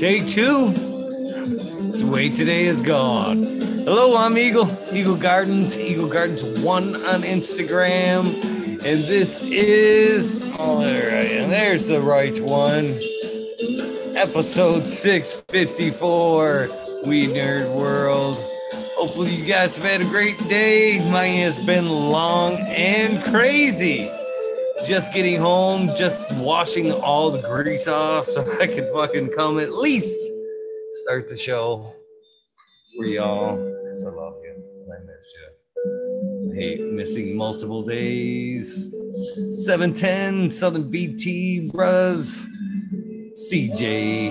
Take two. This way today is gone. Hello, I'm Eagle, Eagle Gardens, Eagle Gardens One on Instagram. And this is, all right, and there's the right one. Episode 654, We Nerd World. Hopefully, you guys have had a great day. Mine has been long and crazy just getting home, just washing all the grease off so I can fucking come at least start the show for y'all. Because I love you. I miss you. I hate missing multiple days. 710 Southern BT Bros. CJ.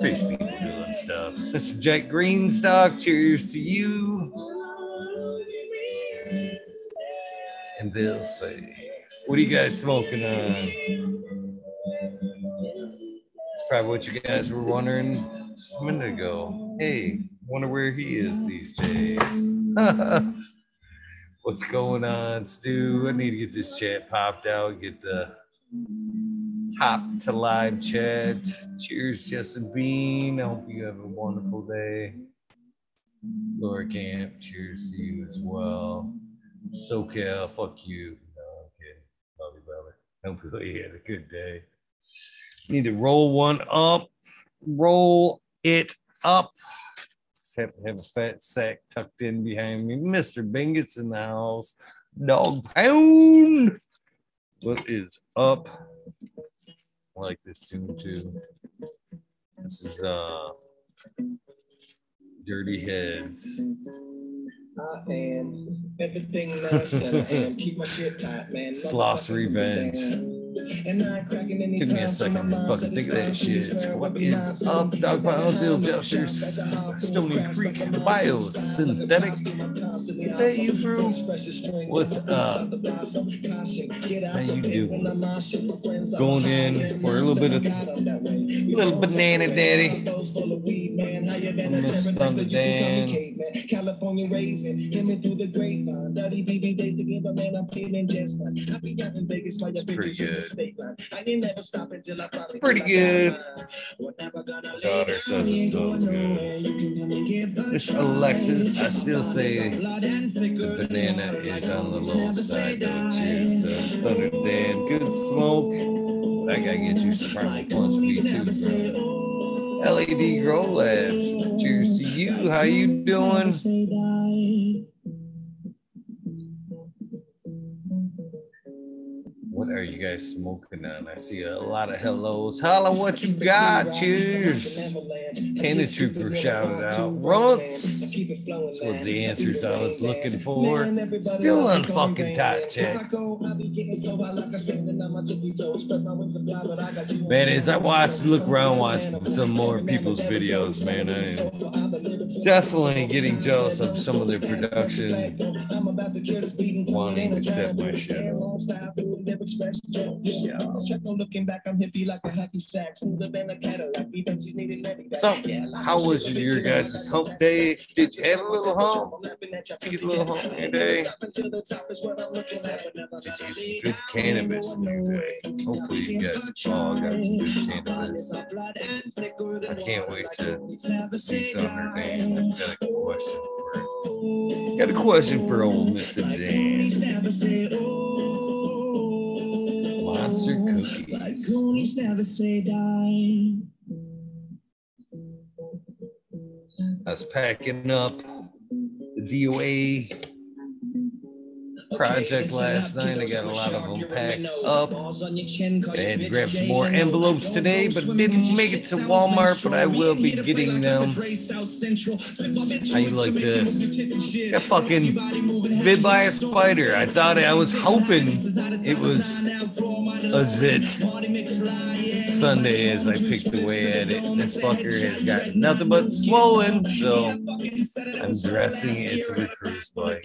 Crazy people doing stuff. Mr. Jack Greenstock, cheers to you. And they'll say, what are you guys smoking on? Uh, it's probably what you guys were wondering just a minute ago. Hey, wonder where he is these days. What's going on, Stu? I need to get this chat popped out, get the top to live chat. Cheers, Justin Bean. I hope you have a wonderful day. Laura Camp, cheers to you as well. SoCal, fuck you. Love you, you had a good day. Need to roll one up. Roll it up. Have have a fat sack tucked in behind me. Mr. Bingot's in the house. Dog pound. What is up? I like this tune too. This is uh Dirty Heads. I am everything that I am. Keep my shit tight, man. Sloss Revenge. Took me a second to fucking think of that shit. What is up, Dog Pounds, Ill Jesters, Stony Creek, Bios, Synthetic? Say you, bro. What's up? How you doing? Going in for a little bit of little banana daddy. Miss Thunder Dan. California raisin, him through the grapevine. Dirty BB days to give a man I'm feeling just fine. I be out in Vegas while your Pretty bitches is the good. state line. I ain't never stop until I finally Pretty good. like I'm We're never gonna Daughter says down, it ain't smells going good. nowhere. You can come and give a Miss. Alexis, I still say the banana is on the low side. though. die. Cheers to Thunder Dan. Good smoke. I gotta get you some primal punch for you too, bro. LED Grow Labs. Cheers to you. How you doing? Are you guys smoking on? I see a lot of hellos. Holla, what you got? Cheers. Candy Trooper shouted out. Runts. That's what the answers I was looking for. Still on fucking top check. Man, as I watch, look around, watch some more people's videos, man, I am definitely getting jealous of some of their production. Wanting to set my shit up. So, how was your guys' hump day? Did you have a little hump? Did you get a little hump in your day? Did you get good cannabis in your day? Hopefully, you guys all got some good cannabis. I can't wait to see Thunder Dan. I've got a question for Got a question for old Mr. Dan. Monster cookies. never say die. I was packing up the DOA project last night. I got a lot of them packed up. I had to grab some more envelopes today, but didn't make it to Walmart, but I will be getting them. How you like this? Got fucking bit by a spider. I thought I was hoping it was a zit. Sunday as I picked away at it. This fucker has got nothing but swollen, so I'm dressing it to the cruise bike.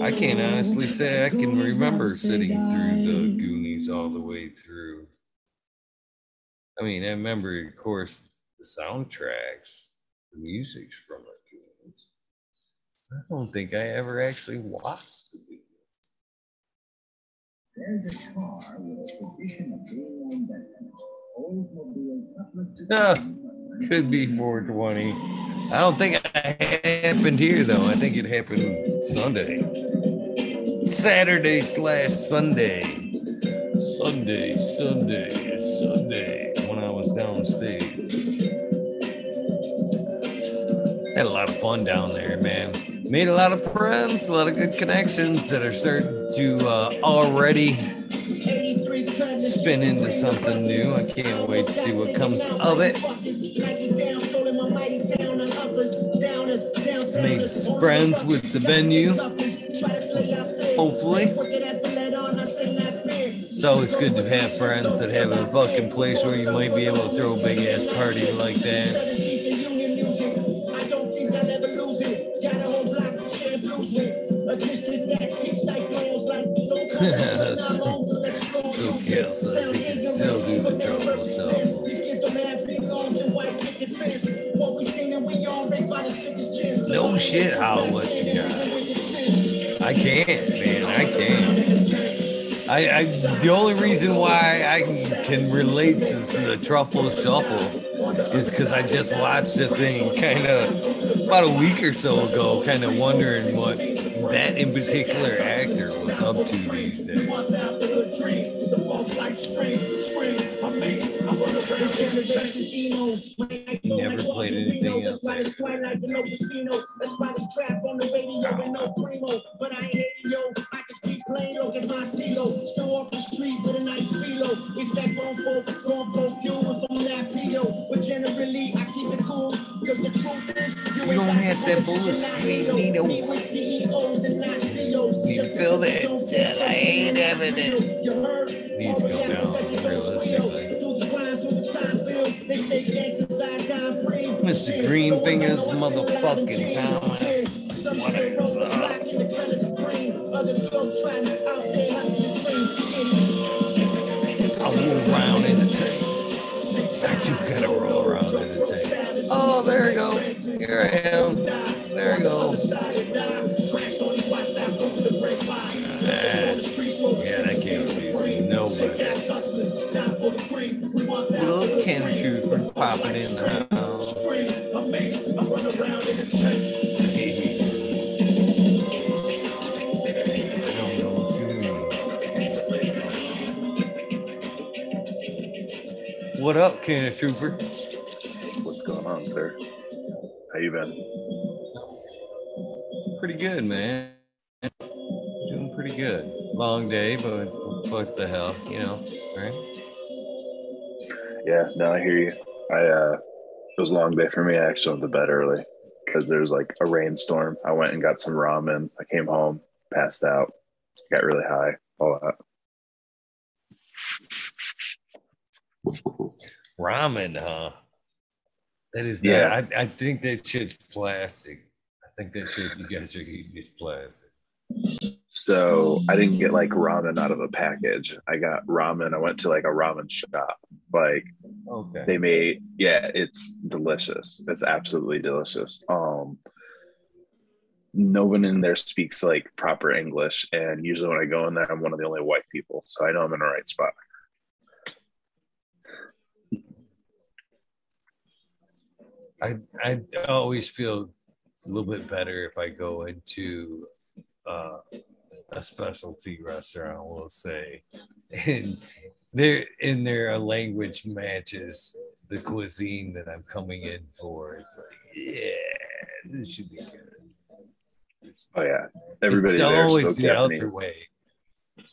I can't honestly say I can remember sitting through the Goonies all the way through. I mean, I remember, of course, the soundtracks, the music from the Goonies. I don't think I ever actually watched the Goonies. Ah, could be 420. I don't think it happened here though. I think it happened Sunday. Saturday slash Sunday. Sunday, Sunday, Sunday. When I was downstate. Had a lot of fun down there, man. Made a lot of friends, a lot of good connections that are starting to uh, already spin into something new. I can't wait to see what comes of it. Friends with the venue, hopefully. It's always good to have friends that have a fucking place where you might be able to throw a big ass party like that. Shit, how what you got? I can't, man. I can't. I, I the only reason why I can relate to the truffle shuffle is because I just watched the thing kind of about a week or so ago, kind of wondering what that in particular actor was up to these days. He never played anything else. But I ain't yo. I just keep playing, look at my stilo. Still off the street with a nice filo. It's that grown folk, grown folk, you from that PO. But generally, I keep it cool. Cause the truth is, you don't have that bullet screen, Nino. Need to feel that till I ain't having it. Needs to go down realistically. Mr. Green Fingers, motherfucking Thomas. What is up? I roll around in the tank. I do gotta roll around in the tank. Oh, there you go. Here I am. There you go. Ah, yeah, that can't confuse me. Nobody. Little Ken Trooper popping in the house. I don't know what up, Ken Trooper? What's going on, sir? How you been? Pretty good, man. Doing pretty good. Long day, but what the hell, you know, right? Yeah, no, I hear you. I uh it was a long day for me. I actually went to bed early because there was like a rainstorm. I went and got some ramen. I came home, passed out, got really high, all that. Ramen, huh? That is Yeah. that. I, I think that shit's plastic. I think that shit you guys are eating is plastic. So I didn't get like ramen out of a package. I got ramen. I went to like a ramen shop. Like Okay. they made yeah, it's delicious. It's absolutely delicious. Um no one in there speaks like proper English. And usually when I go in there, I'm one of the only white people. So I know I'm in the right spot. I I always feel a little bit better if I go into uh, a specialty restaurant, we'll say, and there in their language matches the cuisine that I'm coming in for. It's like, yeah, this should be good. It's, Oh yeah. Everybody it's always the Japanese. other way.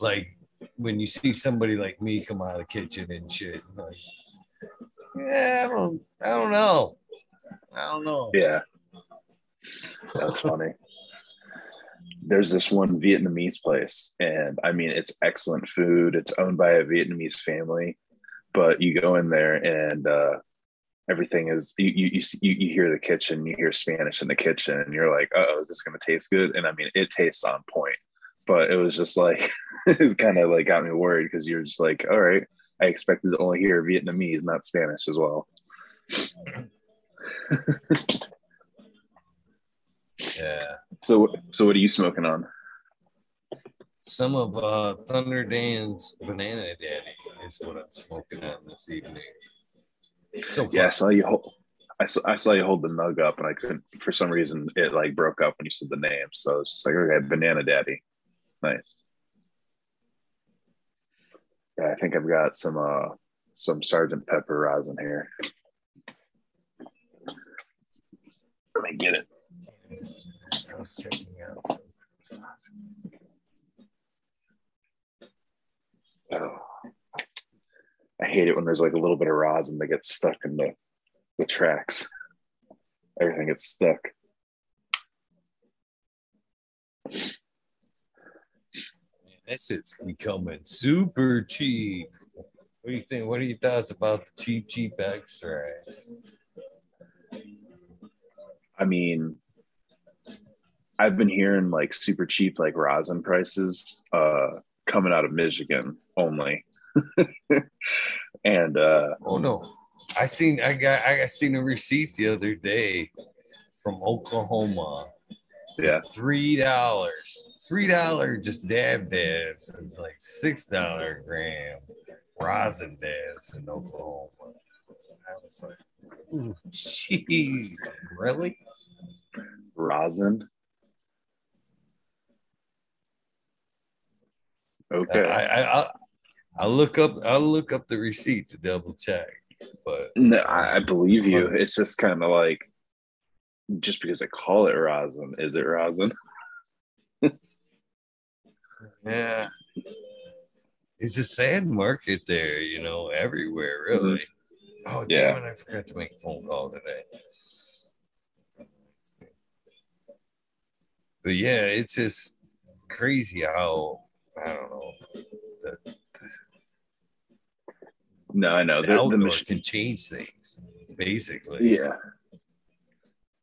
Like when you see somebody like me come out of the kitchen and shit, like, yeah, I don't, I don't know, I don't know. Yeah. That's funny. There's this one Vietnamese place, and I mean, it's excellent food. It's owned by a Vietnamese family, but you go in there and uh, everything is you you you, you hear the kitchen, you hear Spanish in the kitchen, and you're like, oh, is this gonna taste good? And I mean, it tastes on point, but it was just like it's kind of like got me worried because you're just like, all right, I expected to only hear Vietnamese, not Spanish as well. Yeah. So so what are you smoking on? Some of uh, Thunder Dan's Banana Daddy is what I'm smoking on this evening. So. Yeah, I saw you hold. I saw, I saw you hold the nug up, and I couldn't. For some reason, it like broke up when you said the name. So it's just like, okay, Banana Daddy, nice. Yeah, I think I've got some uh some Sergeant Pepper rosin here. Let me get it. I was checking out some. Oh, I hate it when there's like a little bit of rosin that gets stuck in the the tracks. Everything gets stuck. That shit's becoming super cheap. What do you think? What are your thoughts about the cheap, cheap extracts? I mean, I've been hearing like super cheap like rosin prices uh coming out of Michigan only. and uh Oh no, I seen I got I got seen a receipt the other day from Oklahoma. yeah, Three dollars, three dollar just dab dabs and like six dollar gram rosin dabs in Oklahoma. I was like, jeez, really? rosin. Okay. I, I I I'll look up I'll look up the receipt to double check, but No, I, I believe you. It's just kind of like just because I call it rosin, is it rosin? yeah, it's a sad market there, you know, everywhere mm-hmm. really. Oh Yeah. damn it! I forgot to make a phone call today. But yeah, it's just crazy how I don't know. The, No, I know. the The, the mach- can change things, basically. yeah.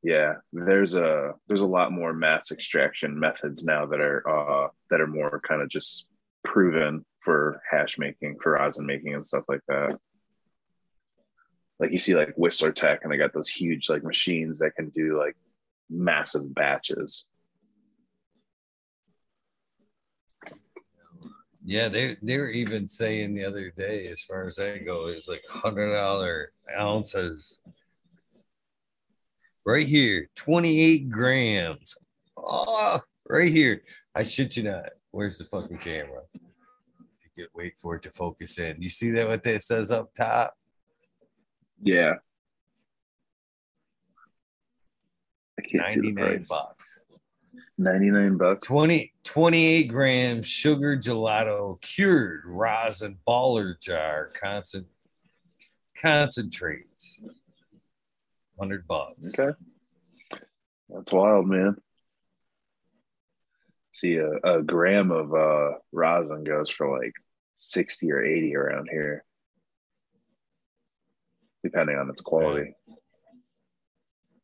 Yeah, there's a there's a lot more mass extraction methods now that are uh that are more kind of just proven for hash making, for rosin making and stuff like that. Like you see like Whistler Tech and they got those huge like machines that can do like massive batches. Yeah, they they were even saying the other day, as far as that goes, it's like hundred dollar ounces. Right here, 28 grams. Oh, right here. I shit you not. Where's the fucking camera? You could wait for it to focus in. You see that what that says up top? Yeah. I can't see the 99 price. bucks. 99 bucks. 20, 28 grams sugar gelato cured rosin baller jar concent, concentrates. 100 bucks. Okay. That's wild, man. See, a, a gram of uh, rosin goes for like 60 or 80 around here, depending on its quality.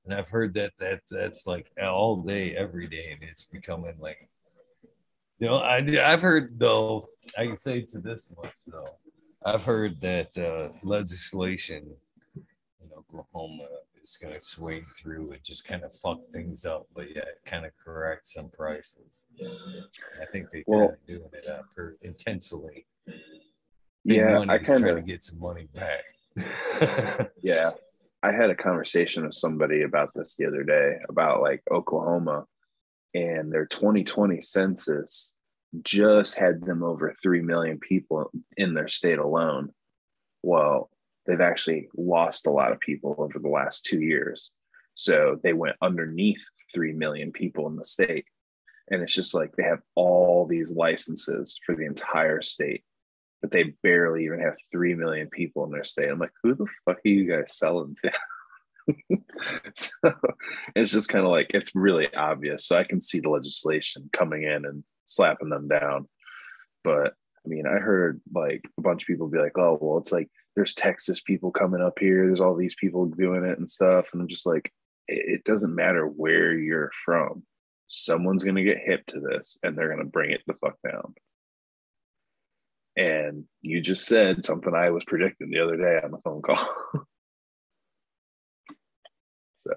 And I've heard that that that's like all day, every day, and it's becoming like, you know, I I've heard though. I can say to this much though, I've heard that uh, legislation in Oklahoma is going to swing through and just kind of fuck things up, but yeah, kind of correct some prices. I think they're Well- kind of doing it up per, intentionally. Big Yeah, I kind try of to get some money back. Yeah. I had a conversation with somebody about this the other day about like Oklahoma and their 2020 census just had them over 3 million people in their state alone. Well, they've actually lost a lot of people over the last two years. So they went underneath 3 million people in the state. And it's just like they have all these licenses for the entire state but they barely even have 3 million people in their state. I'm like, who the fuck are you guys selling to? so it's just kind of like, it's really obvious. So I can see the legislation coming in and slapping them down. But I mean, I heard like a bunch of people be like, oh, well, it's like there's Texas people coming up here. There's all these people doing it and stuff. And I'm just like, it, it doesn't matter where you're from. Someone's gonna get hip to this and they're gonna bring it the fuck down. And you just said something I was predicting the other day on the phone call. so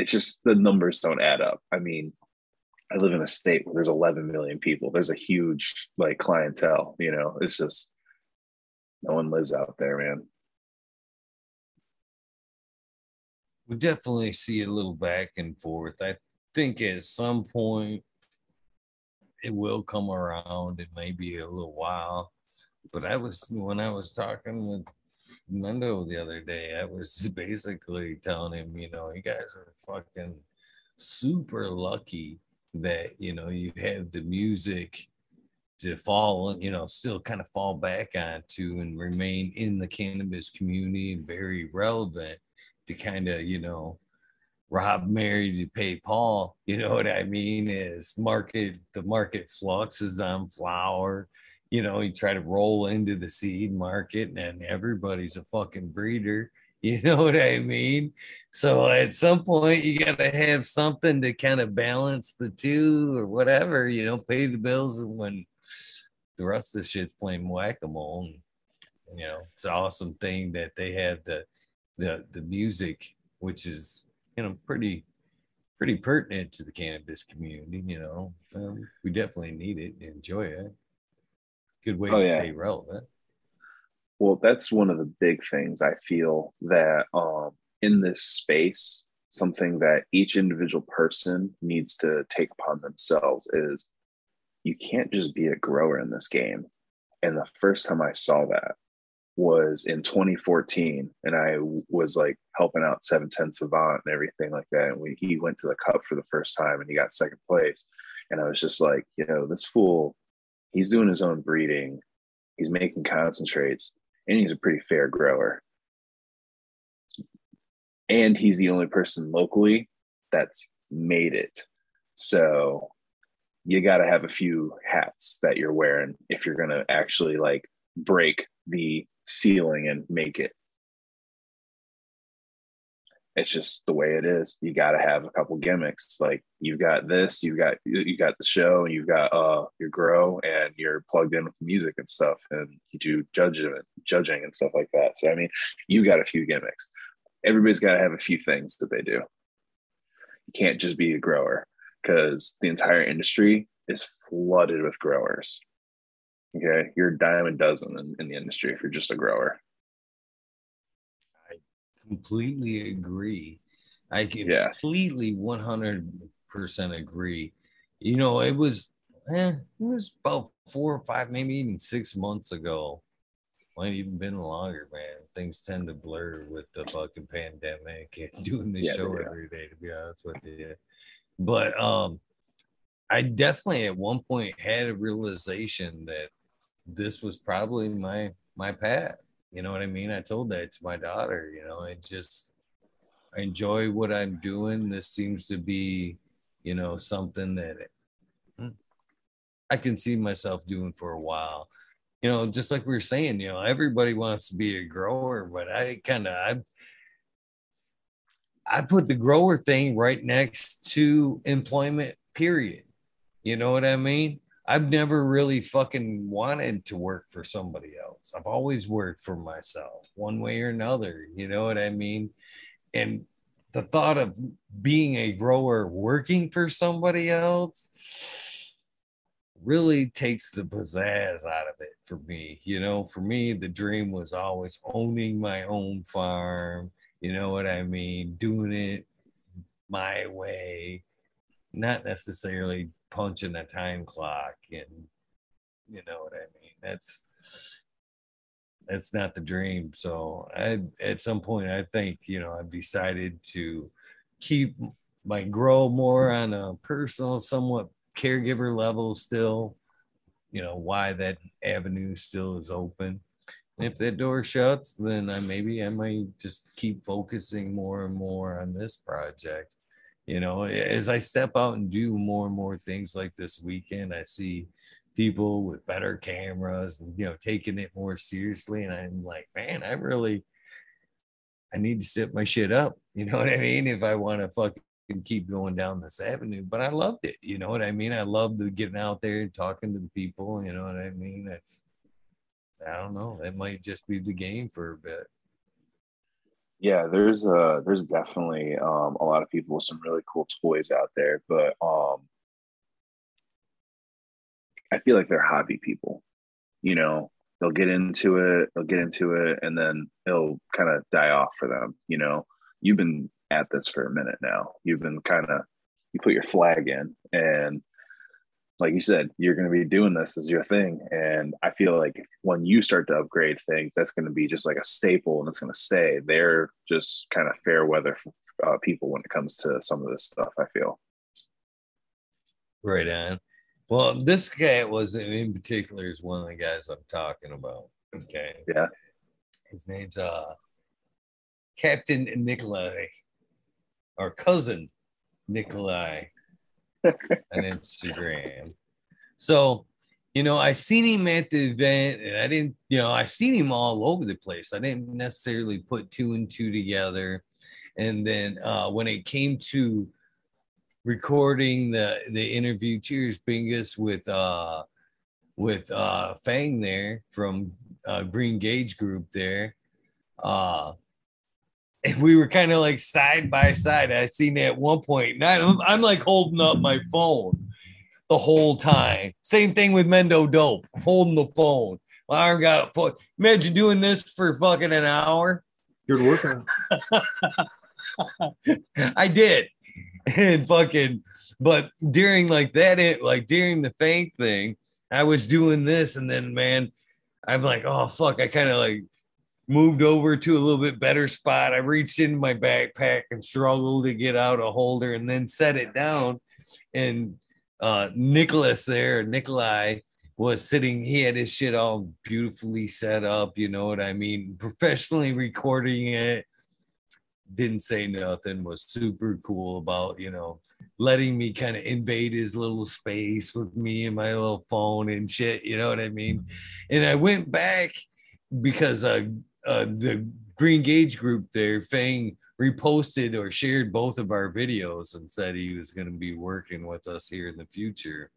it's just the numbers don't add up. I mean, I live in a state where there's 11 million people. There's a huge like clientele, you know, it's just no one lives out there, man. We definitely see a little back and forth. I think at some point it will come around. It may be a little while. But I was when I was talking with Mendo the other day, I was basically telling him, you know, you guys are fucking super lucky that you know you have the music to fall, you know, still kind of fall back onto and remain in the cannabis community and very relevant to kind of, you know, rob Mary to pay Paul. You know what I mean? Is market the market fluxes on flower You know, you try to roll into the seed market and everybody's a fucking breeder. You know what I mean? So at some point, you got to have something to kind of balance the two or whatever, you know, pay the bills when the rest of the shit's playing whack-a-mole. You know, it's an awesome thing that they have the the the music, which is you know pretty pretty pertinent to the cannabis community. You know, um, we definitely need it, enjoy it. Good way oh, to yeah. stay relevant. Well, that's one of the big things I feel that um, in this space, something that each individual person needs to take upon themselves is you can't just be a grower in this game. And the first time I saw that was in 2014, and I was like helping out 710 Savant and everything like that. And we, he went to the cup for the first time and he got second place. And I was just like, you know, this fool, he's doing his own breeding, he's making concentrates, and he's a pretty fair grower. And he's the only person locally that's made it. So you got to have a few hats that you're wearing if you're going to actually like break the ceiling and make it. It's just the way it is. You got to have a couple gimmicks like you've got this you've got you got the show and you've got uh your grow and you're plugged in with music and stuff and you do judging judging and stuff like that. So i mean you got a few gimmicks. Everybody's got to have a few things that they do. You can't just be a grower because the entire industry is flooded with growers Okay, you're a dime a dozen in, in the industry if you're just a grower. I completely agree. I completely yeah. 100% agree. You know, it was, eh, it was about four or five, maybe even six months ago. Might even been longer, man. Things tend to blur with the fucking pandemic and doing the yeah, show every day, to be honest with you. But um, I definitely at one point had a realization that this was probably my my path. You know what I mean? I told that to my daughter, you know, I just I enjoy what I'm doing. This seems to be, you know, something that hmm, I can see myself doing for a while. You know, just like we were saying, you know, everybody wants to be a grower, but I kind of I I put the grower thing right next to employment, period. You know what I mean? I've never really fucking wanted to work for somebody else. I've always worked for myself, one way or another. You know what I mean? And the thought of being a grower working for somebody else really takes the pizzazz out of it for me. You know, for me, the dream was always owning my own farm. You know what I mean? Doing it my way, not necessarily punching a time clock and you know what I mean. That's that's not the dream. So I at some point I think, you know, I've decided to keep my grow more on a personal, somewhat caregiver level still, you know, why that avenue still is open. And if that door shuts, then I maybe I might just keep focusing more and more on this project you know as i step out and do more and more things like this weekend i see people with better cameras and you know taking it more seriously. And I'm like, man, I really I need to set my shit up. You know what I mean? If I want to fucking keep going down this avenue. But I loved it. You know what I mean? I loved getting out there and talking to the people. You know what I mean? That's I don't know. It might just be the game for a bit. Yeah, there's uh there's definitely um a lot of people with some really cool toys out there, but um I feel like they're hobby people. You know, they'll get into it, they'll get into it, and then it'll kind of die off for them. You know, you've been at this for a minute now. You've been kind of you put your flag in, and like you said, you're going to be doing this as your thing. And I feel like when you start to upgrade things, that's going to be just like a staple, and it's going to stay. They're just kind of fair weather uh, people when it comes to some of this stuff. I feel. Right on. Well, this guy was in particular is one of the guys I'm talking about. Okay. Yeah. His name's uh Captain Nikolai or cousin Nikolai on Instagram. So, you know, I seen him at the event and I didn't, you know, I seen him all over the place. I didn't necessarily put two and two together. And then uh when it came to recording the the interview cheers bingus with uh with uh fang there from uh green gauge group there uh and we were kind of like side by side. I seen that at one point and I'm, I'm like holding up my phone the whole time. Same thing with mendo dope holding the phone. My arm got put imagine doing this for fucking an hour. Good workout. I did. And fucking, but during like that, it like during the faint thing, I was doing this, and then man, I'm like, oh fuck, I kind of like moved over to a little bit better spot. I reached into my backpack and struggled to get out a holder, and then set it down. And uh Nicholas there, Nikolai was sitting, he had his shit all beautifully set up, you know what I mean, professionally recording it didn't say nothing was super cool about you know letting me kind of invade his little space with me and my little phone and shit you know what i mean and i went back because uh, uh the green gauge group there fang reposted or shared both of our videos and said he was going to be working with us here in the future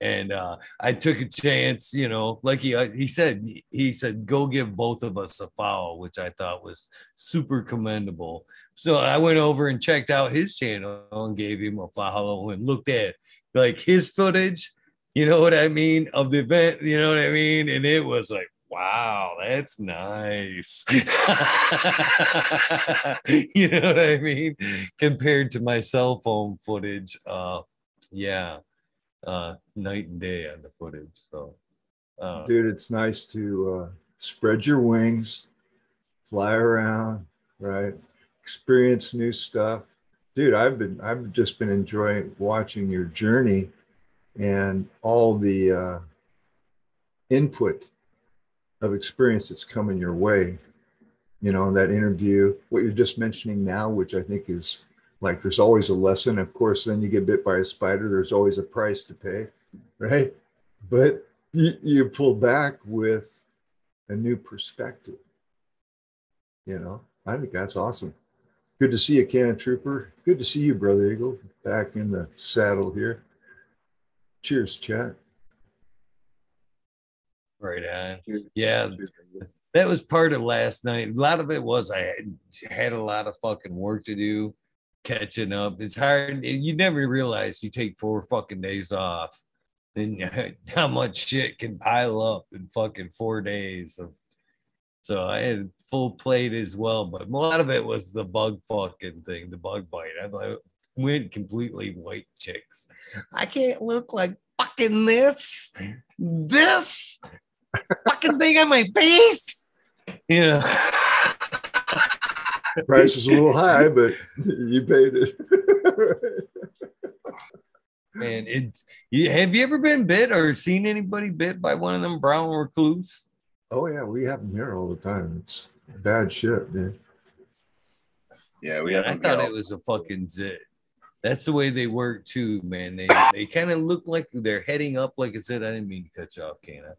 and uh, I took a chance, you know, like he uh, he said, he said, go give both of us a follow, which I thought was super commendable. So I went over and checked out his channel and gave him a follow and looked at like his footage, you know what I mean, of the event, you know what I mean, and it was like. Wow, that's nice. you know what I mean? Compared to my cell phone footage. Uh yeah uh, night and day on the footage. So, uh, Dude, it's nice to uh, spread your wings, fly around, right? Experience new stuff. Dude, I've been I've just been enjoying watching your journey and all the uh, input of experience that's coming your way. You know, that interview, what you're just mentioning now, which I think is like there's always a lesson. Of course, then you get bit by a spider, there's always a price to pay, right? But you, you pull back with a new perspective. You know, I think that's awesome. Good to see you, Cannon Trooper. Good to see you, Brother Eagle, back in the saddle here. Cheers, chat. Right on. Yeah, that was part of last night. A lot of it was I had, a lot of fucking work to do catching up. It's hard. You never realize you take four fucking days off and how much shit can pile up in fucking four days. So I had full plate as well, but a lot of it was the bug fucking thing, the bug bite. I like, went completely white chicks. I can't look like fucking this, this fucking thing on my face. Yeah. Price is a little high, but you paid it. Man, it. You, have you ever been bit or seen anybody bit by one of them brown recluse? oh yeah, we have them here all the time. It's bad shit, man. Yeah, we have. I thought it was a fucking zit. That's the way they work too, man. They they kind of look like they're heading up. Like I said, I didn't mean to cut you off, Kana.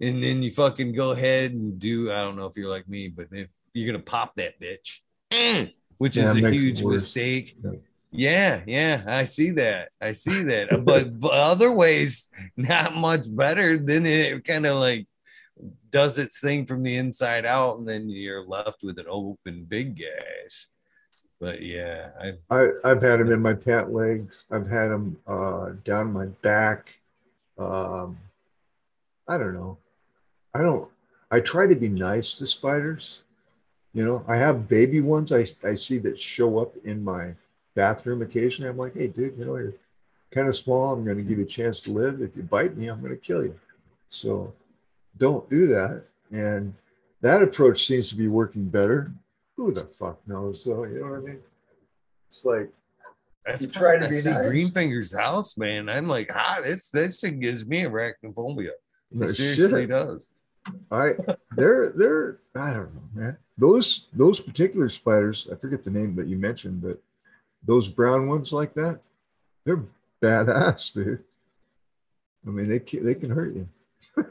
And then you fucking go ahead and do. I don't know if you're like me, but if you're gonna pop that bitch, mm, which Yeah, is a huge mistake. Yeah. Yeah, yeah, I see that. I see that. but, other ways, not much better. Then it kind of like does its thing from the inside out, and then you're left with an open big gash. But yeah, I I, I've had them in my pant legs. I've had them uh, down my back. Um, I don't know. I don't. I try to be nice to spiders. You know, I have baby ones. I I see that show up in my bathroom occasionally. I'm like, hey, dude, you know, you're kind of small. I'm going to give you a chance to live. If you bite me, I'm going to kill you. So, don't do that. And that approach seems to be working better. Who the fuck knows? So, you know what I mean? It's like that's You try to be see nice. Greenfinger's house, man. I'm like, ah, it's that shit gives me arachnophobia. It No seriously shit. does. I they're they're I don't know, man. Those those particular spiders, I forget the name that you mentioned, but those brown ones like that, they're badass, dude. I mean, they can, they can hurt you.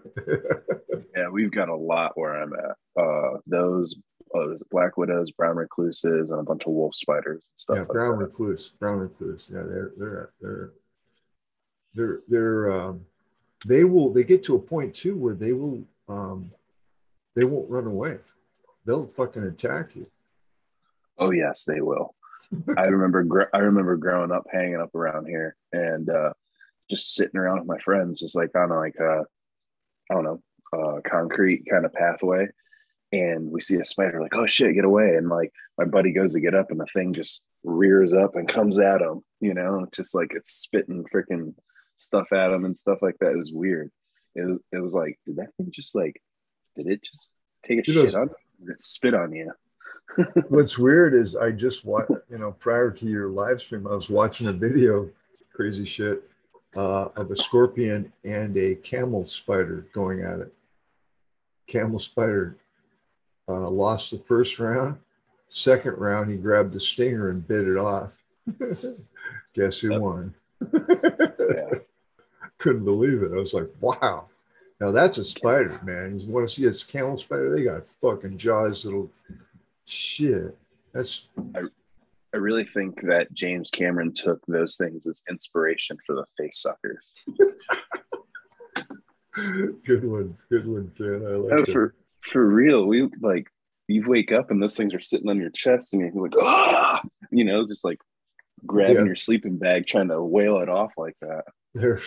Yeah, we've got a lot where I'm at. Uh, those uh, black widows, brown recluses, and a bunch of wolf spiders and stuff. yeah, like brown that. recluse, brown recluse. Yeah, they're they're they're they're they're um, they will they get to a point too where they will um, they won't run away. They'll fucking attack you. Oh yes, they will. I remember. Gr- I remember growing up, hanging up around here, and uh, just sitting around with my friends, just like on like a, I don't know, concrete kind of pathway, and we see a spider. Like, oh shit, get away! And like my buddy goes to get up, and the thing just rears up and comes at him. You know, just like it's spitting freaking stuff at him and stuff like that. It was weird. It was. It was like, did that thing just like, did it just take a It shit does. on? you? It spit on you? What's weird is I just watched, you know, prior to your live stream, I was watching a video, crazy shit, uh, of a scorpion and a camel spider going at it. Camel spider uh, lost the first round. Second round, he grabbed the stinger and bit it off. Guess who won? Couldn't believe it. I was like, wow. Now that's a spider, man. You want to see a camel spider? They got fucking jaws that'll shit. That's I I really think that James Cameron took those things as inspiration for the face suckers. good one. Good one, Ken. I like it. for for real, we like you wake up and those things are sitting on your chest and you're like, ah, you know, just like grabbing Yeah. your sleeping bag, trying to wail it off like that. They're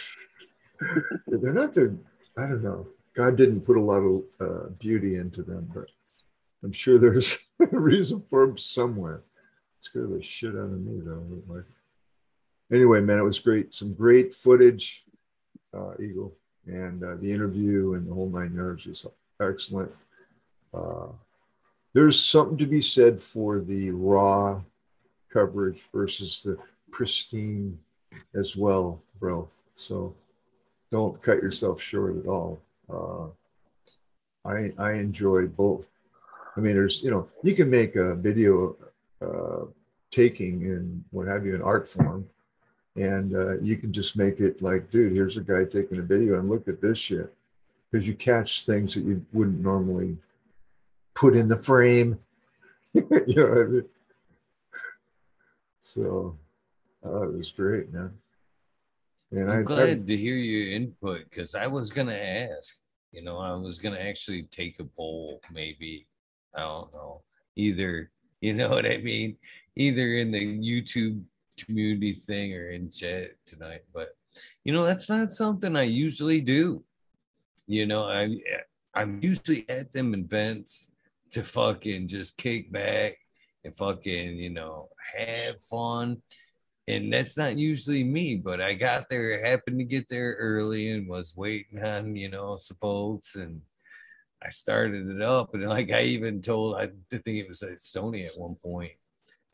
they're not their. I don't know. God didn't put a lot of uh, beauty into them, but I'm sure there's a reason for them somewhere. Scare the shit out of me though. Like, anyway, man, it was great. Some great footage, uh, Eagle, and uh, the interview and the whole nine yards was excellent. Uh, there's something to be said for the raw coverage versus the pristine as well, bro. So don't cut yourself short at all. Uh, I I enjoyed both. I mean, there's you know you can make a video uh, taking and what have you in art form, and uh, you can just make it like, dude, here's a guy taking a video and look at this shit, because you catch things that you wouldn't normally put in the frame. you know what I mean? So uh, it was great, man. And I, I'm I glad to hear your input because I was gonna ask. You know, I was gonna actually take a poll, maybe. I don't know. Either you know what I mean, either in the YouTube community thing or in chat tonight. But you know, that's not something I usually do. You know, I I'm usually at them events to fucking just kick back and fucking, you know, have fun and that's not usually me, but I got there, happened to get there early and was waiting on, you know, some folks and I started it up. And like I even told, I think it was at Stony at one point.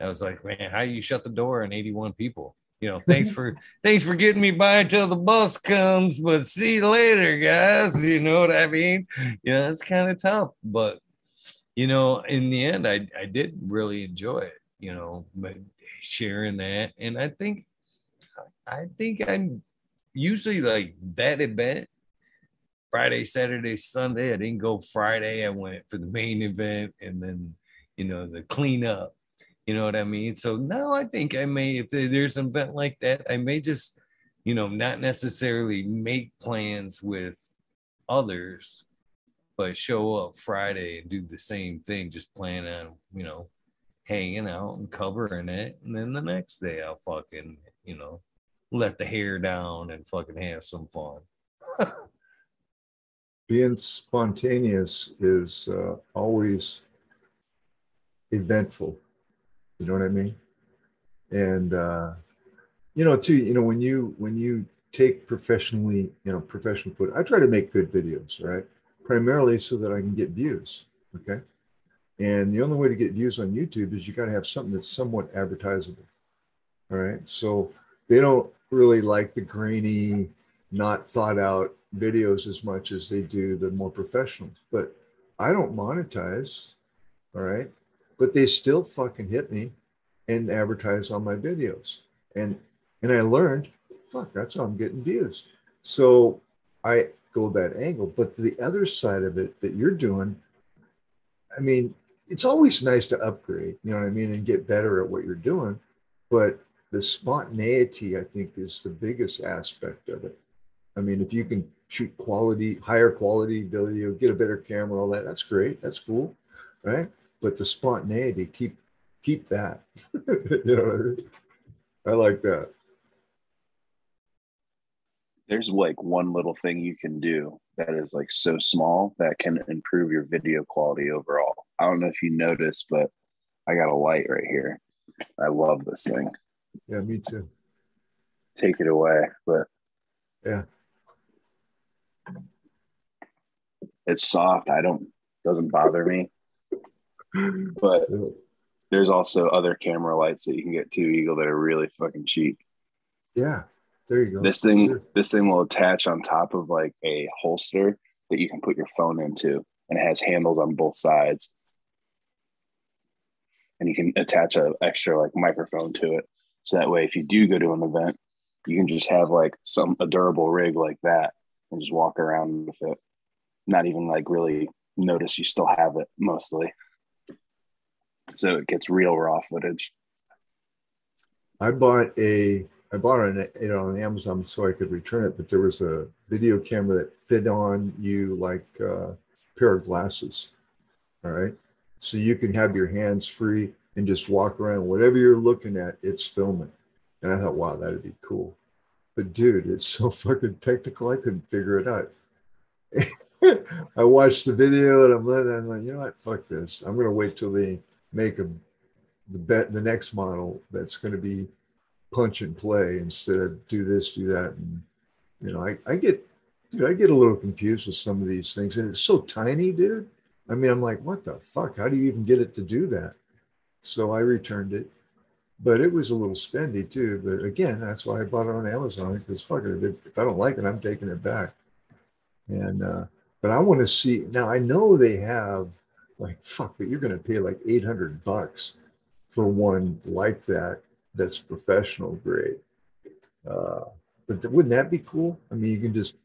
I was like, man, how you shut the door on 81 people? You know, thanks for thanks for getting me by until the bus comes, but see you later, guys. You know what I mean? You know, it's kind of tough, but you know, in the end, I I did really enjoy it you know, but sharing that. And I think, I think I'm usually like that event Friday, Saturday, Sunday. I didn't go Friday. I went for the main event and then, you know, the cleanup. You know what I mean? So now I think I may, if there's an event like that, I may just, you know, not necessarily make plans with others, but show up Friday and do the same thing, just plan on, you know, hanging out and covering it. And then the next day I'll fucking, you know, let the hair down and fucking have some fun. Being spontaneous is uh, always eventful. You know what I mean? And uh, you know, too, you know, when you when you take professionally, you know, professional footage, I try to make good videos, right? Primarily so that I can get views. Okay. And the only way to get views on YouTube is you got to have something that's somewhat advertisable. All right. So they don't really like the grainy, not thought out videos as much as they do the more professional. But I don't monetize. All right. But they still fucking hit me and advertise on my videos. And and I learned, fuck, that's how I'm getting views. So I go that angle. But the other side of it that you're doing, I mean, it's always nice to upgrade, you know what I mean, and get better at what you're doing. But the spontaneity, I think, is the biggest aspect of it. I mean, if you can shoot quality, higher quality video, get a better camera, all that, that's great. That's cool. Right. But the spontaneity, keep keep that. you know I? I like that. There's like one little thing you can do that is like so small that can improve your video quality overall. I don't know if you noticed, but I got a light right here. I love this thing. Yeah, me too. Take it away, but yeah, it's soft. I don't doesn't bother me. But there's also other camera lights that you can get too, Eagle, that are really fucking cheap. Yeah, there you go. This thing, sure. this thing will attach on top of like a holster that you can put your phone into, and it has handles on both sides and you can attach an extra like microphone to it. So that way, if you do go to an event, you can just have like some a durable rig like that and just walk around with it. Not even like really notice you still have it mostly. So it gets real raw footage. I bought a I bought an it on Amazon so I could return it, but there was a video camera that fit on you like uh, a pair of glasses. All right. So you can have your hands free and just walk around. Whatever you're looking at, it's filming. And I thought, wow, that'd be cool. But dude, it's so fucking technical. I couldn't figure it out. I watched the video and I'm like, you know what? Fuck this. I'm gonna wait till they make them the bet the next model that's gonna be punch and play instead of do this, do that. And you know, I, I get dude, I get a little confused with some of these things. And it's so tiny, dude. I mean, I'm like, what the fuck? How do you even get it to do that? So I returned it, but it was a little spendy too. But again, that's why I bought it on Amazon because fuck it, if I don't like it, I'm taking it back. And uh, but I want to see now. I know they have like fuck, but you're going to pay like 800 bucks for one like that. That's professional grade. Uh, but th- wouldn't that be cool? I mean, you can just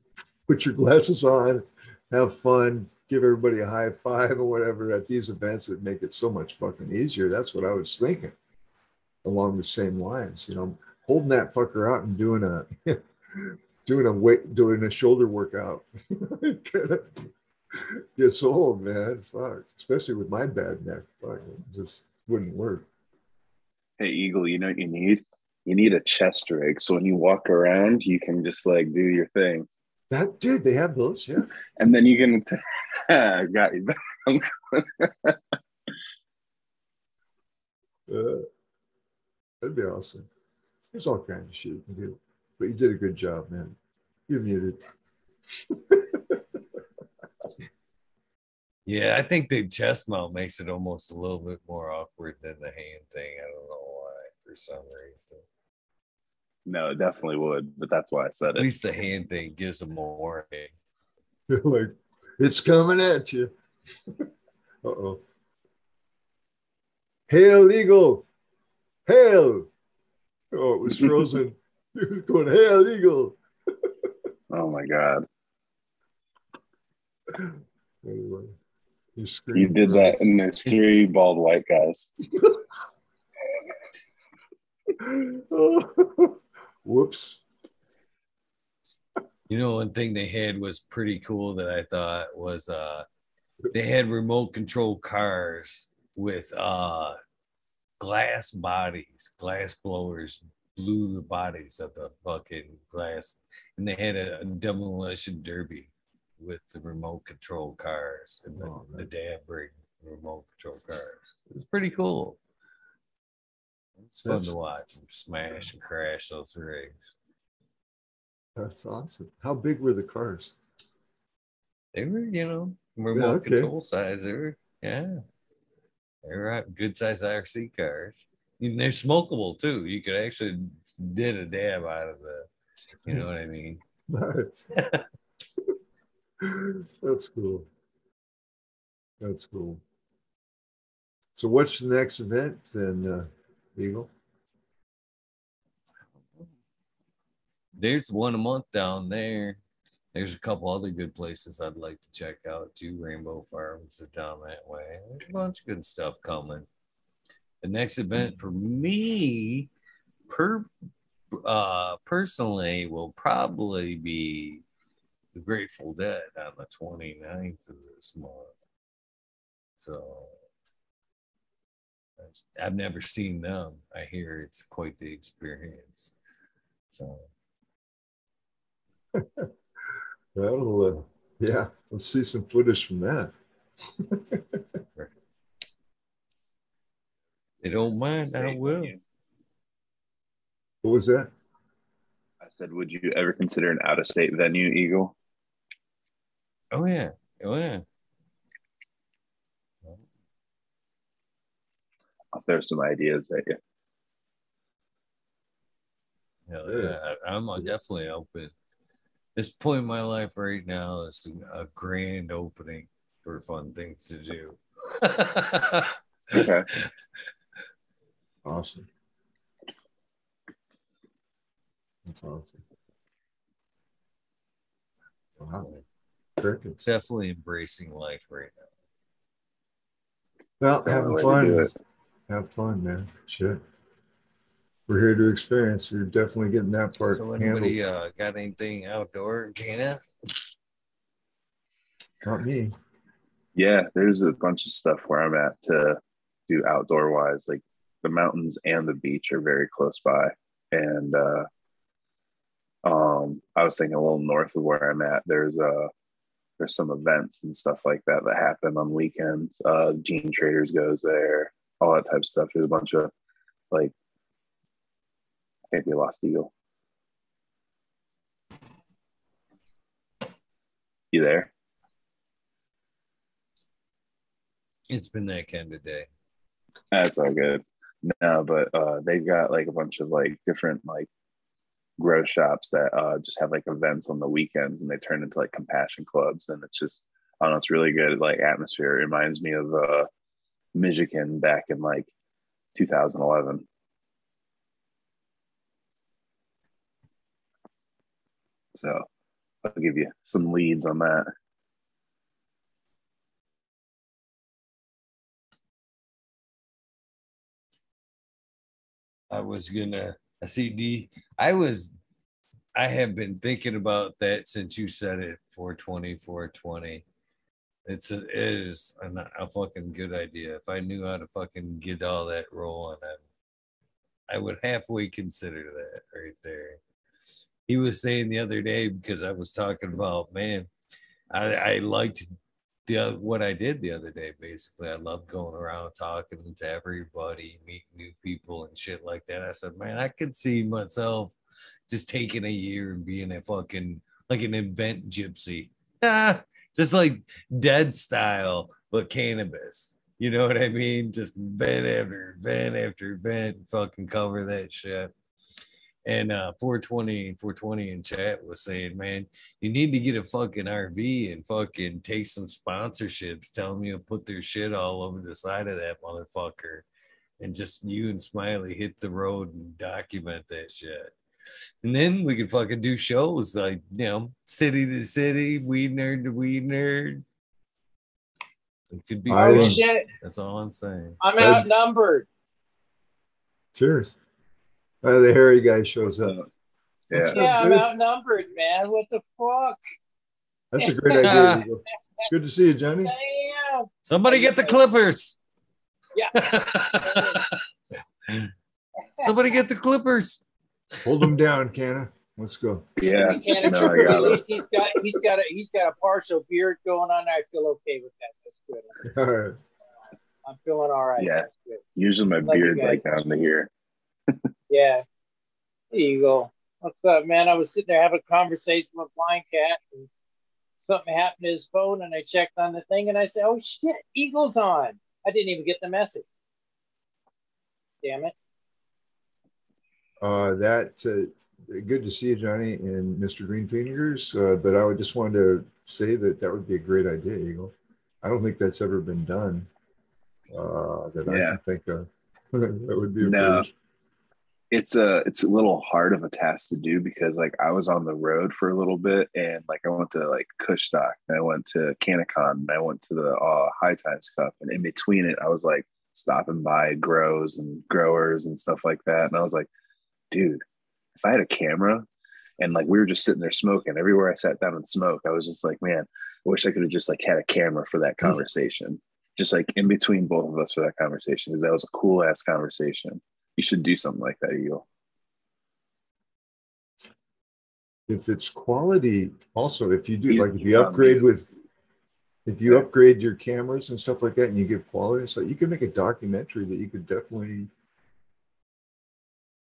put your glasses on, have fun, give everybody a high five or whatever at these events that make it so much fucking easier. That's what I was thinking along the same lines, you know, holding that fucker out and doing a doing a weight doing a shoulder workout gets old, man. Fuck. Especially with my bad neck. Fuck, it just wouldn't work. Hey Eagle, you know what you need? You need a chest rig. So when you walk around, you can just like do your thing. That dude, they have those, yeah. And then you can got you. uh, that'd be awesome. There's all kinds of shit you can do, but you did a good job, man. You're muted. yeah, I think the chest mount makes it almost a little bit more awkward than the hand thing. I don't know why, for some reason. No, it definitely would, but that's why I said it. At least the hand thing gives them more. like it's coming at you. uh oh. Hail Eagle. hail. Oh, it was frozen. he was going, hail, eagle. Oh my god. Anyway, You did that and there's three bald white guys. Oh, whoops. You know, one thing they had was pretty cool that I thought was uh they had remote control cars with uh glass bodies, glass blowers blew the bodies of the fucking glass, and they had a, a demolition derby with the remote control cars and the, Oh, the bring remote control cars. It was pretty cool. It's fun That's- to watch them smash and crash those rigs. That's awesome. How big were the cars? They were, you know, remote okay. control size. They were, yeah. They were good size IRC cars. And they're smokable too. You could actually did a dab out of the, you know what I mean? That's cool. That's cool. So, what's the next event then, uh, Eagle? There's one a month down there. There's a couple other good places I'd like to check out too. Rainbow Farms are down that way. There's a bunch of good stuff coming. The next event for me, per uh personally, will probably be the Grateful Dead on the 29th of this month. So I've never seen them. I hear it's quite the experience. So That'll, uh, yeah, let's see some footage from that. they don't mind, I Say, will. What was that? I said, would you ever consider an out of state venue, Eagle? Oh yeah. Oh yeah. I'll throw some ideas at you. Hell Yeah. yeah. I- I'm definitely open. This point in my life right now is a grand opening for fun things to do. Okay. Awesome. That's awesome. Wow. Crickets. Definitely embracing life right now. Well, having fun. Have fun, man. Shit. We're here to experience. You're definitely getting that part So handled. anybody uh, got anything outdoor, Gina? Not me. Yeah, there's a bunch of stuff where I'm at to do outdoor wise. Like the mountains and the beach are very close by. And uh um I was thinking a little north of where I'm at, there's uh there's some events and stuff like that that happen on weekends. Uh Gene Traders goes there, all that type of stuff. There's a bunch of like Think we lost Eagle. You there? It's been that kind of day. That's all good. No, but uh, they've got like a bunch of like different like grow shops that uh, just have like events on the weekends and they turn into like compassion clubs and it's just I don't know it's really good like atmosphere. It reminds me of uh, Michigan back in like 2011. So I'll give you some leads on that. I was gonna I see D I was I have been thinking about that since you said it 420 420 it's a, it is a, a fucking good idea. If I knew how to fucking get all that rolling I, I would halfway consider that right there he was saying the other day because I was talking about man I, I liked the what I did the other day. Basically, I love going around talking to everybody, meeting new people and shit like that. I said, man, I could see myself just taking a year and being a fucking like an event gypsy, just like dead style, but cannabis. You know what I mean? Just event after event after event, fucking cover that shit. And uh 420 420 in chat was saying, man, you need to get a fucking RV and fucking take some sponsorships. Tell them you put their shit all over the side of that motherfucker. and just you and Smiley hit the road and document that shit. And then we could fucking do shows like you know, city to city, weed nerd to weed nerd. It could be Oh shit! That's all I'm saying. I'm outnumbered. Cheers. Uh, the hairy guy shows up. Yeah. Up, Yeah, I'm outnumbered, man. What the fuck? That's a great idea. Good to see you, Johnny. Damn. Somebody get the Clippers. Yeah. Somebody get the Clippers. Hold him down, Canna. Let's go. Yeah. He No, I at got least he's got he's got a he's got a partial beard going on. I feel okay with that. That's good. All right. I'm feeling all right. Yeah. That's good. Usually my Love beard's like down to here. Yeah. There you go. What's up, man? I was sitting there having a conversation with Blind Cat and something happened to his phone and I checked on the thing and I said, Oh shit, Eagle's on. I didn't even get the message. Damn it. Uh, that uh, good to see you, Johnny and Mr. Greenfingers. Uh, but I would just wanted to say that that would be a great idea, Eagle. I don't think that's ever been done uh, that I can think of. that would be a No. first. It's a it's a little hard of a task to do because like I was on the road for a little bit and like I went to like Kushstock and I went to CannaCon and I went to the uh, High Times Cup and in between it I was like stopping by grows and growers and stuff like that and I was like, dude, if I had a camera and like we were just sitting there smoking everywhere I sat down and smoked, I was just like, man, I wish I could have just like had a camera for that conversation, just like in between both of us for that conversation because that was a cool ass conversation. You should do something like that, Eagle. If it's quality, also if you do like if you upgrade with if you upgrade your cameras and stuff like that and you get quality, so you can make a documentary that you could definitely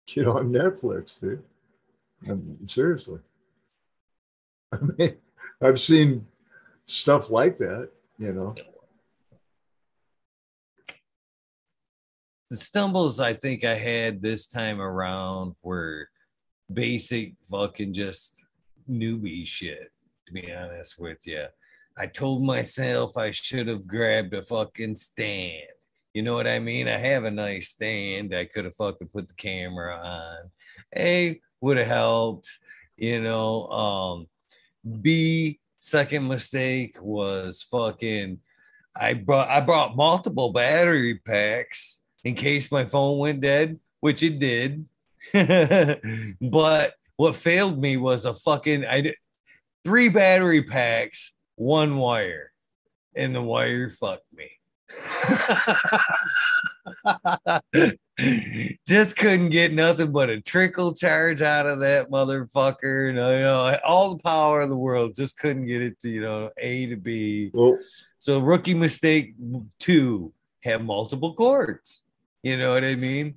get on Netflix, dude. Um, seriously. I mean, I've seen stuff like that, you know. The stumbles I think I had this time around were basic fucking just newbie shit, to be honest with you. I told myself I should have grabbed a fucking stand. You know what I mean? I have a nice stand. I could have fucking put the camera on. A would have helped, you know. Um B second mistake was fucking I brought I brought multiple battery packs in case my phone went dead, which it did. but what failed me was a fucking I did three battery packs, one wire, and the wire fucked me. Just couldn't get nothing but a trickle charge out of that motherfucker. You know, you know, all the power of the world, just couldn't get it to you know A to B. Well, So rookie mistake two have multiple cords. You know what I mean?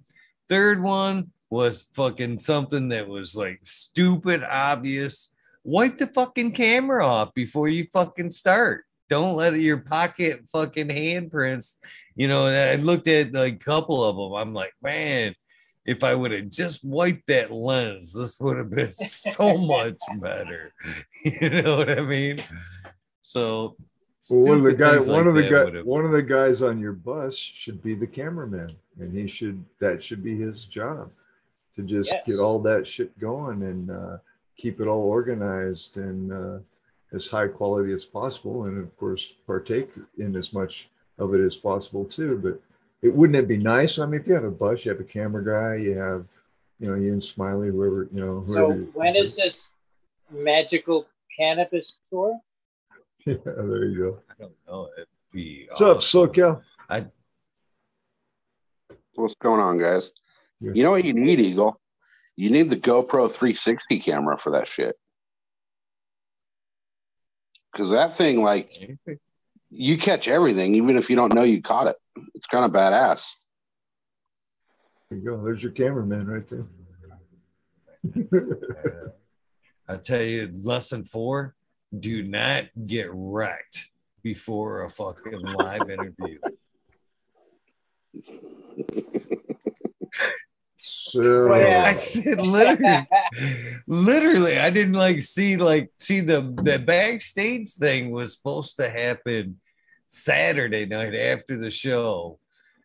Third one was fucking something that was like stupid obvious. Wipe the fucking camera off before you fucking start. Don't let your pocket fucking handprints. You know, I looked at like a couple of them. I'm like, man, if I would have just wiped that lens, this would have been so much better. You know what I mean? So well one of the guy, one like of the guy, would've- one of the guys on your bus should be the cameraman, and he should that should be his job to just Yes. get all that shit going and uh, keep it all organized and uh, as high quality as possible, and of course partake in as much of it as possible too. But it wouldn't it be nice? I mean, if you have a bus, you have a camera guy, you have, you know, you and Smiley, whoever, you know, So whoever. when is this magical cannabis tour? yeah, there you go. I don't know. It'd be What's up, awesome. SoCal? What's going on, guys? Yeah. You know what you need, Eagle? You need the GoPro 360 camera for that shit. Because that thing, like, you catch everything, even if you don't know you caught it. It's kind of badass. There you go. There's your cameraman right there. I tell you, lesson four: do not get wrecked before a fucking live interview. so yeah. I said literally, literally. I didn't like see like see the the backstage thing was supposed to happen Saturday night after the show,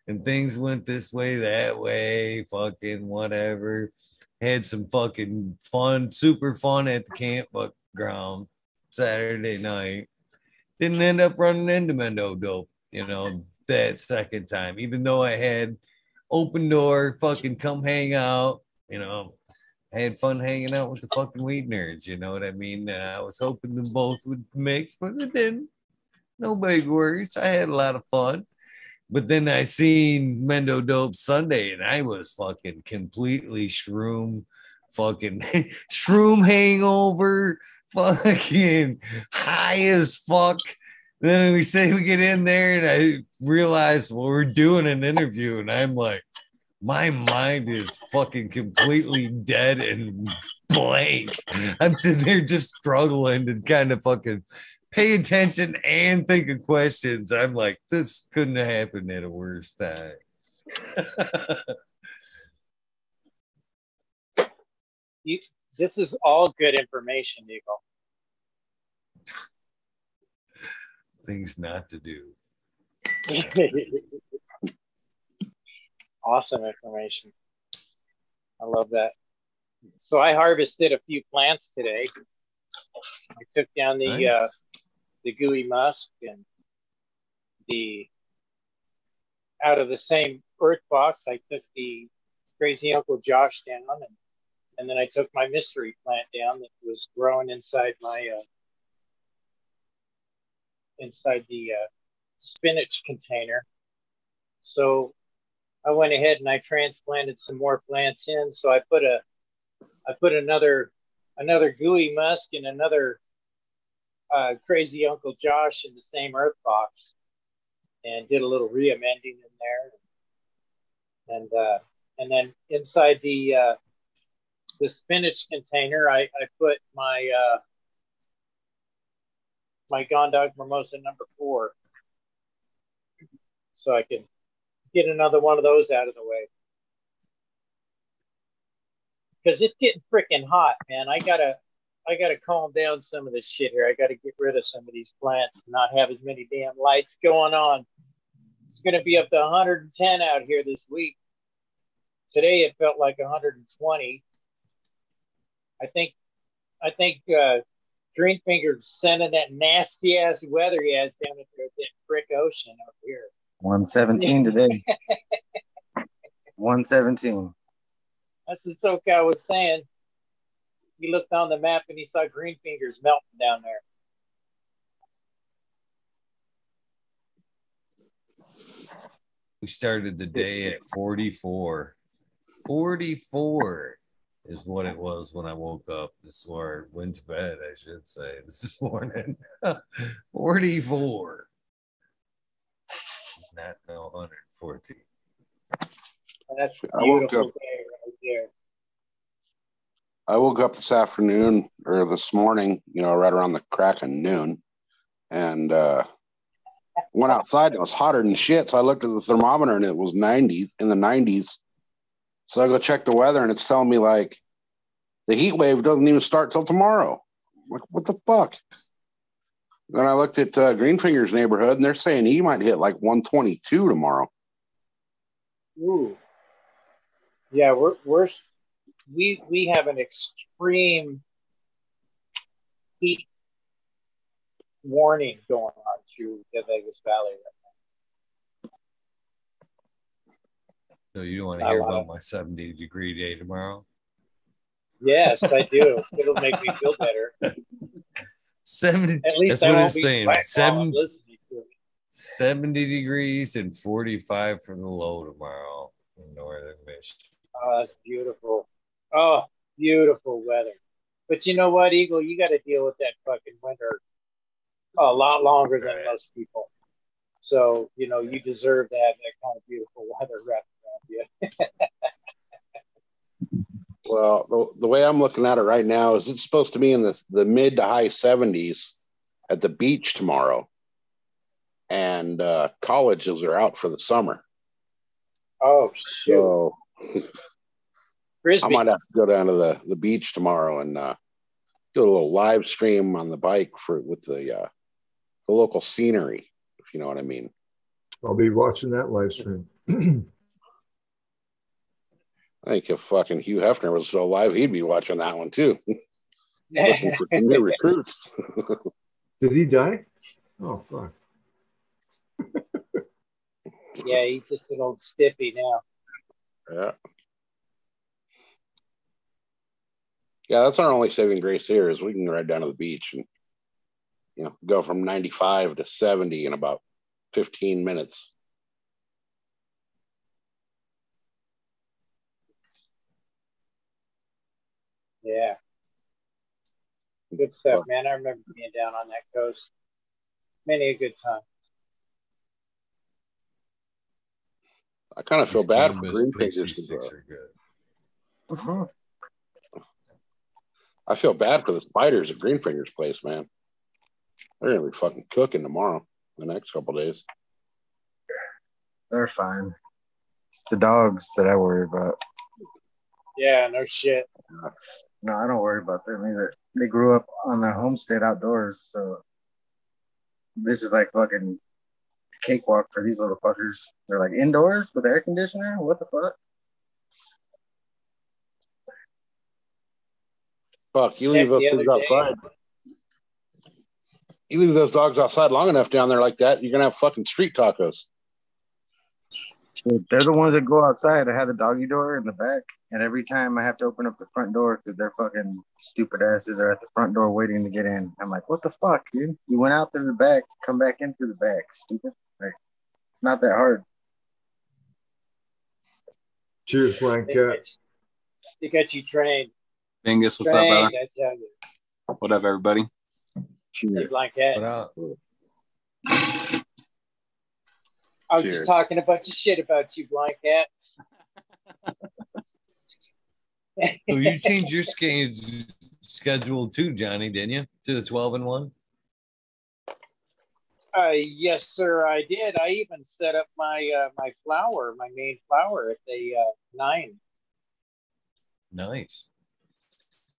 and things went this way, that way, fucking whatever. Had some fucking fun, super fun at the campground Saturday night. Didn't end up running into Mendo Dope, you know, that second time, even though I had open door, fucking come hang out, you know. I had fun hanging out with the fucking weed nerds, you know what I mean? And I was hoping them both would mix, but it didn't. No big worries. I had a lot of fun. But then I seen Mendo Dope Sunday and I was fucking completely shroom, fucking shroom hangover, fucking high as fuck. Then we say we get in there and I realize well, we're doing an interview and I'm like, my mind is fucking completely dead and blank. I'm sitting there just struggling to kind of fucking pay attention and think of questions. I'm like, this couldn't have happened at a worse time. You, this is all good information, Eagle. Things not to do. awesome information. I love that. So I harvested a few plants today. I took down the Nice. uh, the gooey musk and the out of the same earth box. I took the crazy Uncle Josh down and and then I took my mystery plant down that was growing inside my uh, inside the uh, spinach container. So I went ahead and I transplanted some more plants in. So I put a I put another another gooey musk and another uh, crazy Uncle Josh in the same earth box, and did a little re-amending in there, and uh, and then inside the uh, the spinach container, I, I put my uh, my Gondog Mimosa number four, so I can get another one of those out of the way. Because it's getting freaking hot, man. I gotta I gotta calm down some of this shit here. I gotta get rid of some of these plants and not have as many damn lights going on. It's gonna be up to 110 out here this week. Today it felt like 120. I think I think uh Green Finger's sending that nasty ass weather he has down at the that brick ocean up here. 117 today. 117. That's the SoCal was saying. He looked on the map and he saw green fingers melting down there. We started the day at 44. 44 is what it was when I woke up this or went to bed, I should say, this morning. 44. Not no 114. That's a I woke beautiful up- day right there. I woke up this afternoon or this morning, you know, right around the crack of noon, and uh, went outside. And it was hotter than shit. So I looked at the thermometer and it was 90s in the 90s. So I go check the weather and it's telling me like the heat wave doesn't even start till tomorrow. I'm like, what the fuck? Then I looked at uh, Greenfinger's neighborhood and they're saying he might hit like 122 tomorrow. Ooh. Yeah, we're we're we we have an extreme heat warning going on through the Vegas Valley right So you don't want to hear about my 70 degree day tomorrow? Yes, I do. It'll make me feel better. 70, At least That's I what it's saying. Seven- to it. 70 degrees and 45 for the low tomorrow in northern Michigan. Oh, that's beautiful. Oh, beautiful weather. But you know what, Eagle? You got to deal with that fucking winter a lot longer than most people. So, you know, you deserve to have that kind of beautiful weather wrapped around you. Well, the, the way I'm looking at it right now is it's supposed to be in the, the mid to high 70s at the beach tomorrow. And uh, colleges are out for the summer. Oh, shoot. So I might have to go down to the, the beach tomorrow and uh, do a little live stream on the bike for with the uh, the local scenery, if you know what I mean. I'll be watching that live stream. I think if fucking Hugh Hefner was still alive, he'd be watching that one too. Looking for new recruits. Did he die? Oh fuck. yeah, he's just an old stiffy now. Yeah. Yeah, that's our only saving grace here is we can ride down to the beach and you know go from 95 to 70 in about 15 minutes. Yeah. Good stuff, man. I remember being down on that coast. Many a good time. I kind of feel These bad for cannabis green Pixie fingers. sticks are good. Mhm. I feel bad for the spiders at Green Fingers place, man. They're gonna be fucking cooking tomorrow, the next couple days. They're fine. It's the dogs that I worry about. Yeah, no shit. No, I don't worry about them either. They grew up on the homestead outdoors, so this is like fucking cakewalk for these little fuckers. They're like indoors with air conditioner. What the fuck? Fuck, you leave Heck, those the things other day- outside. You leave those dogs outside long enough down there like that, you're gonna have fucking street tacos. They're the ones that go outside. I have the doggy door in the back, and every time I have to open up the front door because their fucking stupid asses are at the front door waiting to get in. I'm like, what the fuck, dude? You went out through the back, come back in through the back, stupid. Like, it's not that hard. Cheers, Blank They Cat. got you, they got you trained. Bingus, what's up, trained, brother? I tell you. What up, everybody? Hey, Cheers. Blanket. But uh, I was Cheers. just talking a bunch of shit about you, Blanket. so you changed your schedule too, Johnny, didn't you? To the 12 and 1? Uh, yes, sir, I did. I even set up my uh, my flower, my main flower at the uh, nine. Nice.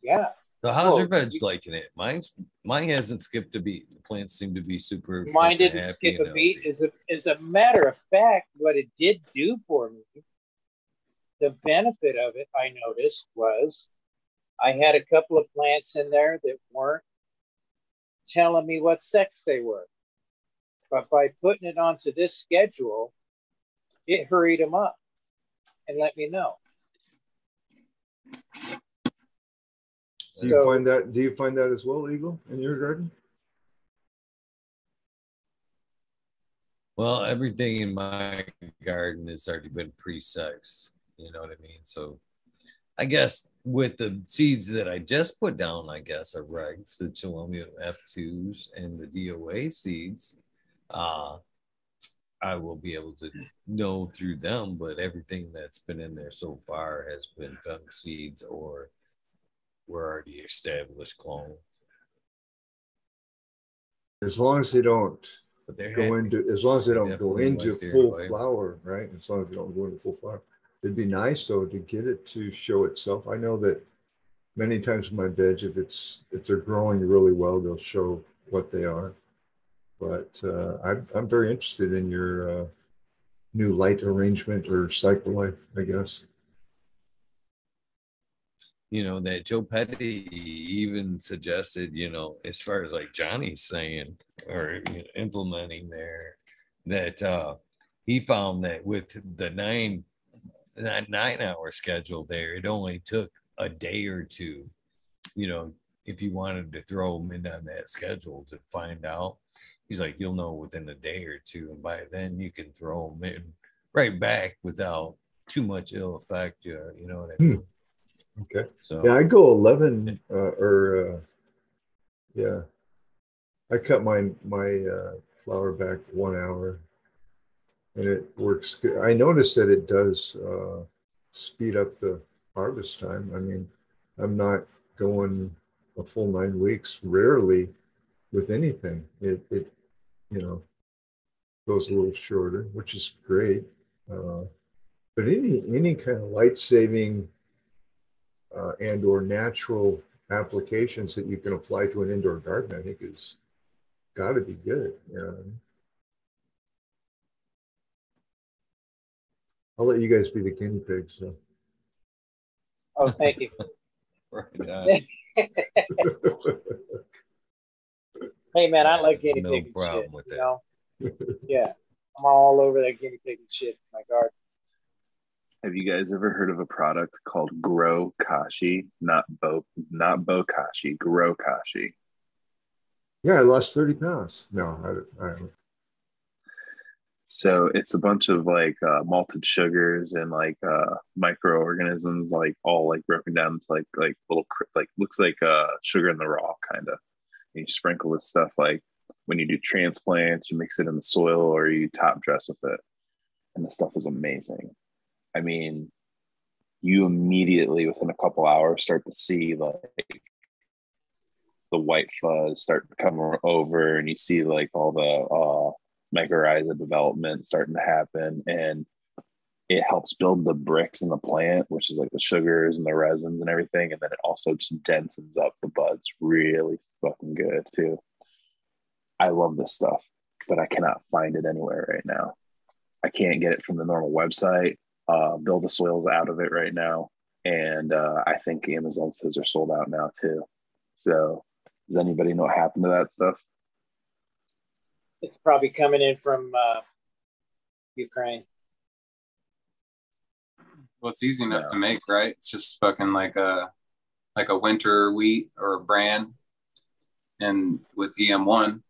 Yeah, So how's your veg liking it? Mine's mine hasn't skipped a beat. The plants seem to be super. mine didn't skip a beat. As a as a matter of fact, what it did do for me, the benefit of it, I noticed was, I had a couple of plants in there that weren't telling me what sex they were, but by putting it onto this schedule, it hurried them up and let me know. Do you So- find that? Do you find that as well, Eagle, in your garden? Well, everything in my garden has already been pre-sexed. You know what I mean? So I guess with the seeds that I just put down, I guess are regs, the Chelomia F2s and the DOA seeds. Uh I will be able to know through them, but everything that's been in there so far has been fem seeds or were already established clones. As long as they don't But go into, as long as they don't go into like full life. flower, right? As long as they don't go into full flower. It'd be nice though to get it to show itself. I know that many times in my veg, if it's if they're growing really well, they'll show what they are. But uh, I'm I'm very interested in your uh, new light arrangement or cycle life, I guess. You know that Joe Petty even suggested, you know, as far as like Johnny's saying or you know, implementing there, that uh he found that with the nine that nine hour schedule there, it only took a day or two, you know, if you wanted to throw them in on that schedule to find out. He's like, you'll know within a day or two, and by then you can throw them in right back without too much ill effect. You, you know what I Hmm. Okay. So Yeah, I go 11 uh, or uh, yeah. I cut my my uh, flower back one hour, and it works good. I notice that it does uh, speed up the harvest time. I mean, I'm not going a full nine weeks rarely with anything. It it you know goes a little shorter, which is great. Uh, but any any kind of light saving uh, and or natural applications that you can apply to an indoor garden, I think is got to be good. You? I'll let you guys be the guinea pigs. So. Oh, thank you. Right. Hey man, I like guinea No pig and problem shit. with you that. know? Yeah, I'm all over that guinea pig and shit in my garden. Have you guys ever heard of a product called Grow Kashi? Not Bo, not Bokashi. Grow Kashi. yeah, I lost 30 pounds. No, I, I So it's a bunch of like uh, malted sugars and like uh, microorganisms, like all like broken down into like like little like looks like uh, sugar in the raw kind of. You sprinkle this stuff like when you do transplants, you mix it in the soil or you top dress with it, and the stuff is amazing. I mean, you immediately within a couple hours start to see like the white fuzz start to come over, and you see like all the uh, mycorrhiza development starting to happen and it helps build the Brix in the plant which is like the sugars and the resins and everything and then it also just densens up the buds really fucking good too. I love this stuff but i cannot find it anywhere right now. I can't get it from the normal website uh, build the soils out of it right now and uh, i think amazon says they're sold out now too so does anybody know what happened to that stuff It's probably coming in from uh, Ukraine. Well, it's easy enough Yeah. to make, right? It's just fucking like a like a winter wheat or a bran, and with EM1,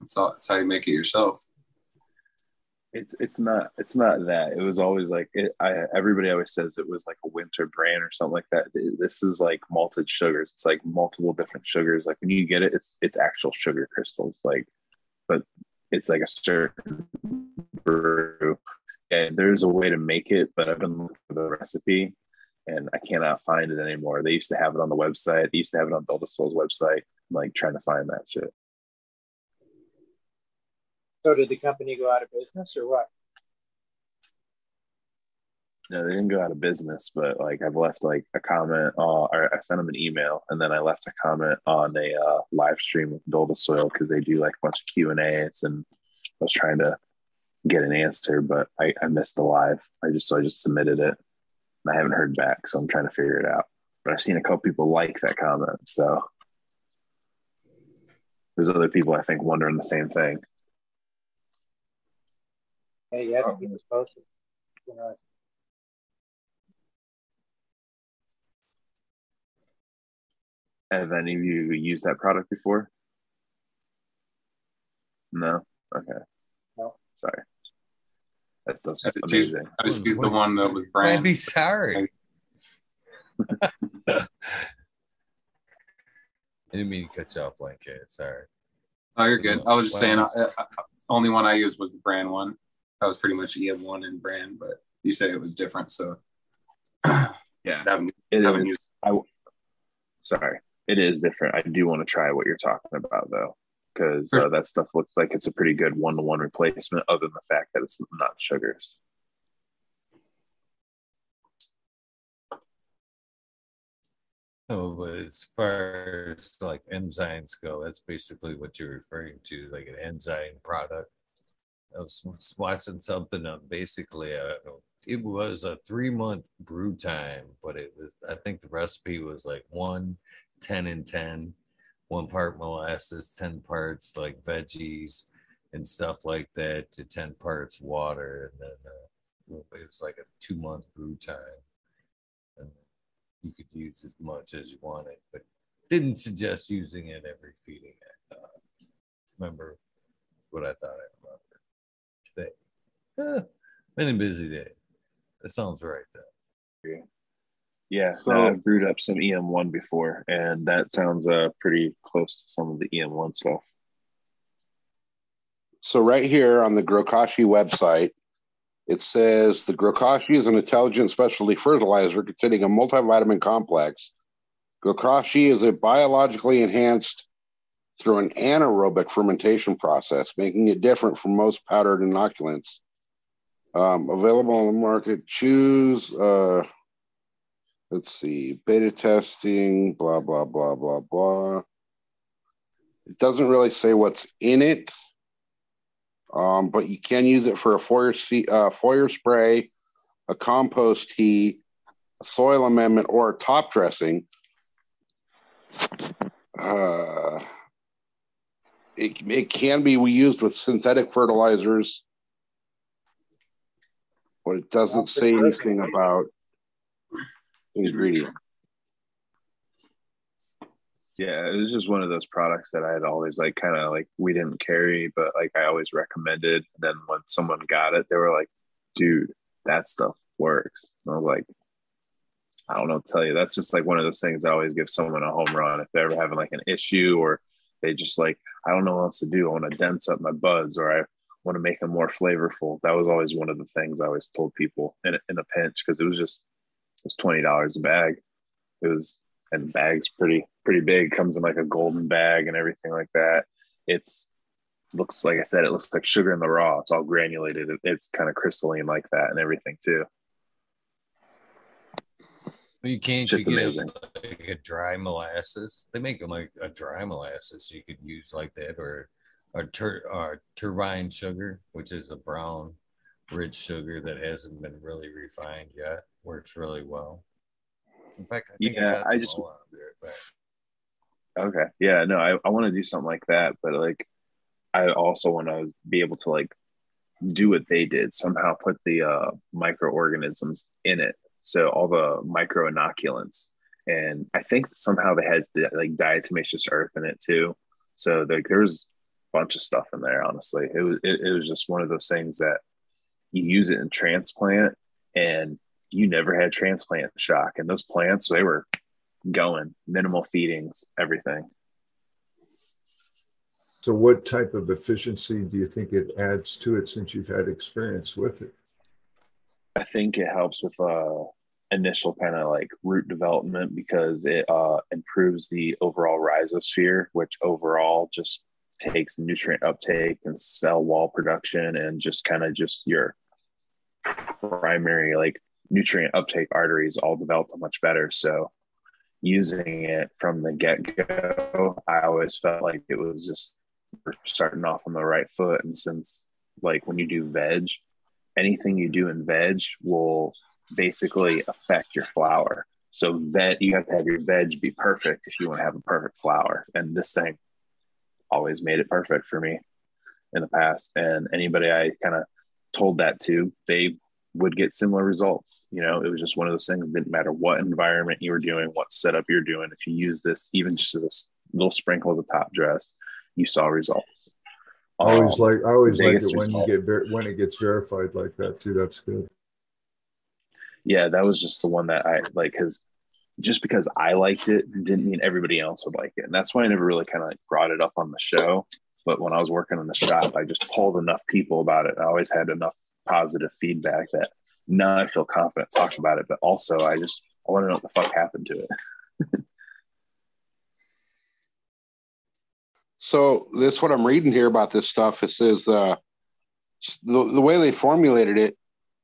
that's all. That's how you make it yourself. It's it's not it's not that it was always like it, I everybody always says it was like a winter brand or something like that. This is like malted sugars. It's like multiple different sugars. Like when you get it, it's it's actual sugar crystals. Like, but it's like a certain brew. And there's a way to make it, but I've been looking for the recipe, and I cannot find it anymore. They used to have it on the website. They used to have it on Soul's website. I'm like trying to find that shit. So did the company go out of business or what? No, they didn't go out of business, but like I've left like a comment, uh, or I sent them an email, and then I left a comment on a uh, live stream with Build A Soil because they do like a bunch of Q and A's, and I was trying to get an answer, but I, I missed the live. I just so I just submitted it, and I haven't heard back, so I'm trying to figure it out. But I've seen a couple people like that comment, so there's other people I think wondering the same thing. Hey, yeah, he was posted. You know, Have any of you used that product before? No. Okay. No. Sorry. That stuff's I just use, amazing. I just use the one that was brand. I'd be sorry. I didn't mean to cut you off, Blanket. Sorry. Oh, you're good. I was just saying, uh, uh, only one I used was the brand one. That was pretty much EM1 and brand, but you said it was different, so Yeah. haven't, It haven't is. used. I, sorry. It is different. I do want to try what you're talking about though, because uh, that stuff looks like it's a pretty good one to one replacement, other than the fact that it's not sugars. No, but as far as like enzymes go, that's basically what you're referring to, like an enzyme product. I was watching something on basically, uh, it was a three month brew time, but it was, I think the recipe was like one, 10 and 10, one part molasses, 10 parts like veggies and stuff like that, to 10 parts water. And then uh, it was like a two month brew time. And you could use as much as you wanted, but didn't suggest using it every feeding. I thought. Remember what I thought I remember today. Eh, been a busy day. That sounds right though. Yeah, Yeah, So- no, I've brewed up some EM1 before, and that sounds uh pretty close to some of the EM1 stuff. So right here on the Grokashi website, it says the Grokashi is an intelligent specialty fertilizer containing a multivitamin complex. Grokashi is a biologically enhanced through an anaerobic fermentation process, making it different from most powdered inoculants. Um, available on the market. Choose. Uh, let's see. Beta testing. Blah blah blah blah blah. It doesn't really say what's in it. Um, but you can use it for a foyer, uh, foyer spray, a compost tea, a soil amendment, or a top dressing. Uh, it, it can be used with synthetic fertilizers, but it doesn't say anything about ingredient. Yeah, it was just one of those products that I had always like kind of like we didn't carry, but like I always recommended. And then when someone got it, they were like, dude, that stuff works. And I was like, I don't know what to tell you. That's just like one of those things that always give someone a home run if they're ever having like an issue or they just like, I don't know what else to do. I want to dense up my buds or I want to make them more flavorful. That was always one of the things I always told people in a, in a pinch because it was just, it was $20 a bag. It was, and the bag's pretty, pretty big, comes in like a golden bag and everything like that. It's, looks like I said, it looks like sugar in the raw. It's all granulated. It- It's kind of crystalline like that and everything too. You can't Shit's you get amazing. like a dry molasses? They make them like a dry molasses you could use like that, or a tur- or turbinado sugar, which is a brown, rich sugar that hasn't been really refined yet. Works really well. In fact, I think Yeah, I, I just- more. I'll be right. Okay. Yeah, no, I, I want to do something like that, but like I also want to be able to like do what they did, somehow put the uh microorganisms in it. So all the micro inoculants. And I think somehow they had like diatomaceous earth in it too. So like was a bunch of stuff in there, honestly. It was it, it was just one of those things that you use it in transplant and you never had transplant shock. And those plants, they were going, minimal feedings, everything. So what type of efficiency do you think it adds to it since you've had experience with it? I think it helps with uh initial kind of like root development because it uh improves the overall rhizosphere, which overall just takes nutrient uptake and cell wall production and just kind of just your primary like nutrient uptake arteries all develop much better. So using it from the get-go, I always felt like it was just starting off on the right foot. And since like when you do veg, anything you do in veg will basically affect your flower. So veg, you have to have your veg be perfect if you want to have a perfect flower. And this thing always made it perfect for me in the past. And anybody I kind of told that to, they would get similar results. You know, it was just one of those things. Didn't matter what environment you were doing, what setup you're doing. If you use this, even just as a little sprinkle as a top dress, you saw results. I always Um, like I always like it when you get ver- when it gets verified like that too. That's good. yeah, that was just the one that I like because just because I liked it didn't mean everybody else would like it. And that's why I never really kind of like brought it up on the show. But when I was working in the shop, I just told enough people about it. I always had enough positive feedback that now I feel confident talking about it. But also, I just I want to know what the fuck happened to it. So this what I'm reading here about this stuff. It says uh, the the way they formulated it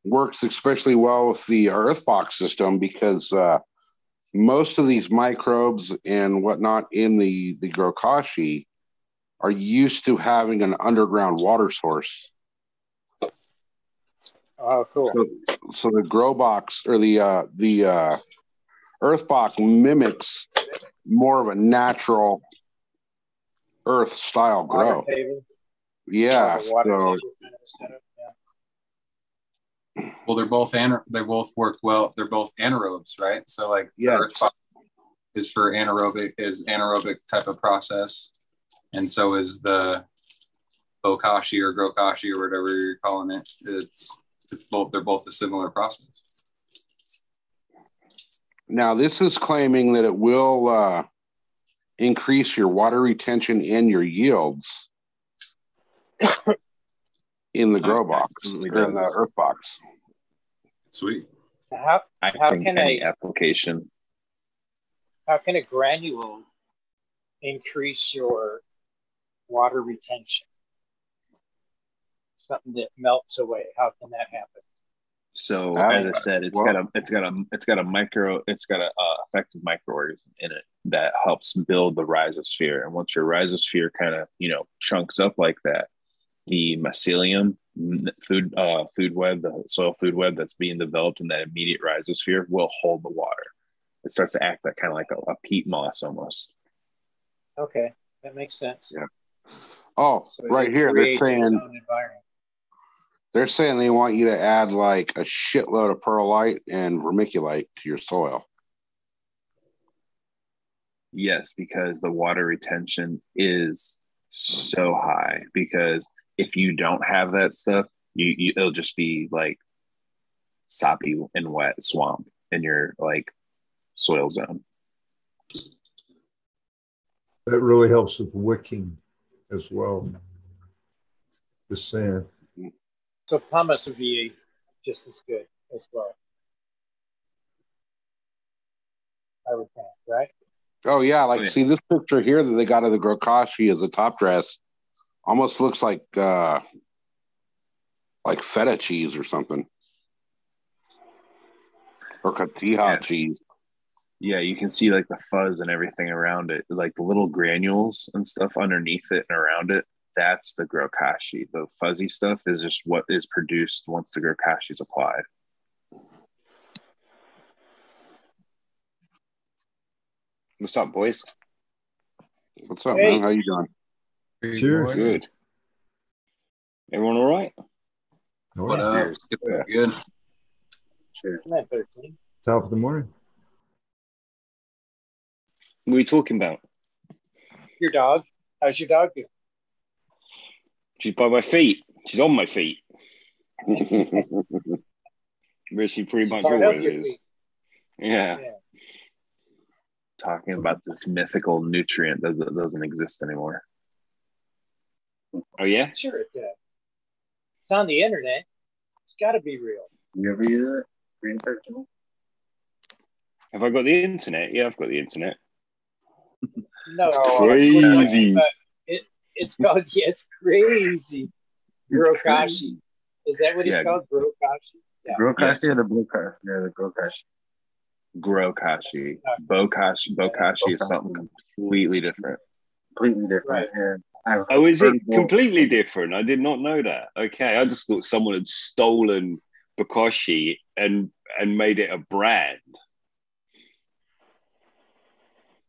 works especially well with the Earthbox system because uh, most of these microbes and whatnot in the the Grokashi are used to having an underground water source. Oh, cool. So, so the grow box or the uh, the uh, earth box mimics more of a natural earth style grow. Yeah. So table kind of setup, yeah. Well, they're both ana- they both work well. They're both anaerobes, right? So like the Yes. earth box is for anaerobic is anaerobic type of process, and so is the bokashi or grokashi or whatever you're calling it. It's it's both they're both a similar process. now this is claiming that it will uh, increase your water retention and your yields in the grow box Absolutely or in the earth box. Sweet. How How think can any I- application. how can a granule increase your water retention? Something that melts away. How can that happen? So as I said, it's well- got a it's got a it's got a micro it's got a uh, effective microorganism in it that helps build the rhizosphere. And once your rhizosphere kind of you know chunks up like that, the mycelium food uh, food web, the soil food web that's being developed in that immediate rhizosphere will hold the water. It starts to act like kind of like a, a peat moss almost. Okay, that makes sense. Yeah. Oh, So right here they're saying they're saying they want you to add like a shitload of perlite and vermiculite to your soil. Yes, because the water retention is so high. Because if you don't have that stuff, you, you it'll just be like soppy and wet swamp in your like soil zone. That really helps with wicking as well. The sand. So pumice would be just as good as well. I would think, right? Oh yeah, like Oh, yeah. see this picture here that they got of the Grokashi as a top dress almost looks like uh like feta cheese or something. Or cotija Yeah. cheese. Yeah, you can see like the fuzz and everything around it, like the little granules and stuff underneath it and around it. That's the grokashi. The fuzzy stuff is just what is produced once the grokashi is applied. What's up, boys? What's up, Hey. man? How you doing? Good Cheers. morning. Good. Everyone all right? What yeah. up? Good. Sure. Isn't that 13? Top of the morning. What are you talking about? Your dog? How's your dog doing? She's by my feet. She's on my feet. Where she pretty much Part of always your is. feet. Yeah. Yeah. Talking about this mythical nutrient that that doesn't exist anymore. Oh yeah. Sure it does. It's on the internet. It's got to be real. You ever use it? Green 13? Have I got the internet? Yeah, I've got the internet. No, it's Crazy. But it, it's called, yeah, it's crazy. Brokashi. Is that what it's Yeah. called? Brokashi. Yeah. Grokashi Yes. or the blue car? Yeah, the Grokashi. Grokashi. Bokashi Bokashi is something completely different. Completely different. Right. Yeah. Oh, is it completely different? I did not know that. Okay, I just thought someone had stolen Bokashi and and made it a brand.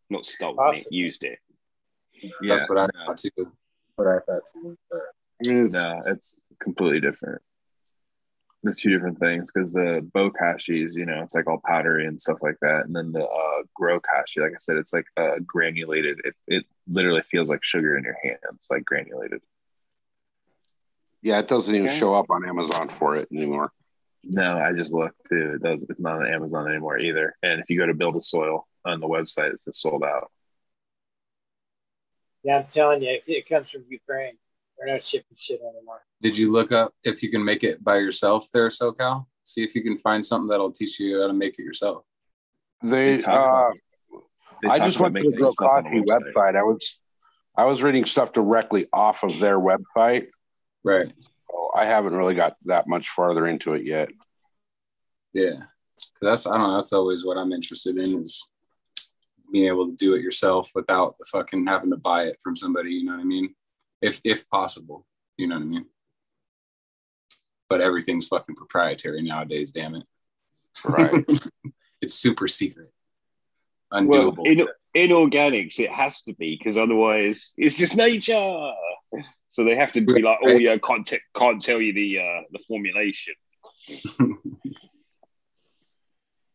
Not stolen it, used it. Yeah, That's what I thought too. what I thought too. But I mean, it's, no, it's completely different. They're two different things because the Bokashis, you know, it's like all powdery and stuff like that, and then the uh, Grokashi, like I said, it's like uh, granulated. It it literally feels like sugar in your hands, like granulated. yeah, it doesn't even Okay. show up on Amazon for it anymore. No, I just looked too. It does. It's not on Amazon anymore either. And if you go to Build a Soil on the website, it's just sold out. Yeah, I'm telling you, it comes from Ukraine. They're not shipping shit anymore. Did you look up if you can make it by yourself there, SoCal? See if you can find something that'll teach you how to make it yourself. They, They uh, They I just went to the making it yourself on Grokashi the website. I was I was reading stuff directly off of their website. Right. So I haven't really got that much farther into it yet. Yeah, that's I don't know, that's always what I'm interested in is being able to do it yourself without the fucking having to buy it from somebody, you know what I mean? If if possible. You know what I mean? But everything's fucking proprietary nowadays, damn it. Right. it's super secret. Undoable. Well, in, in organics, it has to be because otherwise it's just nature. So they have to be like, oh yeah, can't t- can't tell you the uh, the formulation.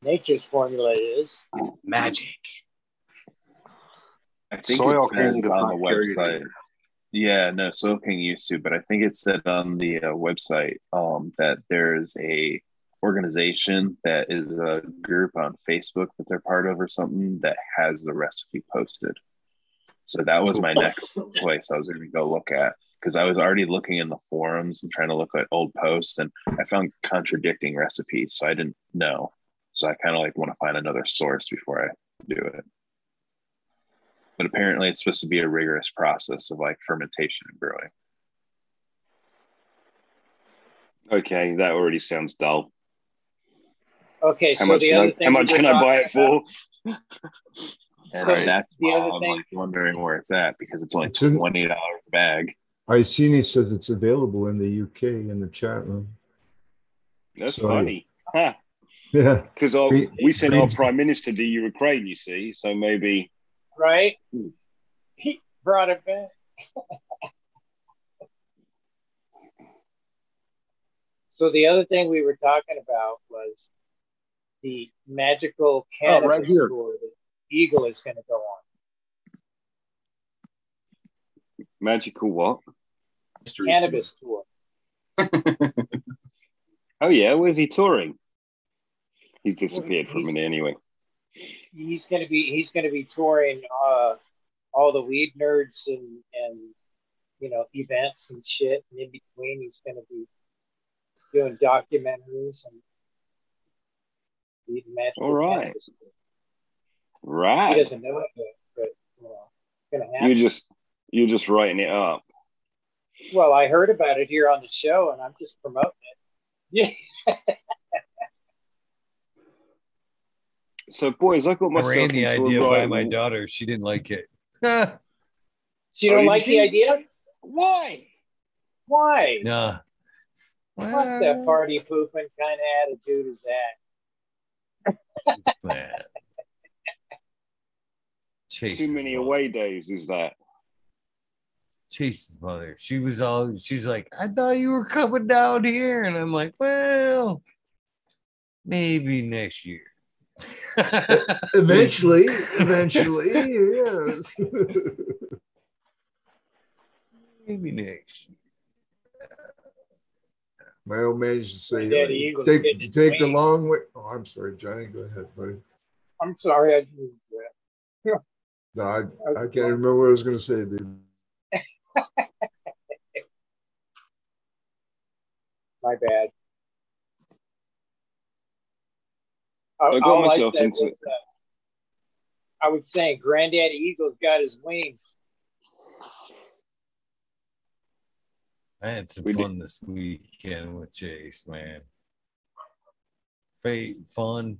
Nature's formula is Magic. I think Soil it says on the website. Yeah, no, Soil King used to, but I think it said on the uh, website um, that there's a organization that is a group on Facebook that they're part of or something that has the recipe posted. So that was my next place I was going to go look at because I was already looking in the forums and trying to look at old posts and I found contradicting recipes, so I didn't know. So I kind of like want to find another source before I do it but apparently it's supposed to be a rigorous process of like fermentation and brewing. Okay, that already sounds dull. okay. How so much the can other I, thing how much can I buy it for? And So that's the why other I'm thing- like wondering where it's at because it's only It's twenty dollars a bag. Icini says it's available in the UK in the chat room. That's So- funny. Huh. Yeah. Because we sent our prime minister to Ukraine, you see. So maybe right? Hmm. He brought it back. so the other thing we were talking about was the magical oh, cannabis right here. tour that Eagle is going to go on. magical what? History Cannabis tour. Oh yeah, where's he touring? He's disappeared for a minute anyway. He's going to be he's going to be touring uh, all the weed nerds and and you know events and shit. And in between, he's going to be doing documentaries and leading magical All right. cannabis tour. He doesn't know it yet, but you know, going to happen. You're just you're just writing it up. Well, I heard about it here on the show, and I'm just promoting it. Yeah, So boys, I got I myself ran the into idea by right- my daughter. She didn't like it. she Oh, don't you like see? the idea? Why? Why? nah. What the party pooping kind of attitude is that? Man. Chase Too many away days is that? Chase's mother. She was all she's like, I thought you were coming down here. And I'm like, well, maybe next year. Eventually, eventually, yes. maybe next year. My old man used to say, Daddy uh, Eagle's take, getting take the wings. long way. Oh, I'm sorry, Johnny. Go ahead, buddy. I'm sorry, I didn't do that. No, I, I can't remember what I was going to say, dude. My bad. I, I got all I myself said into- was, uh, I was saying, Granddaddy Eagle's got his wings. I had some We did- fun this weekend with Chase, man. Fate, fun.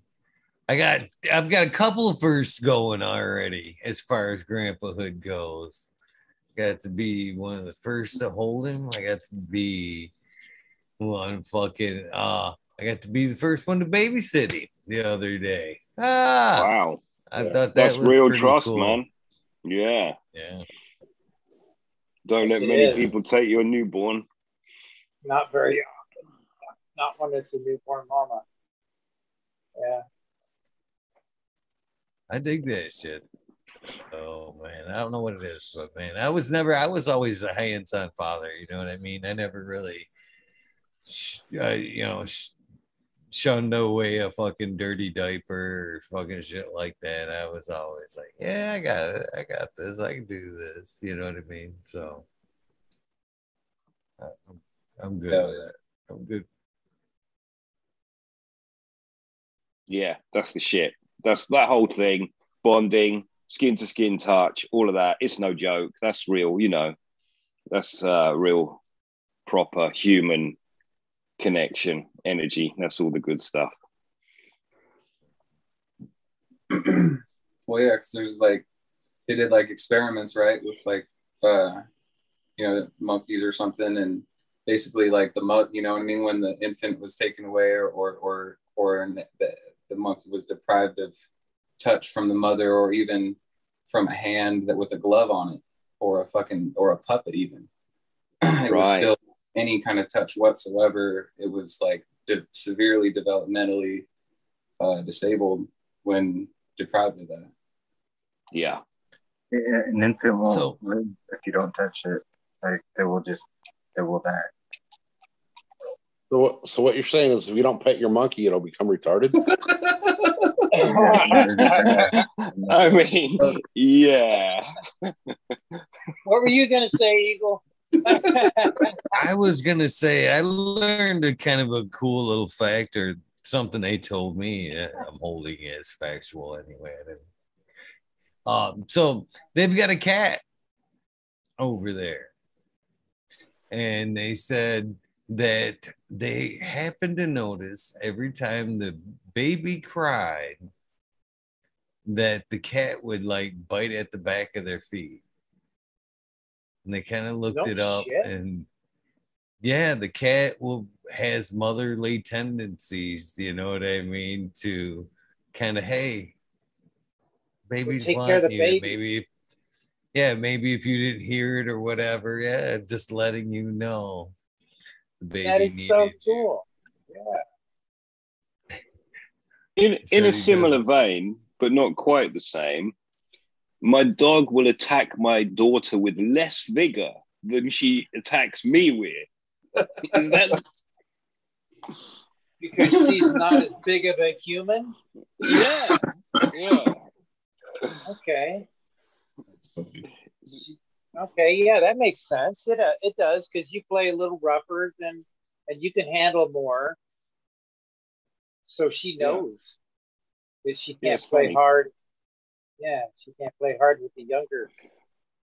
I got I've got a couple of firsts going already as far as grandpahood goes. Got to be one of the first to hold him. I got to be one fucking uh I got to be the first one to babysit him the other day. Ah Wow. I Yeah. thought that That's was real trust, cool. man. Yeah. Yeah. Don't let it many is. people take your newborn. Not very often. Not when it's a newborn mama. Yeah. I dig that shit. Oh man, I don't know what it is, but man, I was never, I was always a hands-on father. You know what I mean? I never really, sh- uh, you know, sh- shunned away a fucking dirty diaper or fucking shit like that. I was always like, yeah, I got it, I got this, I can do this. You know what I mean? So I'm, I'm good Yeah. with that. I'm good. Yeah, that's the shit. That's that whole thing. Bonding, skin to skin touch, all of that. It's no joke. That's real, you know. That's uh real proper human connection, energy. That's all the good stuff. well, yeah, because there's like they did like experiments, right, with like uh, you know, monkeys or something, and basically like the mud, you know what I mean, when the infant was taken away or or or or the the monkey was deprived of touch from the mother, or even from a hand that with a glove on it, or a fucking or a puppet even. it was still any kind of touch whatsoever. It was like de- severely developmentally uh, disabled when deprived of that. Yeah. Yeah, An infant won't So- live if you don't touch it. Like they will just they will die. So what, so what you're saying is if you don't pet your monkey, it'll become retarded? I mean, yeah. What were you going to say, Eagle? I was gonna say I learned a kind of a cool little fact or something they told me. I'm holding it as factual anyway. Um, so they've got a cat over there, and they said that they happened to notice every time the baby cried that the cat would like bite at the back of their feet. And they kind of looked No it up shit. and yeah the cat will has motherly tendencies you know what i mean to kind of hey babies take care of wanting the you baby. maybe if, yeah maybe if you didn't hear it or whatever yeah just letting you know the baby that is needed so you. cool. Yeah. In So in a similar does- vein, but not quite the same, my dog will attack my daughter with less vigor than she attacks me with. Is that Because she's not as big of a human. yeah? Yeah. Okay. That's funny. Okay. Yeah, that makes sense. It uh, it does because you play a little rougher than and you can handle more. So she Yeah. knows that she can't it's play funny. hard. Yeah, she can't play hard with the younger.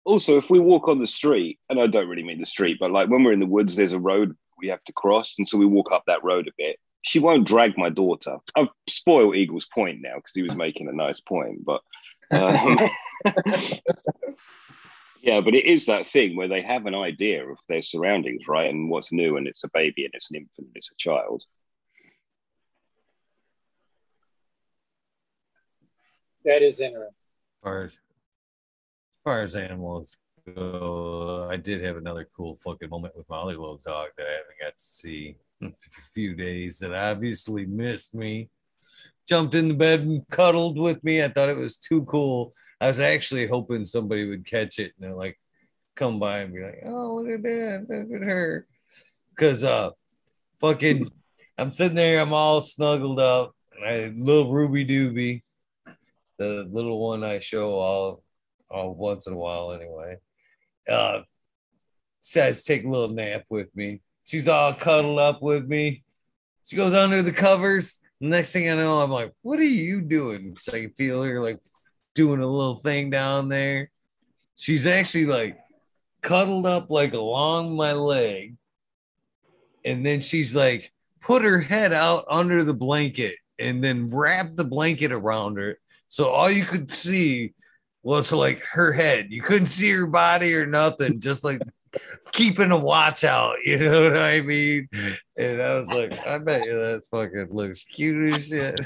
Also, if we walk on the street, and I don't really mean the street, but like when we're in the woods, there's a road we have to cross, and so we walk up that road a bit. She won't drag my daughter. I've spoiled Eagle's point now because he was making a nice point, but um, yeah, but it is that thing where they have an idea of their surroundings, right, and what's new, and it's a baby, and it's an infant, and it's a child. That is interesting. As far as, as far as animals go, I did have another cool fucking moment with my other little dog that I haven't got to see in a few days that obviously missed me. Jumped in the bed and cuddled with me. I thought it was too cool. I was actually hoping somebody would catch it and like come by and be like, oh, look at that. Look at her. Cause uh fucking I'm sitting there, I'm all snuggled up. And I little Ruby Dooby, the little one I show all all once in a while anyway. Uh to take a little nap with me. She's all cuddled up with me. She goes under the covers. Next thing I know, I'm like, what are you doing? So I can feel her like doing a little thing down there. She's actually like cuddled up like along my leg. And then she's like put her head out under the blanket and then wrapped the blanket around her. So all you could see was like her head. You couldn't see her body or nothing, just like keeping a watch out. You know what I mean? And I was like, I bet you that fucking looks cute as shit.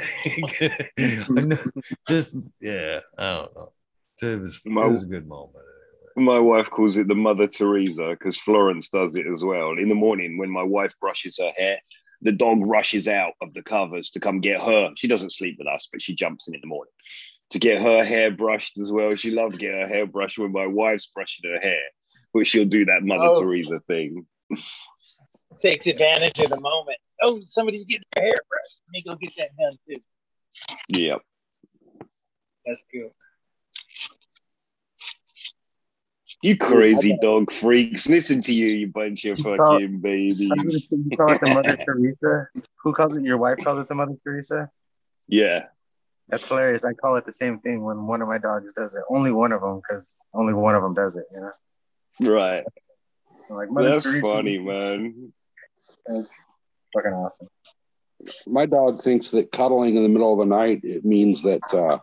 just yeah, I don't know. It was, it was a good moment. My wife calls it the Mother Teresa because Florence does it as well. In the morning, when my wife brushes her hair, the dog rushes out of the covers to come get her. She doesn't sleep with us, but she jumps in in the morning to get her hair brushed as well. She loves getting her hair brushed when my wife's brushing her hair, but she'll do that Mother Oh. Teresa thing. Takes advantage of the moment. Oh, somebody's getting their hair brushed. Let me go get that done too. Yep. That's cool. You crazy dog freaks. Listen to you, you bunch of You call- fucking babies. I was gonna say, you call it the Mother Teresa. Who calls it? Your wife calls it the Mother Teresa. Yeah. That's hilarious. I call it the same thing when one of my dogs does it. Only one of them, because only one of them does it. You know, Right. I'm like Mother That's Teresa. funny, man. That's fucking awesome. My dog thinks that cuddling in the middle of the night it means that uh,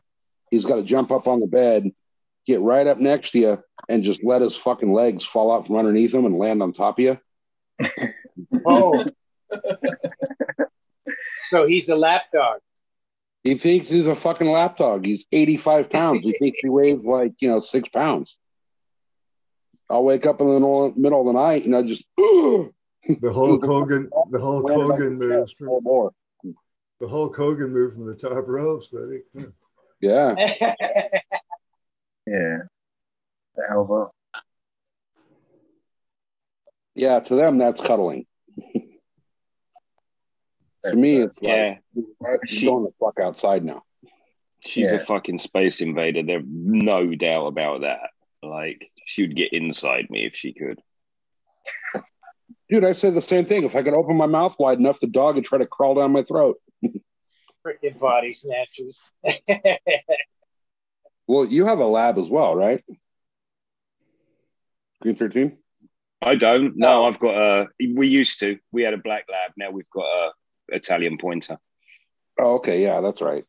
he's got to jump up on the bed, get right up next to you, and just let his fucking legs fall out from underneath him and land on top of you. Oh. so he's a lap dog. He thinks he's a fucking lap dog. He's 85 pounds. He thinks he weighs like, you know, six pounds. I'll wake up in the middle middle of the night and I just, "Ugh." The Hulk Hogan, the Hulk Landed on Hogan moves from more. the Hulk Hogan move from the top ropes, buddy. Yeah. Yeah. The elbow. Yeah. To them, that's cuddling. to me, it's Yeah. like, She- going the fuck outside now. She's Yeah. a fucking space invader. There's no doubt about that. Like, she would get inside me if she could. Dude, I said the same thing. If I could open my mouth wide enough, the dog would try to crawl down my throat. Freaking body snatchers. Well, you have a lab as well, right? Green 13? I don't. No, No. I've got a. We used to. We had a black lab. Now we've got a Italian pointer. Oh, okay. Yeah, that's right.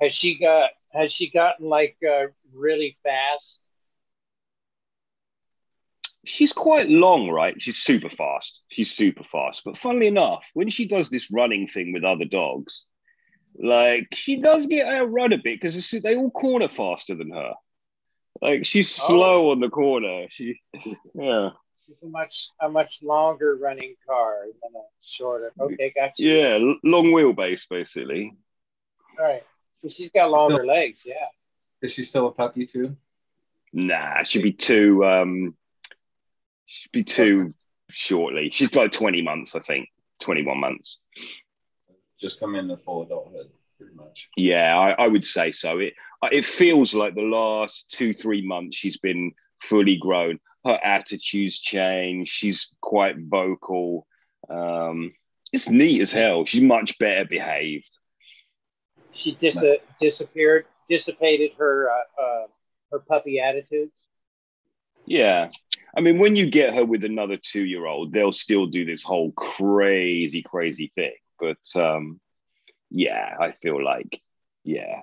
has she got has she gotten like uh, really fast? she's quite long, right? She's super fast. She's super fast. But funnily enough, when she does this running thing with other dogs, like she does get outrun a bit because they all corner faster than her. Like she's Oh. slow on the corner. She, yeah, She's a much a much longer running car than a shorter. Okay, gotcha. yeah, long wheelbase basically. All right. So she's got longer legs. Yeah. Is she still a puppy too? Nah, she'd be too. Um, she'd be too shortly. She's like twenty months, I think. Twenty-one months. Just come into full adulthood, pretty much. Yeah, I, I would say so. It it feels like the last two three months she's been fully grown. Her attitudes change. She's quite vocal. Um, it's neat as hell. She's much better behaved. She dis- disappeared, dissipated her uh, uh, her puppy attitudes. Yeah, I mean, when you get her with another two year old, they'll still do this whole crazy crazy thing. But um, yeah, I feel like yeah,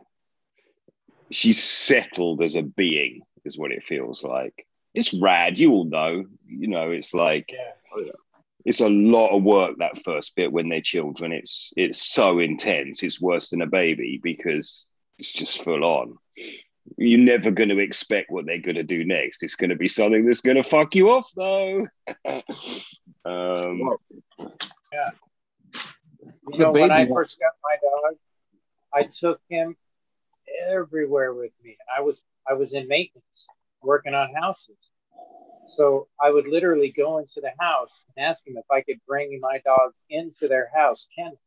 she's settled as a being, is what it feels like. It's rad. You all know, you know, it's like Yeah. it's a lot of work that first bit when they're children. It's it's so intense. It's worse than a baby because it's just full on. You're never going to expect what they're going to do next. It's going to be something that's going to fuck you off, though. um, Yeah. You know, when I first got my dog, I took him everywhere with me. I was I was in maintenance, working on houses. So I would literally go into the house and ask him if I could bring my dog into their house, kennel.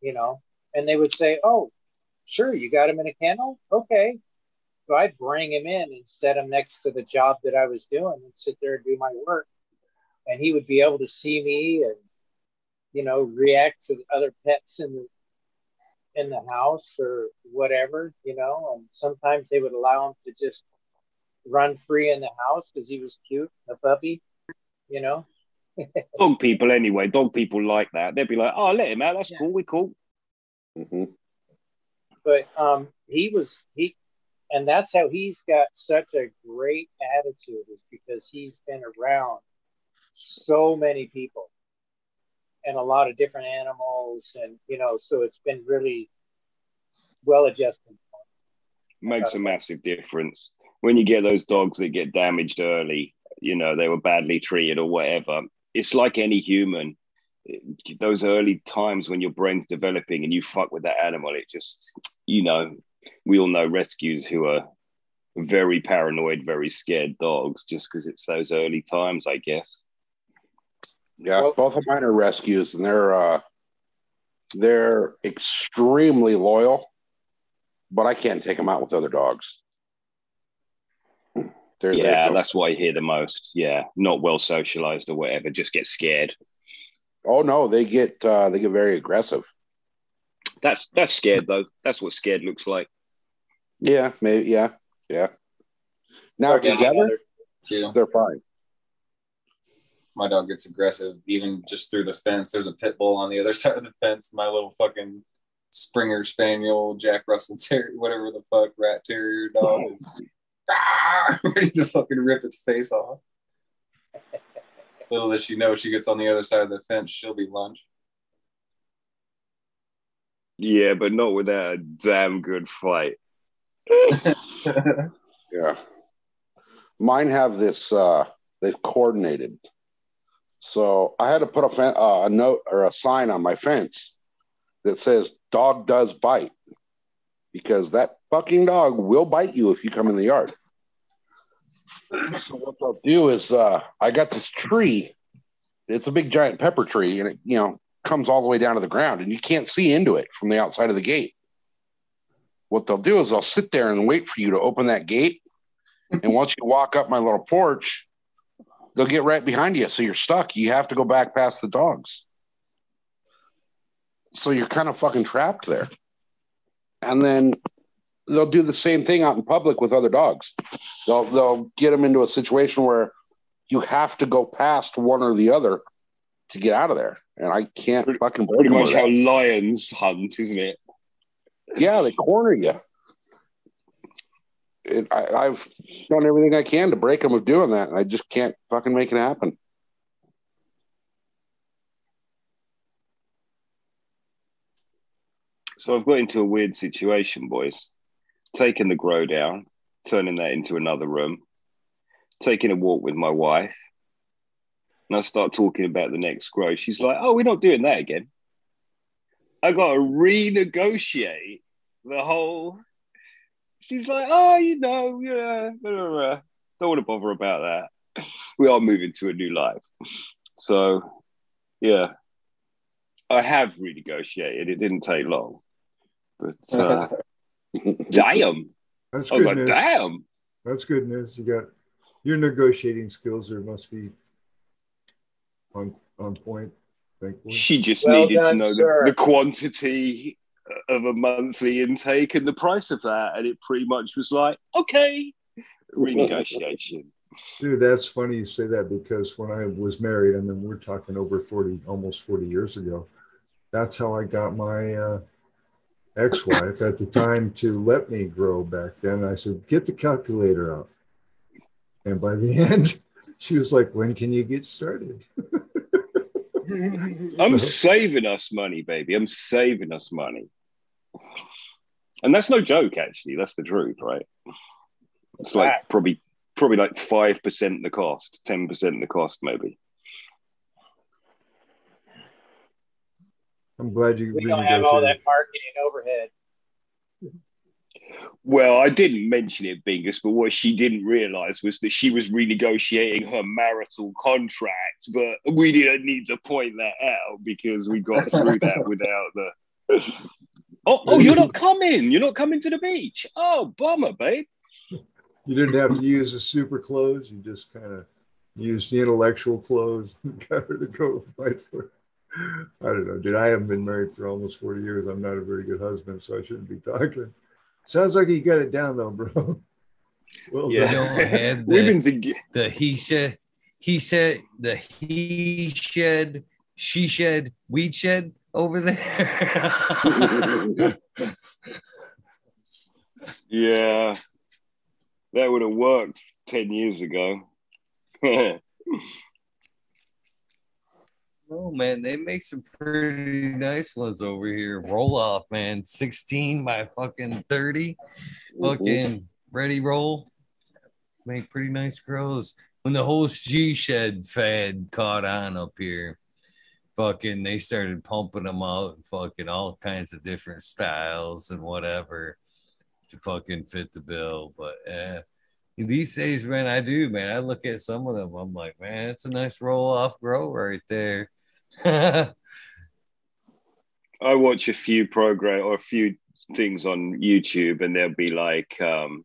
You know, and they would say, "Oh, sure, you got him in a kennel, okay." So I'd bring him in and set him next to the job that I was doing and sit there and do my work, and he would be able to see me and you know react to other pets in the in the house or whatever, you know. And sometimes they would allow him to just run free in the house because he was cute, a puppy, you know. dog people, anyway, dog people like that. They'd be like, "Oh, let him out. That's cool. We're cool." hmm But um, he was he, and that's how he's got such a great attitude is because he's been around so many people and a lot of different animals, and you know, so it's been really well adjusted. makes a massive difference. When you get those dogs that get damaged early you know they were badly treated or whatever it's like any human. Those early times when your brain's developing and you fuck with that animal it just you know we all know rescues who are very paranoid very scared dogs just because it's those early times i guess Yeah, Well- both of mine are rescues, and they're uh, they're extremely loyal, but I can't take them out with other dogs. They're, yeah they're- that's what i hear the most yeah not well socialized or whatever just get scared oh no, they get uh, they get very aggressive. that's that's scared though that's what scared looks like Yeah, maybe. Yeah, yeah. Now Or getting together, they're fine. My dog gets aggressive, even just through the fence. There's a pit bull on the other side of the fence. My little fucking Springer Spaniel, Jack Russell Terrier, whatever the fuck, rat terrier dog is "Ah!" ready to fucking rip its face off. Little does she know, she gets on the other side of the fence, she'll be lunch. yeah but not without a damn good fight Yeah. Mine have this, uh, they've coordinated. So I had to put a, uh, a note or a sign on my fence that says dog does bite because that fucking dog will bite you if you come in the yard. So what they'll do is, uh, I got this tree. It's a big giant pepper tree and it, you know, comes all the way down to the ground and you can't see into it from the outside of the gate. What they'll do is they'll sit there and wait for you to open that gate and once you walk up my little porch, they'll get right behind you. So you're stuck. You have to go back past the dogs. So you're kind of fucking trapped there. And then they'll do the same thing out in public with other dogs. They'll they'll get them into a situation where you have to go past one or the other to get out of there. And I can't fucking pretty much how lions hunt isn't it Yeah, they corner you. It, I, I've done everything I can to break them of doing that, I just can't fucking make it happen. So I've got into a weird situation, boys. Taking the grow down, turning that into another room, taking a walk with my wife. And I start talking about the next grow. She's like, oh, we're not doing that again. I got to renegotiate the whole. She's like, oh, you know, yeah, blah, blah, blah. don't want to bother about that. We are moving to a new life. So, yeah, I have renegotiated. It didn't take long. But uh, damn. That's I was good like, news. damn. That's good news. You got your negotiating skills are must be on on point. Thankfully. She just Well needed to done, know the, the quantity of a monthly intake and the price of that. And it pretty much was like, okay, renegotiation. Dude, that's funny you say that because when I was married, and then we're talking over 40, almost 40 years ago, that's how I got my uh, ex wife at the time to let me grow back then. I said, get the calculator out. And by the end, she was like, when can you get started? I'm saving us money, baby. I'm saving us money. And that's no joke, actually. That's the truth, right? It's like Fact. probably probably like five percent the cost, ten percent the cost, maybe. I'm glad you we don't have all that marketing overhead. Well, I didn't mention it, Bingus, but what she didn't realize was that she was renegotiating her marital contract, but we didn't need to point that out because we got through that without the. Oh, oh, you're not coming. You're not coming to the beach. Oh, bummer, babe. You didn't have to use the super clothes. You just kind of used the intellectual clothes and got her to go fight for it. I don't know, dude. I haven't been married for almost 40 years. I'm not a very good husband, so I shouldn't be talking. Sounds like you got it down though, bro. Well Yeah. You don't have We've the, been together. the he said, he said, the he shed, she shed, we shed over there. Yeah, that would have worked 10 years ago. Oh man, they make some pretty nice ones over here. Roll off, man. 16 by fucking 30. Mm-hmm. Fucking ready roll. Make pretty nice grows. When the whole she shed fad caught on up here, fucking they started pumping them out in fucking all kinds of different styles and whatever to fucking fit the bill. But eh, these days, man, I do, man. I look at some of them, I'm like, man, it's a nice roll off grow right there. I watch a few program or a few things on YouTube, and there'll be like um,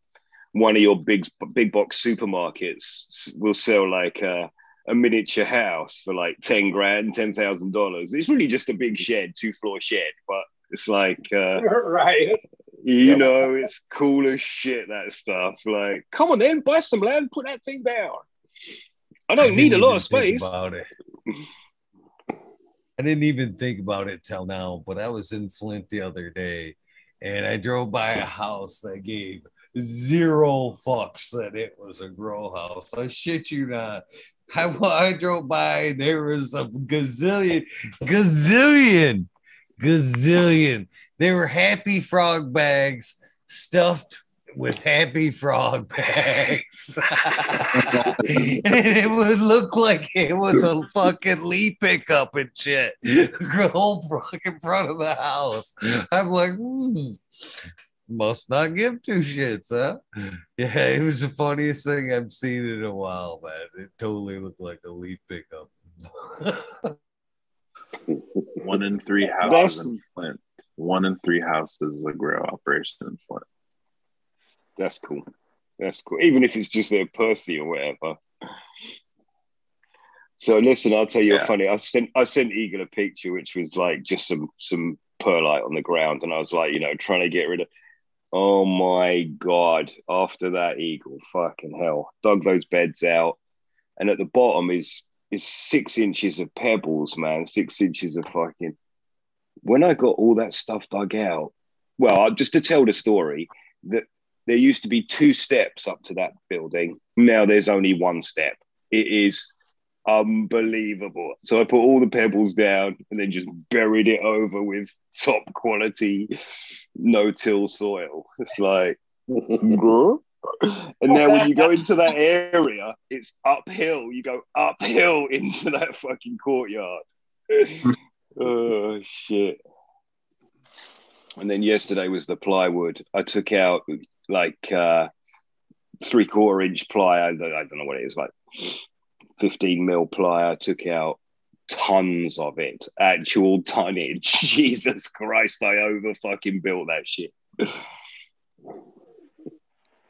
one of your big big box supermarkets will sell like a, a miniature house for like ten grand, ten thousand dollars. It's really just a big shed, two floor shed, but it's like uh, right. you Yep. know, it's cool as shit. That stuff. Like, come on, then buy some land, put that thing down. I don't I need a lot of space. about it. I didn't even think about it till now, but I was in Flint the other day and I drove by a house that gave zero fucks that it was a grow house. I shit you not. I, I drove by, there was a gazillion, gazillion, gazillion. They were happy frog bags stuffed with happy frog bags. and it would look like it was a fucking leaf pickup and shit. Whole fucking front of the house. I'm like, hmm, must not give two shits, huh? Yeah, it was the funniest thing I've seen in a while, man. It totally looked like a leaf pickup. One in three houses in Flint. One in three houses is a grow operation in Flint. That's cool. That's cool. Even if it's just their pussy or whatever. So listen, I'll tell you Yeah. a funny. I sent I sent Eagle a picture which was like just some some perlite on the ground, and I was like, you know, trying to get rid of. Oh my god! After that, Eagle, fucking hell, dug those beds out, and at the bottom is is six inches of pebbles, man. Six inches of fucking. When I got all that stuff dug out, well, just to tell the story, that there used to be two steps up to that building. Now there's only one step. It is unbelievable. So I put all the pebbles down and then just buried it over with top quality no till soil. It's like, and now when you go into that area, it's uphill. You go uphill into that fucking courtyard. oh shit. And then yesterday was the plywood. I took out like uh three quarter inch ply. I don't, I don't know what it is, like 15 mil ply. I took out tons of it, actual tonnage. Jesus Christ, I over fucking built that shit.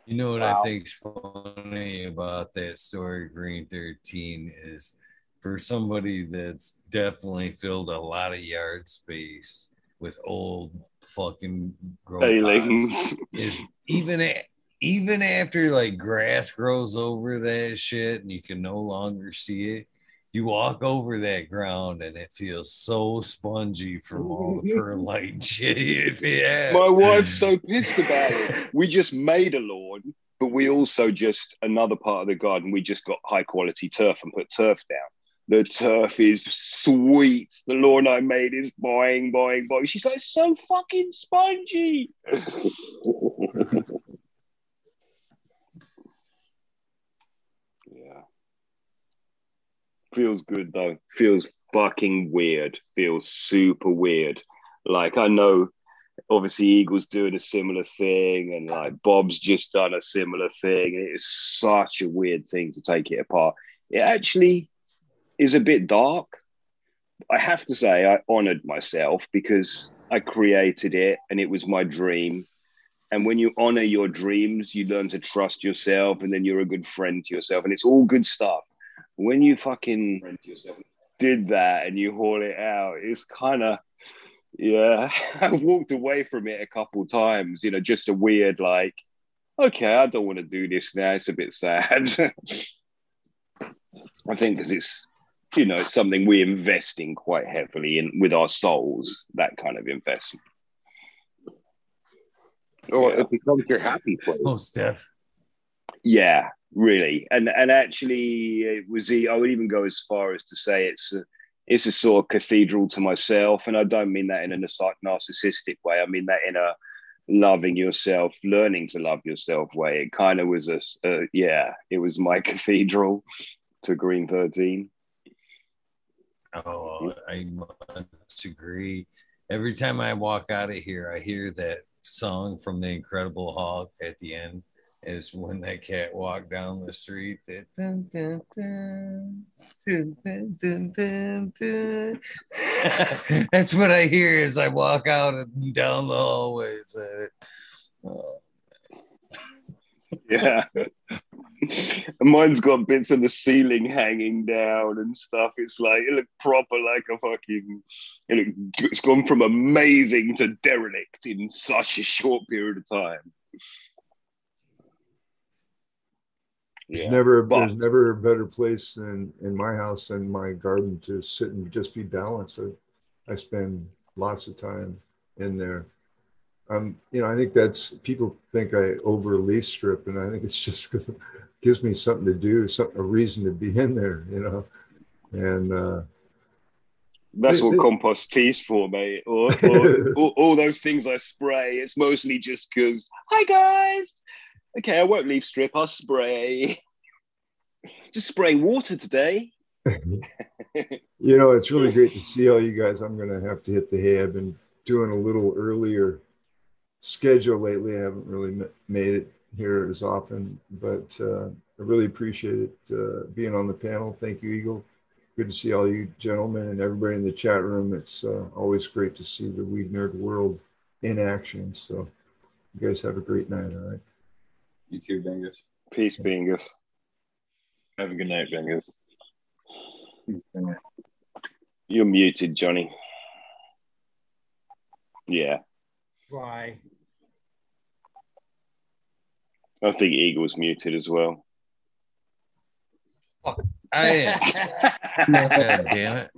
You know what Wow. I think's funny about that story, Green 13, is for somebody that's definitely filled a lot of yard space with old fucking grow pots, Failings. is even a, even after like grass grows over that shit and you can no longer see it, you walk over that ground and it feels so spongy from all the perlite shit. Yeah. My wife's so pissed about it. We just made a lawn, but we also just another part of the garden. We just got high quality turf and put turf down. The turf is sweet. The lawn I made is boing, boing, boing. She's like, so fucking spongy. Feels good though. Feels fucking weird. Feels super weird. Like I know obviously Eagles doing a similar thing, and like Bob's just done a similar thing. It is such a weird thing to take it apart. It actually is a bit dark. I have to say, I honored myself because I created it and it was my dream. And when you honor your dreams, you learn to trust yourself, and then you're a good friend to yourself, and it's all good stuff. When you fucking did that and you haul it out, it's kind of yeah, I walked away from it a couple times, you know, just a weird like, okay, I don't want to do this now. It's a bit sad. I think because it's, you know, it's something we invest in quite heavily in with our souls, that kind of investment. Oh, it becomes your happy place. Oh, Steph. Yeah, really. And and actually, it was. I would even go as far as to say it's a, it's a sort of cathedral to myself, and I don't mean that in a narciss- narcissistic way. I mean that in a loving yourself, learning to love yourself way. It kind of was a, yeah. It was my cathedral to Green Thirteen. Oh, I must agree. Every time I walk out of here, I hear that song from the Incredible Hulk at the end. Is when that cat walked down the street. That's what I hear as I walk out and down the hallways. Yeah. Mine's got bits of the ceiling hanging down and stuff. It's like it looked proper like a fucking. It looked, it's gone from amazing to derelict in such a short period of time. There's Yeah, never but- there's never a better place than in my house and my garden to sit and just be balanced. I, I spend lots of time in there. Um, you know, I think that's people think I overly strip, and I think it's just because it gives me something to do, some a reason to be in there. You know, and uh, That's what compost tea's for, mate. Or, or all, all those things I spray. It's mostly just because, hi guys. Okay, I won't leave strip. I'll spray. Just spraying water today. you know, it's really great to see all you guys. I'm going to have to hit the hay. I've been doing a little earlier schedule lately. I haven't really made it here as often, but uh, I really appreciate it uh, being on the panel. Thank you, Eagle. Good to see all you gentlemen and everybody in the chat room. It's uh, always great to see the Weed Nerd world in action. So, you guys have a great night. All right. You too, Dingus. Peace, Bingus. Have a good night, Bingus. You're muted, Johnny. Yeah, Why? I think Eagle's muted as well. I am. God damn it.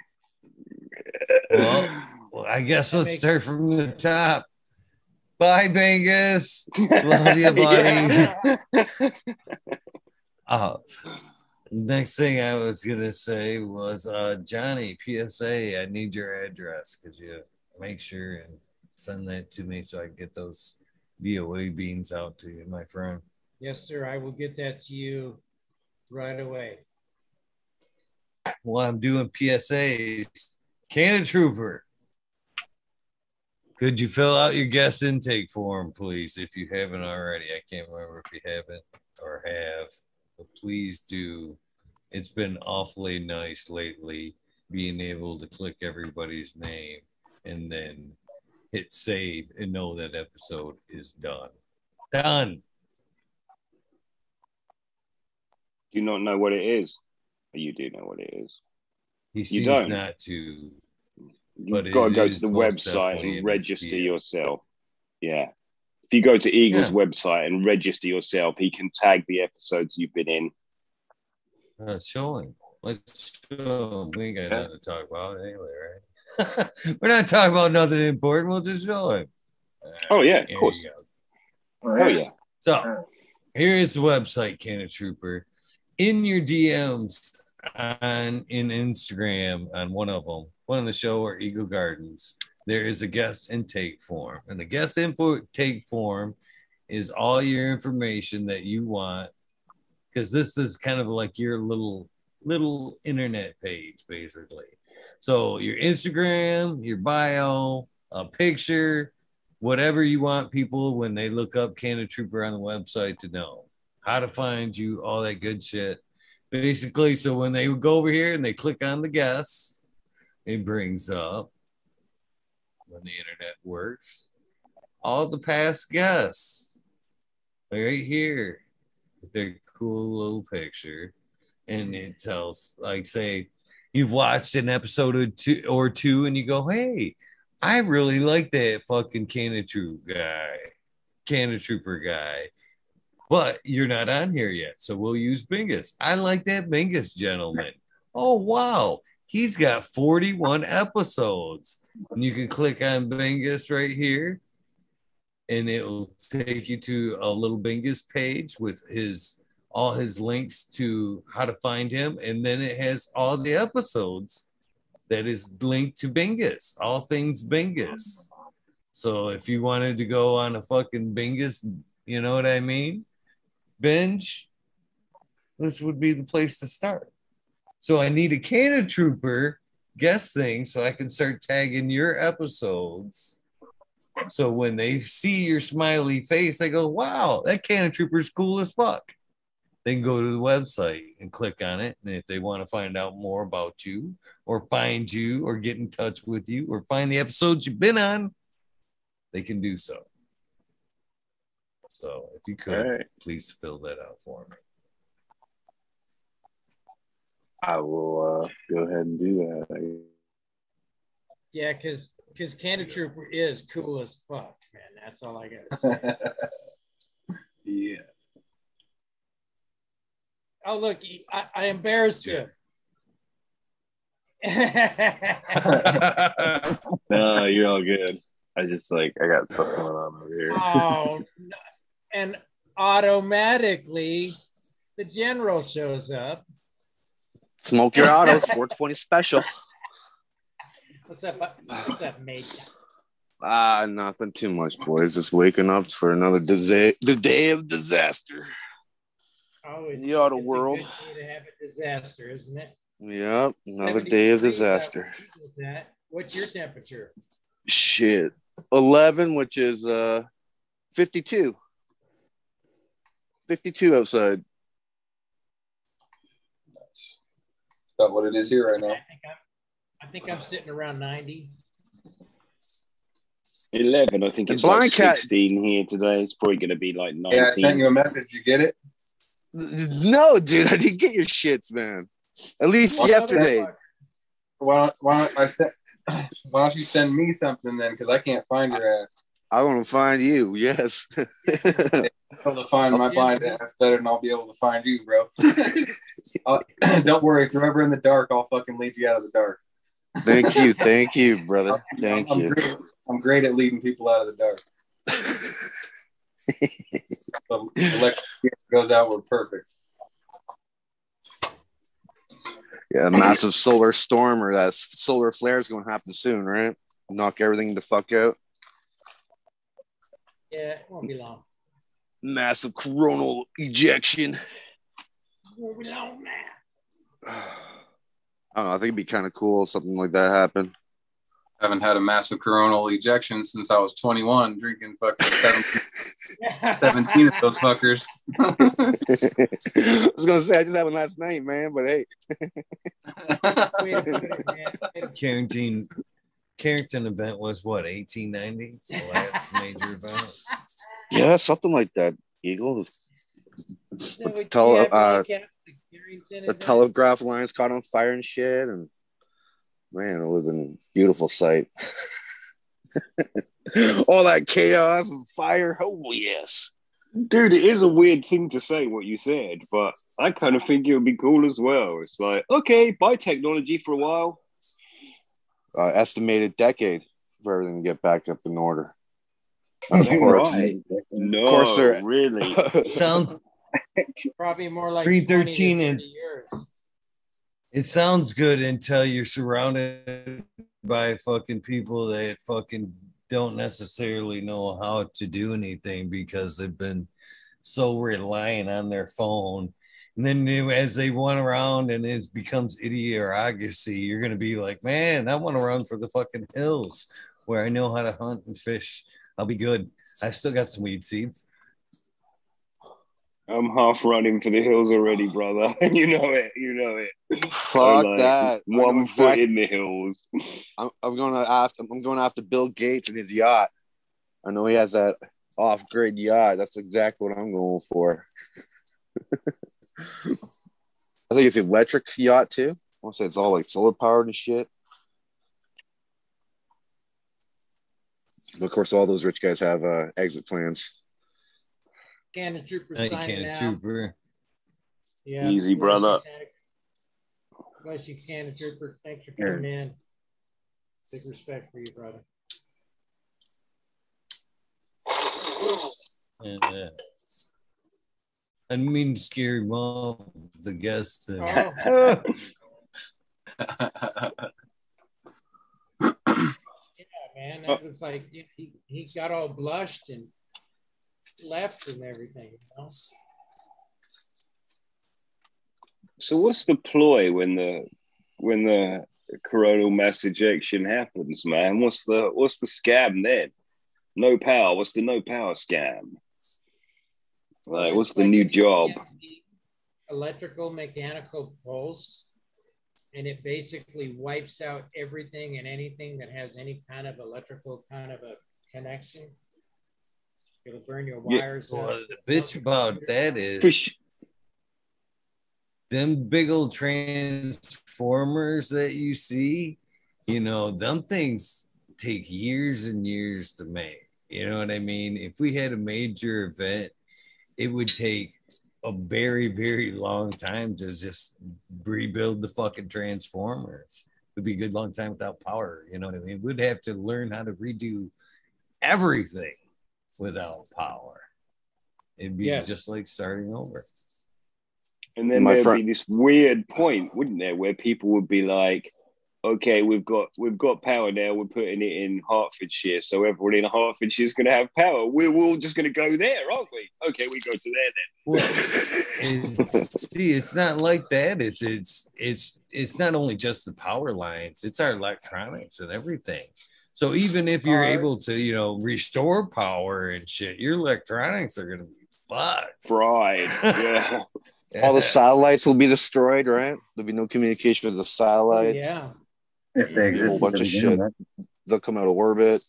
Well, well, I guess let's start from the top. Bye, Bengus. Love you, buddy. Yeah. Uh, next thing I was gonna say was uh, Johnny PSA. I need your address. Could you make sure and send that to me so I can get those VOA beans out to you, my friend? Yes, sir. I will get that to you right away. While I'm doing PSAs, Cannon Trooper. Could you fill out your guest intake form, please, if you haven't already? I can't remember if you haven't or have, but please do. It's been awfully nice lately being able to click everybody's name and then hit save and know that episode is done. Done. Do you not know what it is? You do know what it is. He You seems not to. You've But got to go to the website and register his yourself. Yeah. If you go to Eagle's Yeah. website and register yourself, he can tag the episodes you've been in. Uh, showing. Let's show. We ain't got nothing to talk about anyway, right? We're not talking about nothing important. We'll just show him. Oh, yeah, of course. you. Oh, yeah. So here is the website, Cannon Trooper. In your DMs on in Instagram on one of them, one of the show or Eagle Gardens, there is a guest intake form. And the guest intake form is all your information that you want. Because this is kind of like your little little internet page, basically. So your Instagram, your bio, a picture, whatever you want people when they look up Canada Trooper on the website to know how to find you, all that good shit. Basically, so when they go over here and they click on the guests, it brings up when the internet works all the past guests right here with their cool little picture. And it tells, like, say, you've watched an episode or two, or two and you go, hey, I really like that fucking Canada Troop guy, Canada Trooper guy, but you're not on here yet. So we'll use Bingus. I like that Bingus gentleman. Oh, wow. He's got 41 episodes. And you can click on Bingus right here, and it will take you to a little Bingus page with his all his links to how to find him. And then it has all the episodes that is linked to Bingus, all things Bingus. So if you wanted to go on a fucking Bingus, you know what I mean? Binge, this would be the place to start. So I need a Canada Trooper guest thing so I can start tagging your episodes. So when they see your smiley face, they go, wow, that Canada Trooper's cool as fuck. They can go to the website and click on it. And if they want to find out more about you or find you or get in touch with you or find the episodes you've been on, they can do so. So if you could, right. please fill that out for me. I will uh, go ahead and do that. Yeah, because because Canada Trooper is cool as fuck, man. That's all I gotta say. yeah. oh look, I, I embarrassed you. No, you're all good. I just like I got stuff going on over here. oh, no. and automatically the general shows up. Smoke your autos, 420 special. What's up? What's up, mate? Ah, nothing too much, boys. Just waking up for another disa- the day of disaster. Oh, it's, The auto it's a world. good day to have a disaster, isn't it? Yep, another day of disaster. What's your temperature? Shit, eleven, which is uh fifty-two. Fifty-two outside. That's about what it is here right I now. think I'm, I think I'm sitting around 90. 11, I think The it's like blind cat- 16 here today. It's probably going to be like 19. Yeah, I sent you a message. You get it? No, dude, I didn't get your shits, man. At least Well, yesterday. Why don't, why don't I send, Why don't you send me something then? Because I can't find your ass. I want to find you. Yes. able to find my blind ass better than I'll be able to find you, bro. Don't worry, if you're ever in the dark, I'll fucking lead you out of the dark. Thank you. Thank you, brother. Thank I'm you. Great, I'm great at leading people out of the dark. The electric goes outward perfect. Yeah, a massive solar storm or that solar flare is going to happen soon, right? Knock everything the fuck out. Yeah, it won't be long. Massive coronal ejection. It won't man. I don't know. I think it'd be kind of cool if something like that happened. Haven't had a massive coronal ejection since I was 21, drinking fucking 17, 17 of those fuckers. I was gonna say I just had one last night, man. But hey, Way to put it, man. Way to- Carrington Carrington event was what 1890 the last major event. yeah, something like that. Eagle. Yeah, we- Tele- yeah, uh, the Carrington The event. telegraph lines caught on fire and shit, and man, it was a beautiful sight. All that chaos and fire. Oh yes. Dude, it is a weird thing to say what you said, but I kind of think it would be cool as well. It's like, okay, buy technology for a while. Uh, estimated decade for everything to get back up in order. Of course, right. No, course they're- really. Sound Probably more like 313 20 and- years. it sounds good until you're surrounded by fucking people that fucking don't necessarily know how to do anything because they've been so reliant on their phone. And then you- as they run around and it becomes idiocracy, you're gonna be like, man, I want to run for the fucking hills where I know how to hunt and fish. I'll be good. I still got some weed seeds. I'm half running for the hills already, brother. you know it. You know it. Fuck I'm like that. I know One foot exact- in the hills. I'm, I'm going to after I'm going after Bill Gates and his yacht. I know he has that off-grid yacht. That's exactly what I'm going for. I think it's electric yacht too. I want to say it's all like solar powered and shit. But of course, all those rich guys have uh, exit plans. Cannon Trooper Now signing can't out. trooper. Yeah, Easy, brother. Santa- Bless you, Cannon Trooper. Thanks for Yeah. coming in. Big respect for you, brother. And, uh, I didn't mean to scare him off the guests. Oh. Yeah, man. It oh. was like he, he- he got all blushed and left and everything, you know. So what's the ploy when the when the coronal mass ejection happens, man? What's the what's the scam then? No power. What's the no power scam? Like, what's the like new job? Electrical mechanical pulse, and it basically wipes out everything and anything that has any kind of electrical kind of a connection. It'll burn your Yeah. wires Well, the bitch about that is Fish. them big old transformers that you see, you know, them things take years and years to make. You know what I mean? If we had a major event, it would take a very, very long time to just rebuild the fucking transformers. It'd be a good long time without power. You know what I mean? We'd have to learn how to redo everything without power. It'd be Yes. just like starting over. And then My there'd friend- be this weird point, wouldn't there, where people would be like, "Okay, we've got we've got power now. We're putting it in Hertfordshire, so everyone in Hertfordshire is going to have power. We're all just going to go there, aren't we? Okay, we go to there then." Well, it's, see, it's not like that. It's it's it's it's not only just the power lines; it's our electronics and everything. So even if you're Cars. able to, you know, restore power and shit, your electronics are gonna be fucked. Fried, yeah. All the satellites will be destroyed, right? There'll be no communication with the satellites. Yeah. If they A exist. whole bunch of shit. beginning, They'll come out of orbit.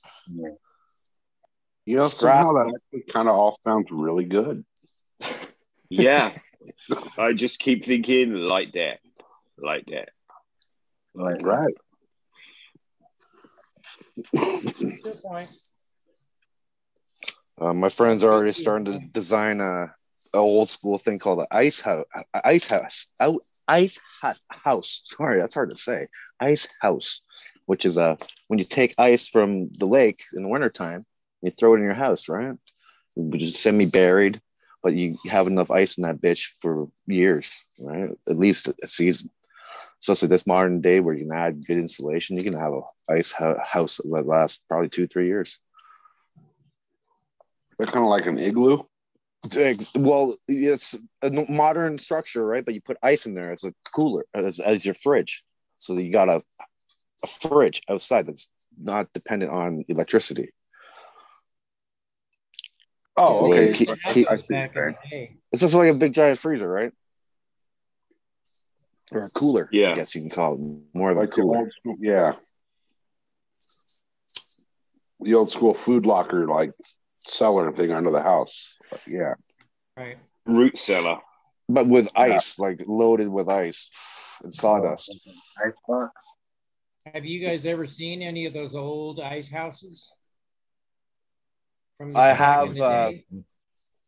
You know, Scrap. somehow that actually kind of all sounds really good. Yeah. I just keep thinking like that, like that. Like, Right. Good point. Uh, my friends are already starting to design a, a old school thing called an ice house. Ice house. Ice hut house. Sorry, that's hard to say. Ice house, which is a when you take ice from the lake in the wintertime, you throw it in your house, right? You just semi buried, but you have enough ice in that bitch for years, right? At least a season. So, especially this modern day where you can add good insulation, you can have a ice house that lasts probably two, three years. They're kind of like an igloo. Well, it's a modern structure, right? But you put ice in there as a cooler, as, as your fridge. So you got a, a fridge outside that's not dependent on electricity. Oh, So okay. keep- That's keep- what back in the day. It's just like a big giant freezer, right? Or a cooler, Yeah. I guess you can call it more of a Like the cooler. old school, yeah. The old school food locker, like cellar thing under the house. Yeah. Right. Root cellar. But with ice, like loaded with ice and sawdust. Ice box. Have you guys ever seen any of those old ice houses? From I have uh.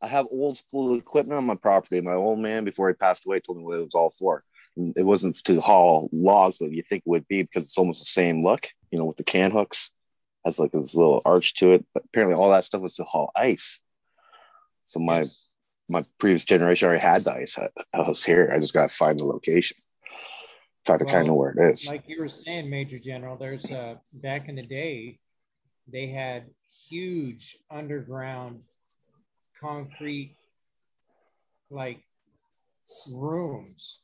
I have old school equipment on my property. My old man, before he passed away, told me what it was all for. It wasn't to haul logs that you think it would be because it's almost the same look, you know, with the can hooks. Has like this little arch to it. But apparently all that stuff was to haul ice. So my my previous generation already had the ice hut- house here. I just gotta find the location. Try to kind of where it is. Like you were saying, Major General, there's uh back in the day, they had huge underground concrete like rooms.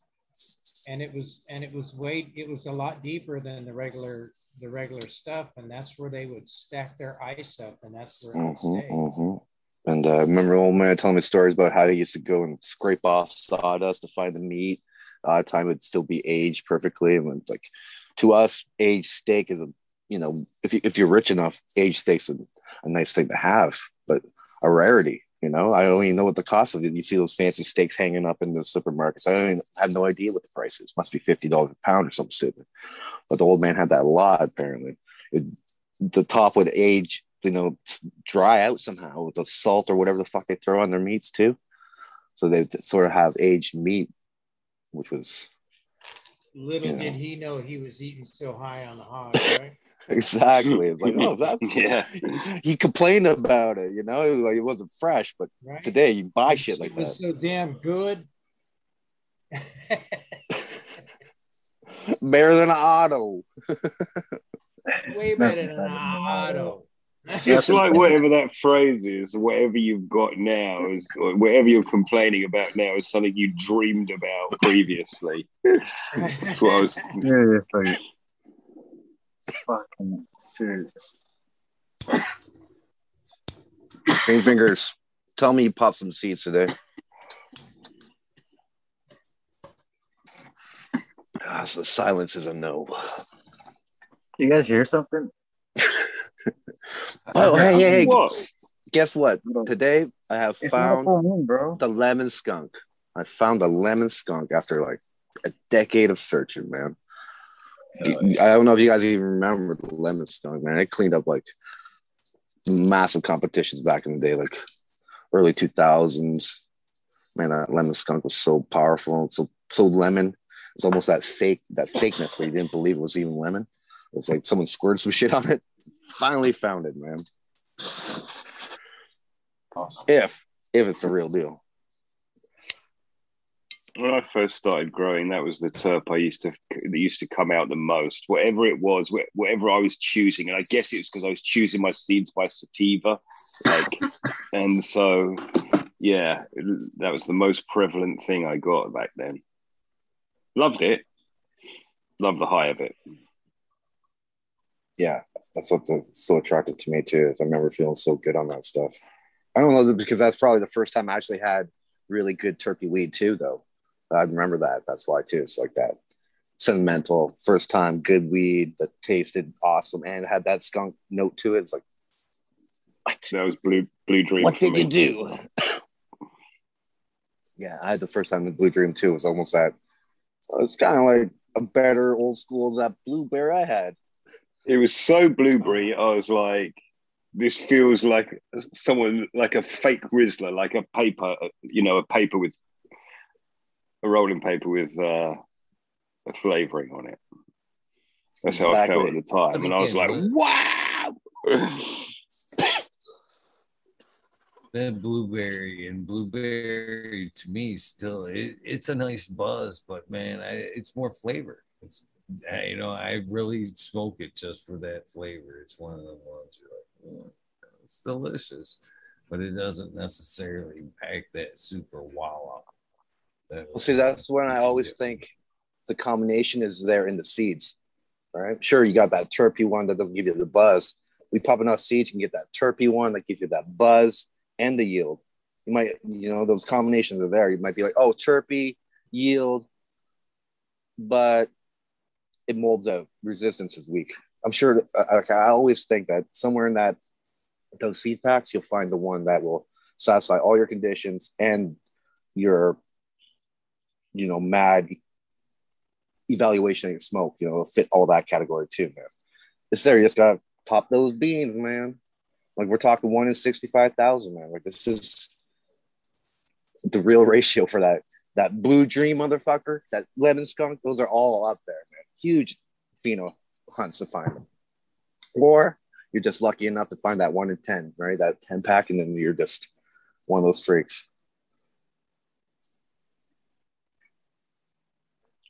And it was and it was way it was a lot deeper than the regular the regular stuff, and that's where they would stack their ice up, and that's where Mhm, stay. mhm. And uh, remember, old man telling me stories about how he used to go and scrape off sawdust to find the meat. Of time it'd still be aged perfectly. And like to us, aged steak is a you know if you if you're rich enough, aged steak's a, a nice thing to have, but a rarity. You know, I don't even know what the cost of it. You see those fancy steaks hanging up in the supermarkets. I don't even, have no idea what the price is. Must be fifty dollars a pound or something stupid. But the old man had that a lot apparently. It, the top would age, you know, dry out somehow with the salt or whatever the fuck they throw on their meats too. So they sort of have aged meat, which was Little Yeah. did he know he was eating so high on the hog, right? exactly. It's like, oh, that's Yeah. He complained about it, you know, it was like it wasn't fresh, but Right. today you buy shit like It was that. so damn good. Better than an auto. Way better than an auto. It's like whatever that phrase is, whatever you've got now is, or whatever you're complaining about now is something you dreamed about previously. That's what I was. Seriously. Fucking serious. Green fingers. Tell me you popped some seeds today. Ah, so silence is a no. You guys hear something? Oh, hey, hey, hey. Guess what? Today I have It's found bro. the lemon skunk. I found the lemon skunk after like a decade of searching, man. I don't know if you guys even remember the lemon skunk, man. It cleaned up like massive competitions back in the day, like early 2000s. Man, that lemon skunk was so powerful, so so lemon. It's almost that fake, that fakeness where you didn't believe it was even lemon. It's like someone squirted some shit on it. Finally found it, man. Awesome. If if it's the real deal. When I first started growing, that was the terp I used to that used to come out the most. Whatever it was, wh- whatever I was choosing, and I guess it was because I was choosing my seeds by sativa, like, and so yeah, that was the most prevalent thing I got back then. Loved it. Loved the high of it. Yeah, that's what the, so attractive to me too. Is I remember feeling so good on that stuff. I don't know because that's probably the first time I actually had really good turkey weed too, though. I remember that. That's why too. It's like that sentimental first time good weed that tasted awesome and had that skunk note to it. It's like, what? That was blue blue dream. What did me. you do? yeah, I had the first time in Blue Dream too. It was almost that. It's kind of like a better old school that blue bear I had. It was so blueberry. I was like, this feels like someone like a fake Rizla, like a paper, you know, a paper with a rolling paper with uh, a flavoring on it. That's how I felt at the time, and I was like, wow. that blueberry and blueberry to me still it, it's a nice buzz, but man, I, it's more flavor. It's you know I really smoke it just for that flavor. It's one of the ones you're like, "Mm, it's delicious, but it doesn't necessarily pack that super wow up. That Well, see, that's when I always think the combination is there in the seeds, right? Sure, you got that terpy one that doesn't give you the buzz. We pop enough seeds, you can get that terpy one that gives you that buzz and the yield. You might, you know, those combinations are there. You might be like, oh, terpy, yield, but it molds out. Resistance is weak. I'm sure. Uh, I, I I always think that somewhere in that those seed packs, you'll find the one that will satisfy all your conditions and your you know, mad evaluation of your smoke, you know, fit all that category too, man. It's there. You just gotta pop those beans, man. Like we're talking one in sixty-five thousand, man. Like this is the real ratio for that. That blue dream motherfucker, that lemon skunk, those are all up there, man. Huge pheno hunts to find them. Or you're just lucky enough to find that one in ten, right? That 10 pack, and then you're just one of those freaks.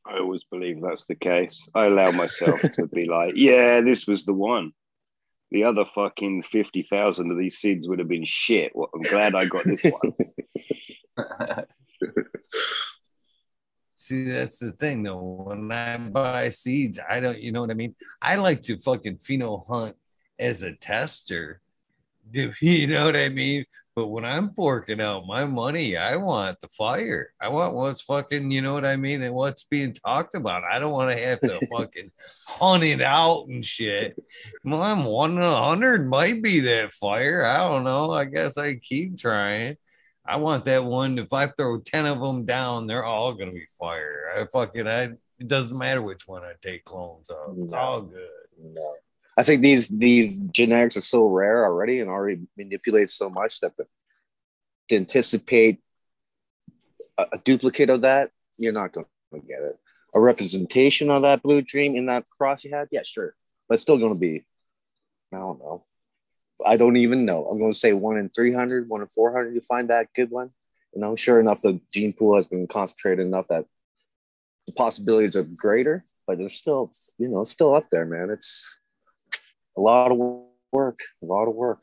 I always believe that's the case. I allow myself to be like, yeah, this was the one. The other fucking 50,000 of these seeds would have been shit. Well, I'm glad I got this one. See, that's the thing though. When I buy seeds, I don't, you know what I mean? I like to fucking pheno hunt as a tester. Do you know what I mean? But when I'm forking out my money, I want the fire. I want what's fucking, you know what I mean, and what's being talked about. I don't want to have to fucking hunt it out and shit. Well, I'm one in a hundred might be that fire. I don't know. I guess I keep trying. I want that one. If I throw 10 of them down, they're all gonna be fire. I fucking I it doesn't matter which one I take clones of. It's all good. No. I think these these generics are so rare already and already manipulated so much that the, to anticipate a, a duplicate of that, you're not going to get it. A representation of that blue dream in that cross you had, yeah, sure, but it's still going to be. I don't know. I don't even know. I'm going to say one in 300, one in 400. You find that good one. You know, sure enough, the gene pool has been concentrated enough that the possibilities are greater, but there's still, you know, still up there, man. It's a lot of work, a lot of work.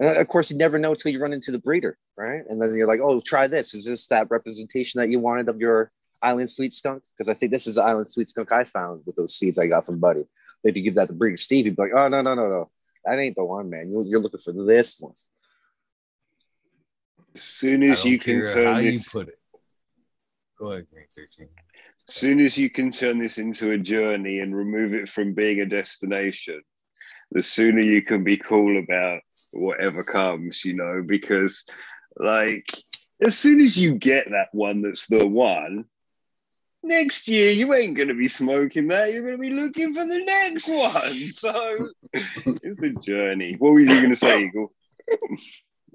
And of course, you never know until you run into the breeder, right? And then you're like, oh, try this. Is this that representation that you wanted of your island sweet skunk? Because I think this is the island sweet skunk I found with those seeds I got from Buddy. If you give that to breeder Steve, he'd be like, oh, no, no, no, no. That ain't the one, man. You- You're looking for this one. As soon as you can turn how you this, put it. Go ahead, Green 13. as soon as you can turn this into a journey and remove it from being a destination, the sooner you can be cool about whatever comes, you know, because like as soon as you get that one that's the one, next year you ain't gonna be smoking that, you're gonna be looking for the next one. So it's a journey. What were you gonna say, Eagle?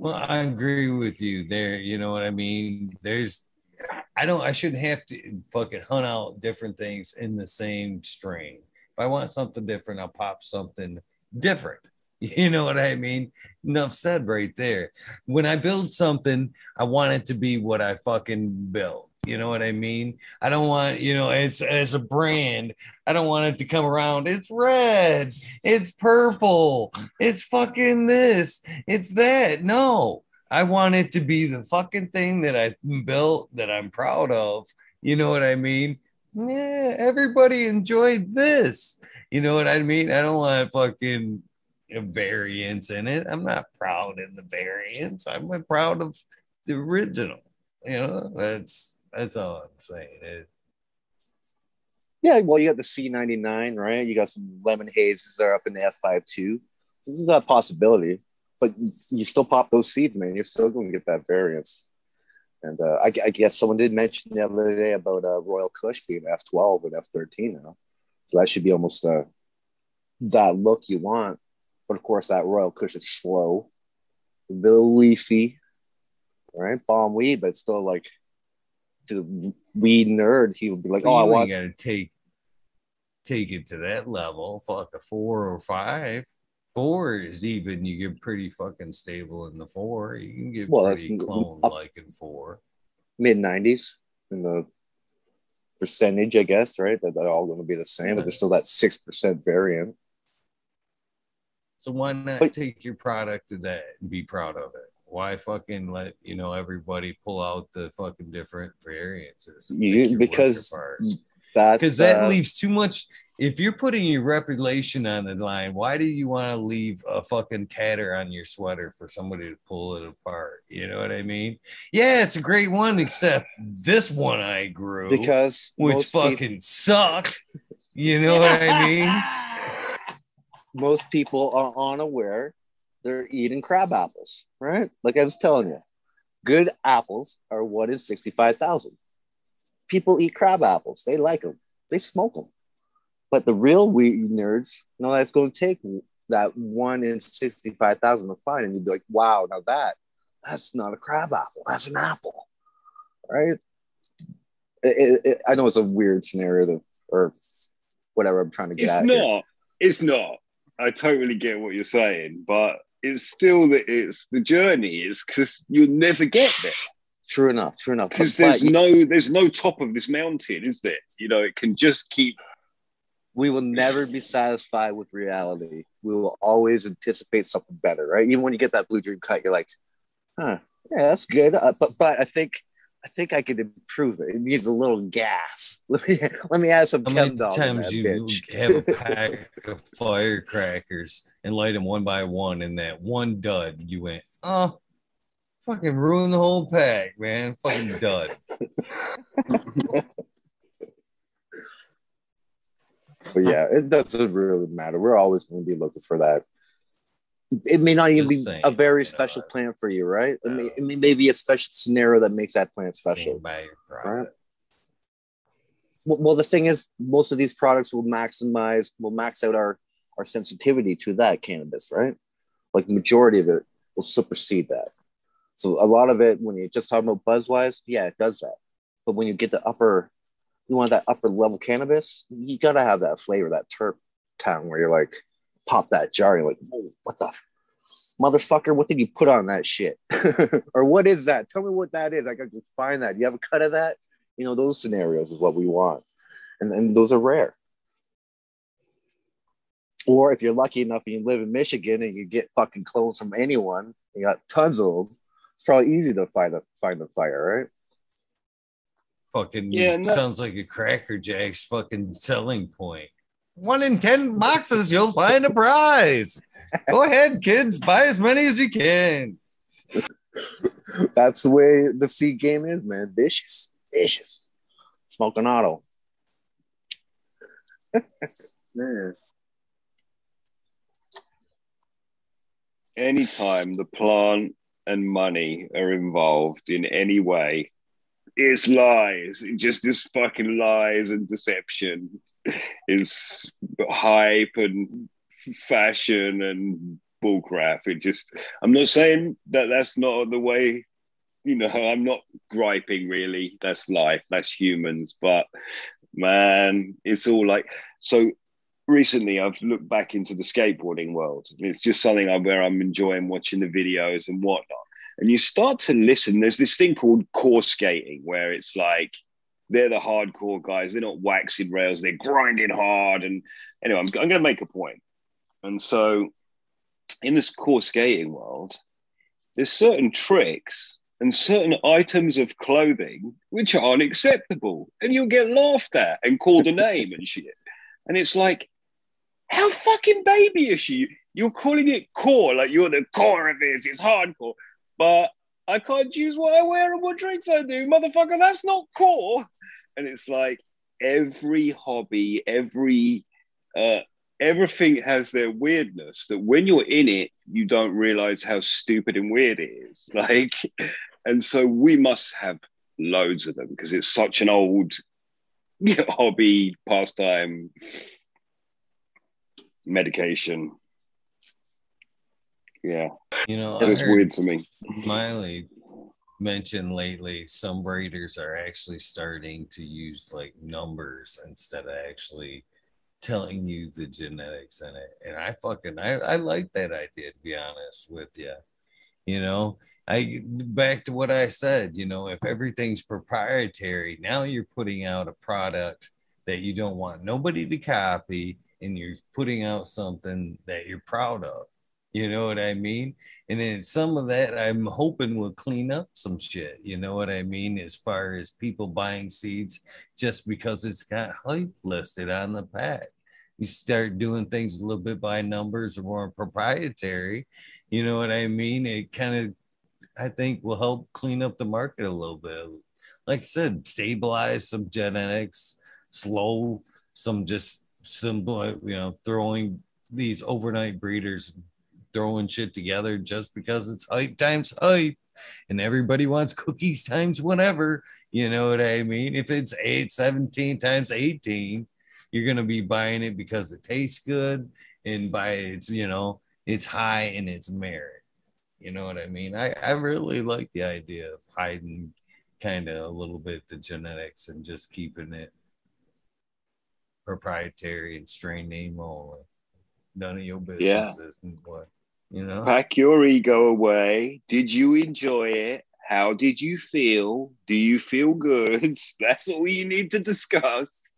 Well, I agree with you there. You know what I mean? There's, I don't, I shouldn't have to fucking hunt out different things in the same strain. If I want something different, I'll pop something different. You know what I mean? Enough said right there. When I build something, I want it to be what I fucking build. You know what I mean? I don't want, you know, it's as a brand, I don't want it to come around. It's red, it's purple, it's fucking this, it's that. No, I want it to be the fucking thing that I built that I'm proud of. You know what I mean? Yeah, everybody enjoyed this. You know what I mean? I don't want fucking variants in it. I'm not proud in the variants. I'm proud of the original. You know, that's that's all I'm saying. Yeah, well, you got the C99, right? You got some lemon hazes that are up in the F5 too. This is a possibility, but you still pop those seeds, man. You're still going to get that variance. And uh, I, I guess someone did mention the other day about uh, Royal Kush being F12 and F13 now. So that should be almost uh, that look you want. But of course, that Royal Kush is slow, a little leafy, right? Bomb weed, but still like the weed nerd, he would be like, "Oh, I want." gotta take take it to that level. Fuck a four or five. Four is even. You get pretty fucking stable in the four. You can get Well, pretty clone like in four. Mid nineties in the percentage, I guess, right? That they're all going to be the same, but there's still that six percent variant. So why not But- take your product to that and be proud of it? Why fucking let you know everybody pull out the fucking different variances? You- pick your work because because that uh, leaves too much. If you're putting your reputation on the line, why do you want to leave a fucking tatter on your sweater for somebody to pull it apart? You know what I mean? Yeah, it's a great one, except this one I grew because which fucking sucked. You know what I mean? most people are unaware they're eating crab apples, right? Like I was telling you, good apples are one in 65,000. People eat crab apples, they like them, they smoke them. But the real weed nerds know that's going to take that one in 65,000 to find, and you'd be like, wow, now that, that's not a crab apple, that's an apple, right? It- it- I know it's a weird scenario, to, or whatever I'm trying to get It's at. here. not. It's not. I totally get what you're saying, but it's still that it's the journey is because you'll never get there True enough. True enough. because there's but no there's no top of this mountain, is there? You know, it can just keep. we will never be satisfied with reality. We will always anticipate something better, right? Even when you get that blue dream cut, you're like, huh, yeah, that's good. Uh, but but I think I think I could improve it. It needs a little gas. Let me let me add some How many times you bitch. have a pack of firecrackers and light them one by one, and that one dud, you went, oh, fucking ruin the whole pack, man. Fucking dud. But yeah, it doesn't really matter. We're always going to be looking for that. It may not even be saying, a very know, special plant for you, right? It may, it may may be a special scenario that makes that plant special. Stand by your Right. Well, the thing is, most of these products will maximize, will max out our our sensitivity to that cannabis, right? Like the majority of it will supersede that. So a lot of it, when you're just talking about buzz wise, yeah, it does that. But when you get the upper, you want that upper level cannabis, you gotta have that flavor, that terp town where you're like, pop that jar, you're like, what the f- motherfucker? What did you put on that shit? or what is that? Tell me what that is. I gotta find that. You have a cut of that? You know, those scenarios is what we want. And, and those are rare. Or if you're lucky enough and you live in Michigan and you get fucking clones from anyone, you got tons of them. It's probably easy to find a find the fire, right? Fucking Yeah, no- sounds like a Cracker Jack's fucking selling point. One in 10 boxes, you'll find a prize. Go ahead, kids, buy as many as you can. That's the way the seed game is, man. Vicious, vicious. Smoking auto. Yes. Anytime the plant and money are involved in any way, it's lies. It just this fucking lies and deception. It's hype and fashion and bullcrap. It just, I'm not saying that that's not the way, you know, I'm not griping really. That's life, that's humans. But man, it's all like, so recently I've looked back into the skateboarding world. It's just something I, where I'm enjoying watching the videos and whatnot. And you start to listen. There's this thing called core skating where it's like they're the hardcore guys. They're not waxing rails. They're grinding hard. And anyway, I'm, I'm going to make a point. And so in this core skating world, there's certain tricks and certain items of clothing which aren't acceptable. And you'll get laughed at and called a name and shit. And it's like, how fucking baby is she? You're calling it core, like you're the core of this, it's hardcore. But I can't choose what I wear and what drinks I do, motherfucker. That's not core. And it's like every hobby, every uh everything has their weirdness that when you're in it, you don't realize how stupid and weird it is. Like, and so we must have loads of them because it's such an old hobby, pastime, medication. Yeah, You know, it's weird to me. Miley mentioned lately some breeders are actually starting to use like numbers instead of actually telling you the genetics in it. And I fucking I, I like that idea to be honest with you. You know, I back to what I said, you know, if everything's proprietary, now you're putting out a product that you don't want nobody to copy and you're putting out something that you're proud of. You know what I mean? And then some of that I'm hoping will clean up some shit. You know what I mean? As far as people buying seeds just because it's got hype listed on the pack. You start doing things a little bit by numbers or more proprietary. You know what I mean? It kind of, I think, will help clean up the market a little bit. Like I said, stabilize some genetics, slow some just simple, you know, throwing these overnight breeders throwing shit together just because it's hype times hype and everybody wants cookies times whatever. You know what I mean? If it's eight, 17 times 18, you're going to be buying it because it tastes good and by its, you know, it's high in its merit. You know what I mean? I, I really like the idea of hiding kind of a little bit the genetics and just keeping it proprietary and strain name only. None of your business Yeah. is what you know. Pack your ego away. Did you enjoy it? How did you feel? Do you feel good? That's all you need to discuss.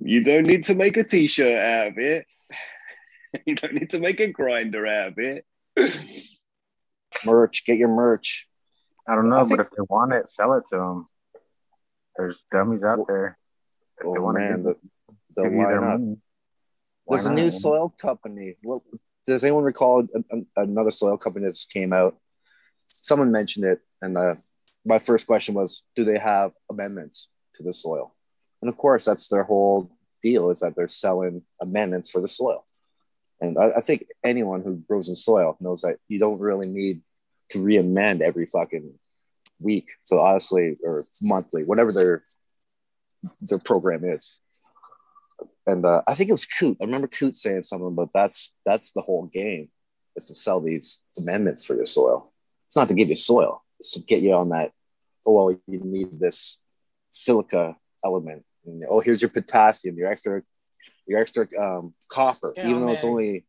You don't need to make a t shirt out of it. You don't need to make a grinder out of it. Merch, get your merch. I don't know, I but think- if they want it, sell it to them. There's dummies out there. If they Oh want man, to the, the give you their Why There's a new soil company. What does anyone recall? a- a- another soil company that just came out. Someone mentioned it, and uh, my first question was, do they have amendments to the soil? And of course, that's their whole deal is that they're selling amendments for the soil. And I, I think anyone who grows in soil knows that you don't really need to re-amend every fucking week. So honestly, or monthly, whatever their their program is and uh, I think it was Coot. I remember Coot saying something, but that's that's the whole game is to sell these amendments for your soil. It's not to give you soil; it's to get you on that. Oh well, you need this silica element. And, oh, here's your potassium, your extra, your extra um, copper. Yeah, even though it's only,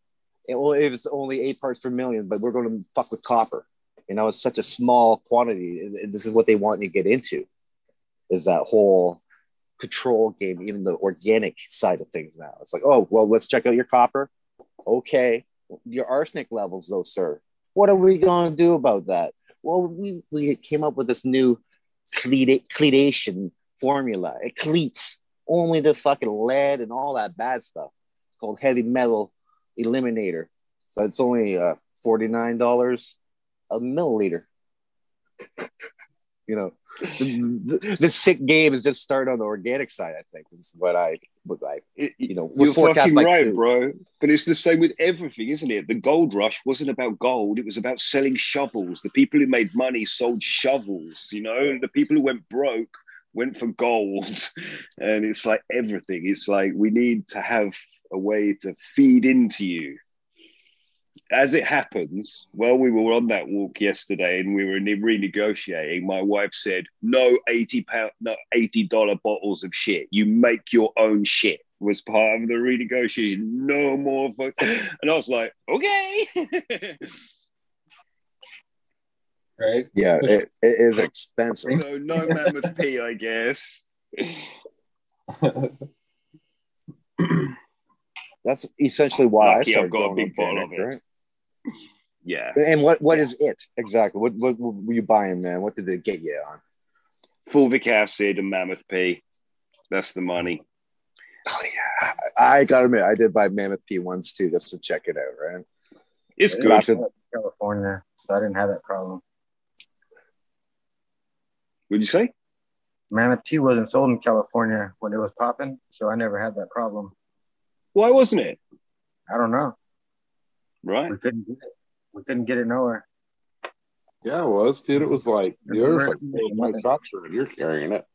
it, well, if it's only eight parts per million, but we're going to fuck with copper. You know, it's such a small quantity. This is what they want you to get into, is that whole control game, even the organic side of things now. It's like, oh, well, let's check out your copper. Okay. Your arsenic levels, though, sir. What are we going to do about that? Well, we, we came up with this new cleatation formula. It cleats only the fucking lead and all that bad stuff. It's called heavy metal eliminator. So it's only uh, $49 a milliliter. you know, the, the, sick game is just started on the organic side. I think is what I would like. You know, You're fucking like right, bro. But it's the same with everything, isn't it? The gold rush wasn't about gold; it was about selling shovels. The people who made money sold shovels. You know, the people who went broke went for gold. And it's like everything. It's like we need to have a way to feed into you. As it happens, while we were on that walk yesterday and we were ne- renegotiating, my wife said, "No eighty pound, no eighty dollar bottles of shit. You make your own shit." Was part of the renegotiation. No more, fuck. and I was like, "Okay." right? Yeah, it, it is expensive. so no Mammoth P, I guess. That's essentially why I Lucky I've started got a going big bottle organic, of it. right? Yeah, And what what is it exactly? What, what were you buying, man? What did they get you on? fulvic acid and Mammoth P. That's the money. Oh yeah, I gotta admit, I did buy Mammoth P once too, just to check it out. Right? It's It good. was California, so I didn't have that problem. What'd you say? Mammoth P wasn't sold in California when it was popping, so I never had that problem. Why wasn't it? I don't know. Right. We couldn't get it. We couldn't get it nowhere. Yeah, it was, dude. It was like It's the other like my trucks are you're carrying it.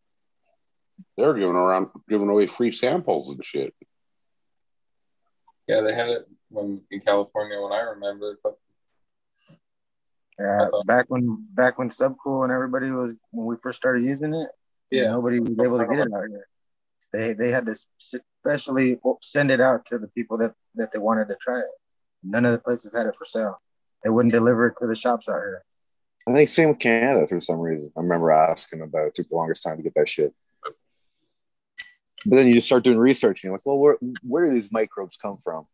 They're giving around giving away free samples and shit. Yeah, they had it when in California when I remember, but Yeah, back when back when Subcool and everybody was when we first started using it, yeah, nobody was able to get it out here. They they had to specially send it out to the people that that they wanted to try it. None of the places had it for sale. They wouldn't deliver it to the shops out here. I think same with Canada for some reason. I remember asking about it. took the longest time to get that shit. But then you just start doing research and you're like, well, where, where do these microbes come from?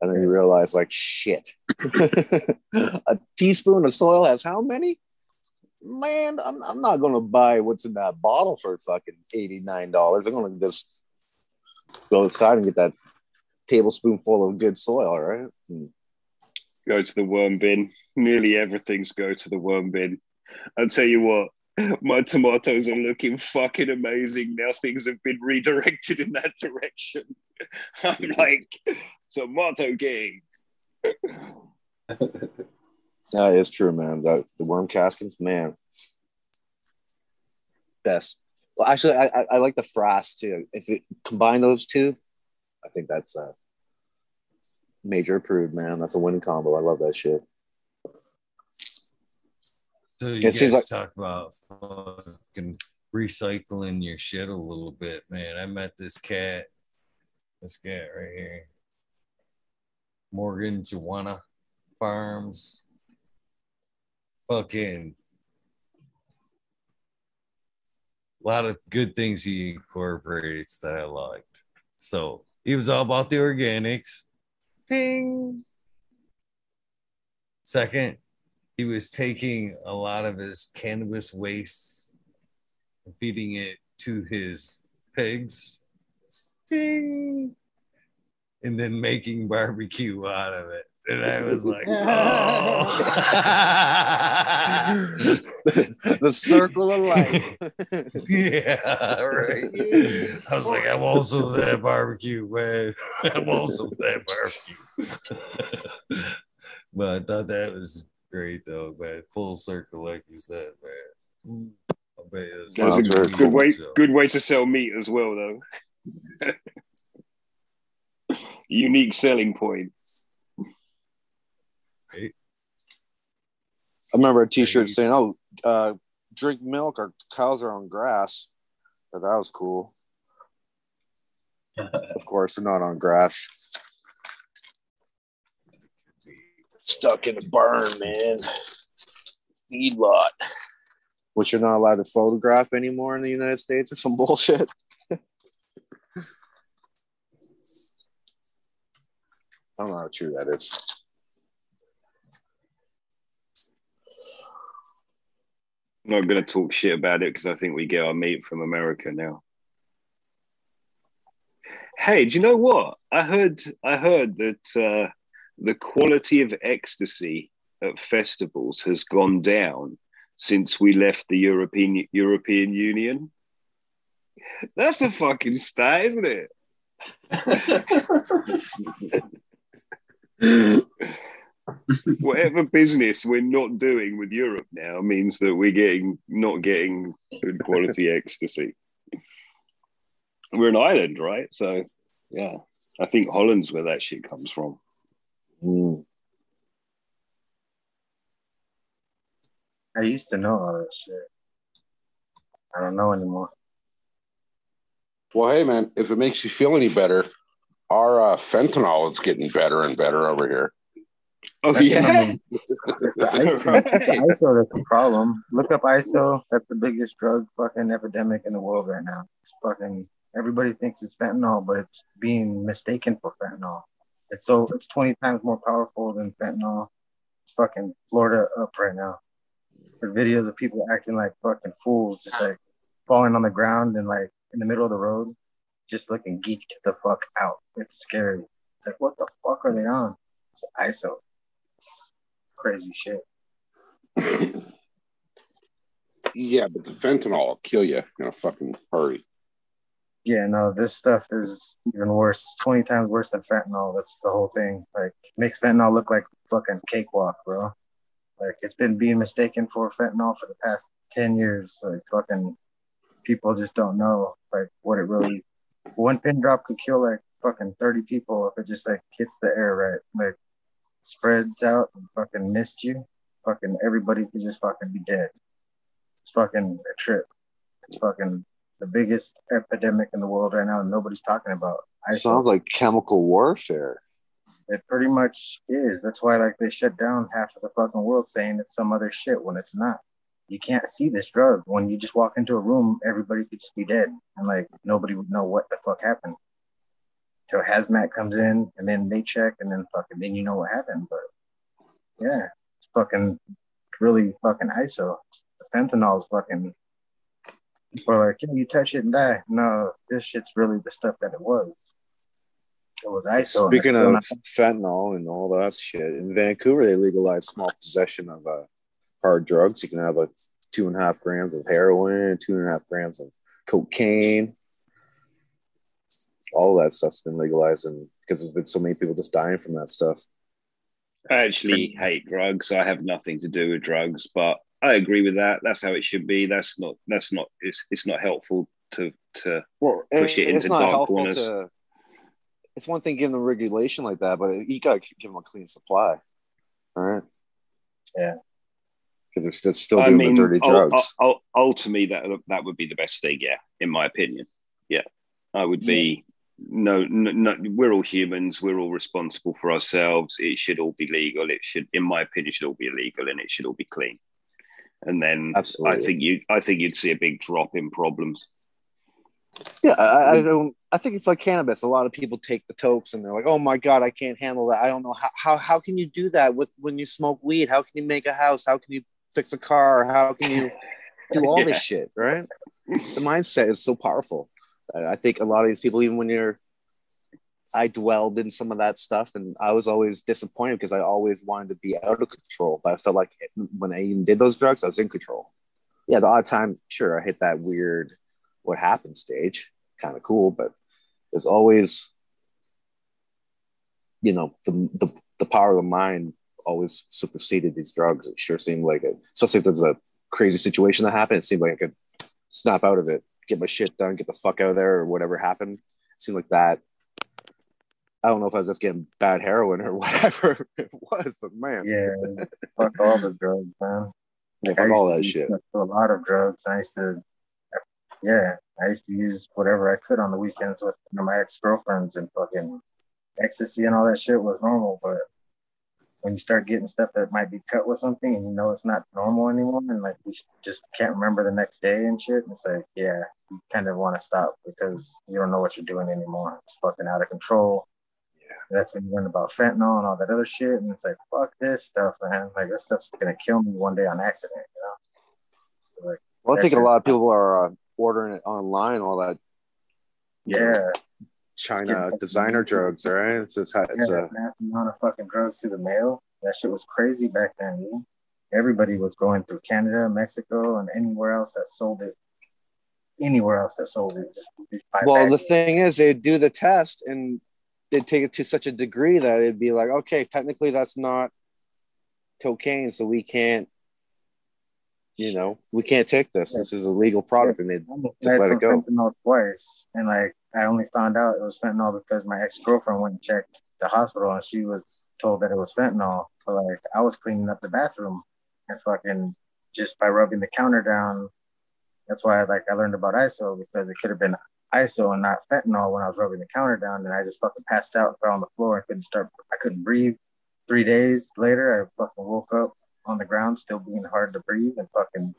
And then you realize, like, shit. a teaspoon of soil has how many? Man, I'm, I'm not going to buy what's in that bottle for fucking $89. I'm going to just go outside and get that tablespoonful of good soil, right? And Go to the worm bin. Nearly everything's go to the worm bin. I'll tell you what, my tomatoes are looking fucking amazing now. Things have been redirected in that direction. I'm like, tomato king. That is true, man. That the worm castings, man, best. Well, actually, I, I, I like the frass too. If you combine those two, I think that's uh, major approved, man. That's a winning combo. I love that shit. So you It guys seems like- talk about fucking recycling your shit a little bit, man. I met this cat, this cat right here, Morgan Joanna Farms. Fucking a lot of good things he incorporates that I liked. So he was all about the organics. Ding. Second, he was taking a lot of his cannabis waste and feeding it to his pigs. And then making barbecue out of it. And I was like, oh. the circle of life. yeah, right. I was like, I want some of that barbecue, man. I want some of that barbecue. but I thought that was great, though, man. Full circle, like you said, man. I bet it's That's a good way, good way to sell meat as well, though. Unique selling point. Right. I remember a T-shirt saying, "Oh, uh, drink milk or cows are on grass." But that was cool. of course, they're not on grass. Stuck in a barn, man. Feed lot. Which you're not allowed to photograph anymore in the United States or some bullshit. I don't know how true that is. I'm not going to talk shit about it because I think we get our meat from America now. Hey, do you know what? I heard I heard that uh, the quality of ecstasy at festivals has gone down since we left the European European Union. That's a fucking stat, isn't it? Whatever business we're not doing with Europe now means that we're getting not getting good quality ecstasy. We're an island, right? So yeah, I think Holland's where that shit comes from. Mm. I used to know all that shit. I don't know anymore. Well, hey, man, if it makes you feel any better, our uh, fentanyl is getting better and better over here. Oh That's yeah, another- It's the ISO. ISO that's the problem. Look up ISO. That's the biggest drug fucking epidemic in the world right now. It's fucking everybody thinks it's fentanyl, but it's being mistaken for fentanyl. It's so it's 20 times more powerful than fentanyl. It's fucking Florida up right now. There's videos of people acting like fucking fools, just like falling on the ground and like in the middle of the road, just looking geeked the fuck out. It's scary. It's like, what the fuck are they on? It's ISO. Crazy shit. Yeah, but the fentanyl will kill you in a fucking hurry. Yeah, no, this stuff is even worse. 20 times worse than fentanyl. That's the whole thing. Like, makes fentanyl look like fucking cakewalk, bro. Like, it's been being mistaken for fentanyl for the past 10 years. Like, fucking people just don't know, like, what it really. One pin drop could kill, like, fucking 30 people if it just, like, hits the air right. Like, spreads out and fucking missed you. Fucking everybody could just fucking be dead. It's fucking a trip. It's fucking the biggest epidemic in the world right now, and nobody's talking about. ISO. Sounds like chemical warfare. It pretty much is. That's why like they shut down half of the fucking world saying it's some other shit when it's not. You can't see this drug. When you just walk into a room, everybody could just be dead. And like nobody would know what the fuck happened. Till hazmat comes in and then they check and then fucking then you know what happened. But yeah, it's fucking really fucking ISO. The fentanyl is fucking are like, can you touch it and die. No, this shit's really the stuff that it was. It was ISO. Speaking of fentanyl and all that shit, in Vancouver they legalized small possession of uh, hard drugs. You can have like two and a half grams of heroin, two and a half grams of cocaine. All that stuff's been legalized, and because there's been so many people just dying from that stuff. I actually hate drugs. I have nothing to do with drugs, but I agree with that. That's how it should be. That's not. That's not. It's, it's not helpful to to Well, push it it's into dark corners. to. It's one thing giving them regulation like that, but you gotta give them a clean supply, all right? Yeah. Because they're still, still doing the dirty ul- drugs. ul- ul- ultimately, that that would be the best thing. Yeah, in my opinion. Yeah, I would be. No, no, no, we're all humans. We're all responsible for ourselves. It should all be legal. It should, in my opinion, should all be illegal, and it should all be clean. And then Absolutely. I think you, I think you'd see a big drop in problems. Yeah, I, I don't. I think it's like cannabis. A lot of people take the tokes and they're like, "Oh my god, I can't handle that. I don't know how how how can you do that with when you smoke weed? How can you make a house? How can you fix a car? How can you do all Yeah. this shit?" Right? The mindset is so powerful. I think a lot of these people, even when you're, I dwelled in some of that stuff, and I was always disappointed because I always wanted to be out of control. But I felt like when I even did those drugs, I was in control. Yeah, the odd time, sure, I hit that weird what happened stage, kind of cool, but there's always, you know, the, the the power of the mind always superseded these drugs. It sure seemed like it, especially if there's a crazy situation that happened. It seemed like I could snap out of it, get my shit done, get the fuck out of there, or whatever happened. It seemed like that. I don't know if I was just getting bad heroin or whatever it was, but man, Yeah, fuck all the drugs, man. Yeah, Like, fuck all that shit. a lot of drugs. I used to, yeah, I used to use whatever I could on the weekends with you know, my ex girlfriends and fucking ecstasy and all that shit was normal. But when you start getting stuff that might be cut with something and you know it's not normal anymore, and like you just can't remember the next day and shit, and it's like, yeah, you kind of want to stop because you don't know what you're doing anymore. It's fucking out of control. Yeah. That's when you learn about fentanyl and all that other shit, and it's like, fuck this stuff, man. Like this stuff's gonna kill me one day on accident, you know? Like, Well, I think a lot of people are uh, ordering it online, all that Yeah, China designer drugs, right? It's just, how it's yeah, uh, amount of fucking drugs through the mail. That shit was crazy back then. Everybody was going through Canada, Mexico, and anywhere else that sold it. Anywhere else that sold it. Just, just well, the thing is, they do the test and they take it to such a degree that it'd be like, okay, technically that's not cocaine, so we can't, you know, we can't take this. This is a legal product, and they just let it go. Twice, and like I only found out it was fentanyl because my ex girlfriend went and checked the hospital, and she was told that it was fentanyl. So like I was cleaning up the bathroom, and fucking just by rubbing the counter down. That's why I like I learned about ISO because it could have been ISO and not fentanyl when I was rubbing the counter down, and I just fucking passed out, fell on the floor, I couldn't start. I couldn't breathe. Three days later, I fucking woke up on the ground, still being hard to breathe, and fucking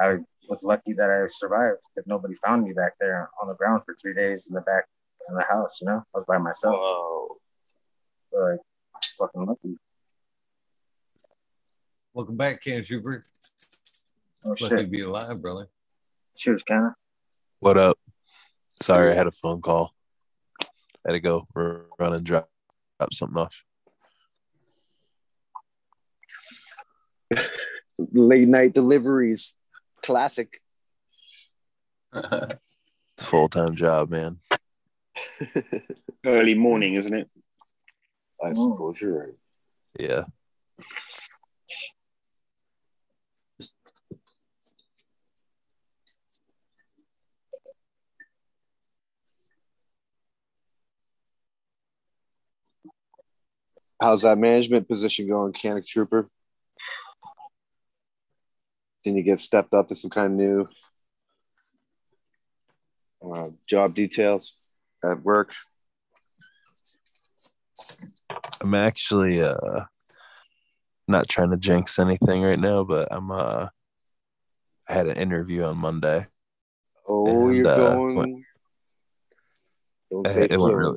I was lucky that I survived because nobody found me back there on the ground for three days in the back in the house. You know, I was by myself. Whoa. So, like, fucking lucky. Welcome back, Can Trooper. Oh Lucky shit. to be alive, brother. Cheers, Kenna. What up? Sorry, I had a phone call. Had to go r- run and drop, drop something off. Late night deliveries, classic. Full time job, man. Early morning, isn't it? I suppose you're right. Yeah. How's that management position going, Canic Trooper? Can you get stepped up to some kind of new uh, job details at work. I'm actually uh not trying to jinx anything right now, but I'm uh I had an interview on Monday. Oh, And, you're uh, going. what- Don't It- say it went really-.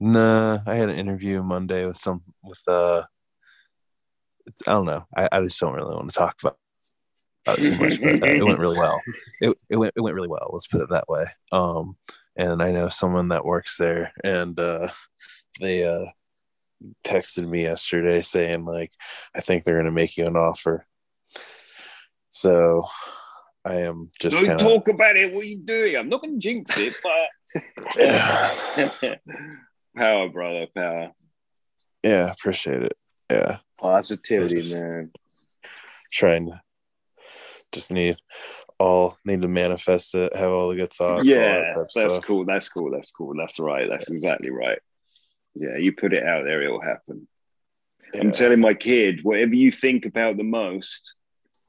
Nah, I had an interview Monday with some with uh I don't know. I, I just don't really want to talk about, about it too much, but uh, it went really well. It, it went it went really well. Let's put it that way. Um, and I know someone that works there, and uh, they uh texted me yesterday saying like, I think they're gonna make you an offer. So I am just Don't kind of talk about it. What are you doing? I'm not going to jinx it, but power, brother, power. yeah, appreciate it. Yeah. Positivity, man. trying to just need all need to manifest it, have all the good thoughts. all yeah, that that's stuff. cool. That's cool. That's cool. That's right. That's exactly right. Yeah, you put it out there, it'll happen. I'm telling my kid, whatever you think about the most,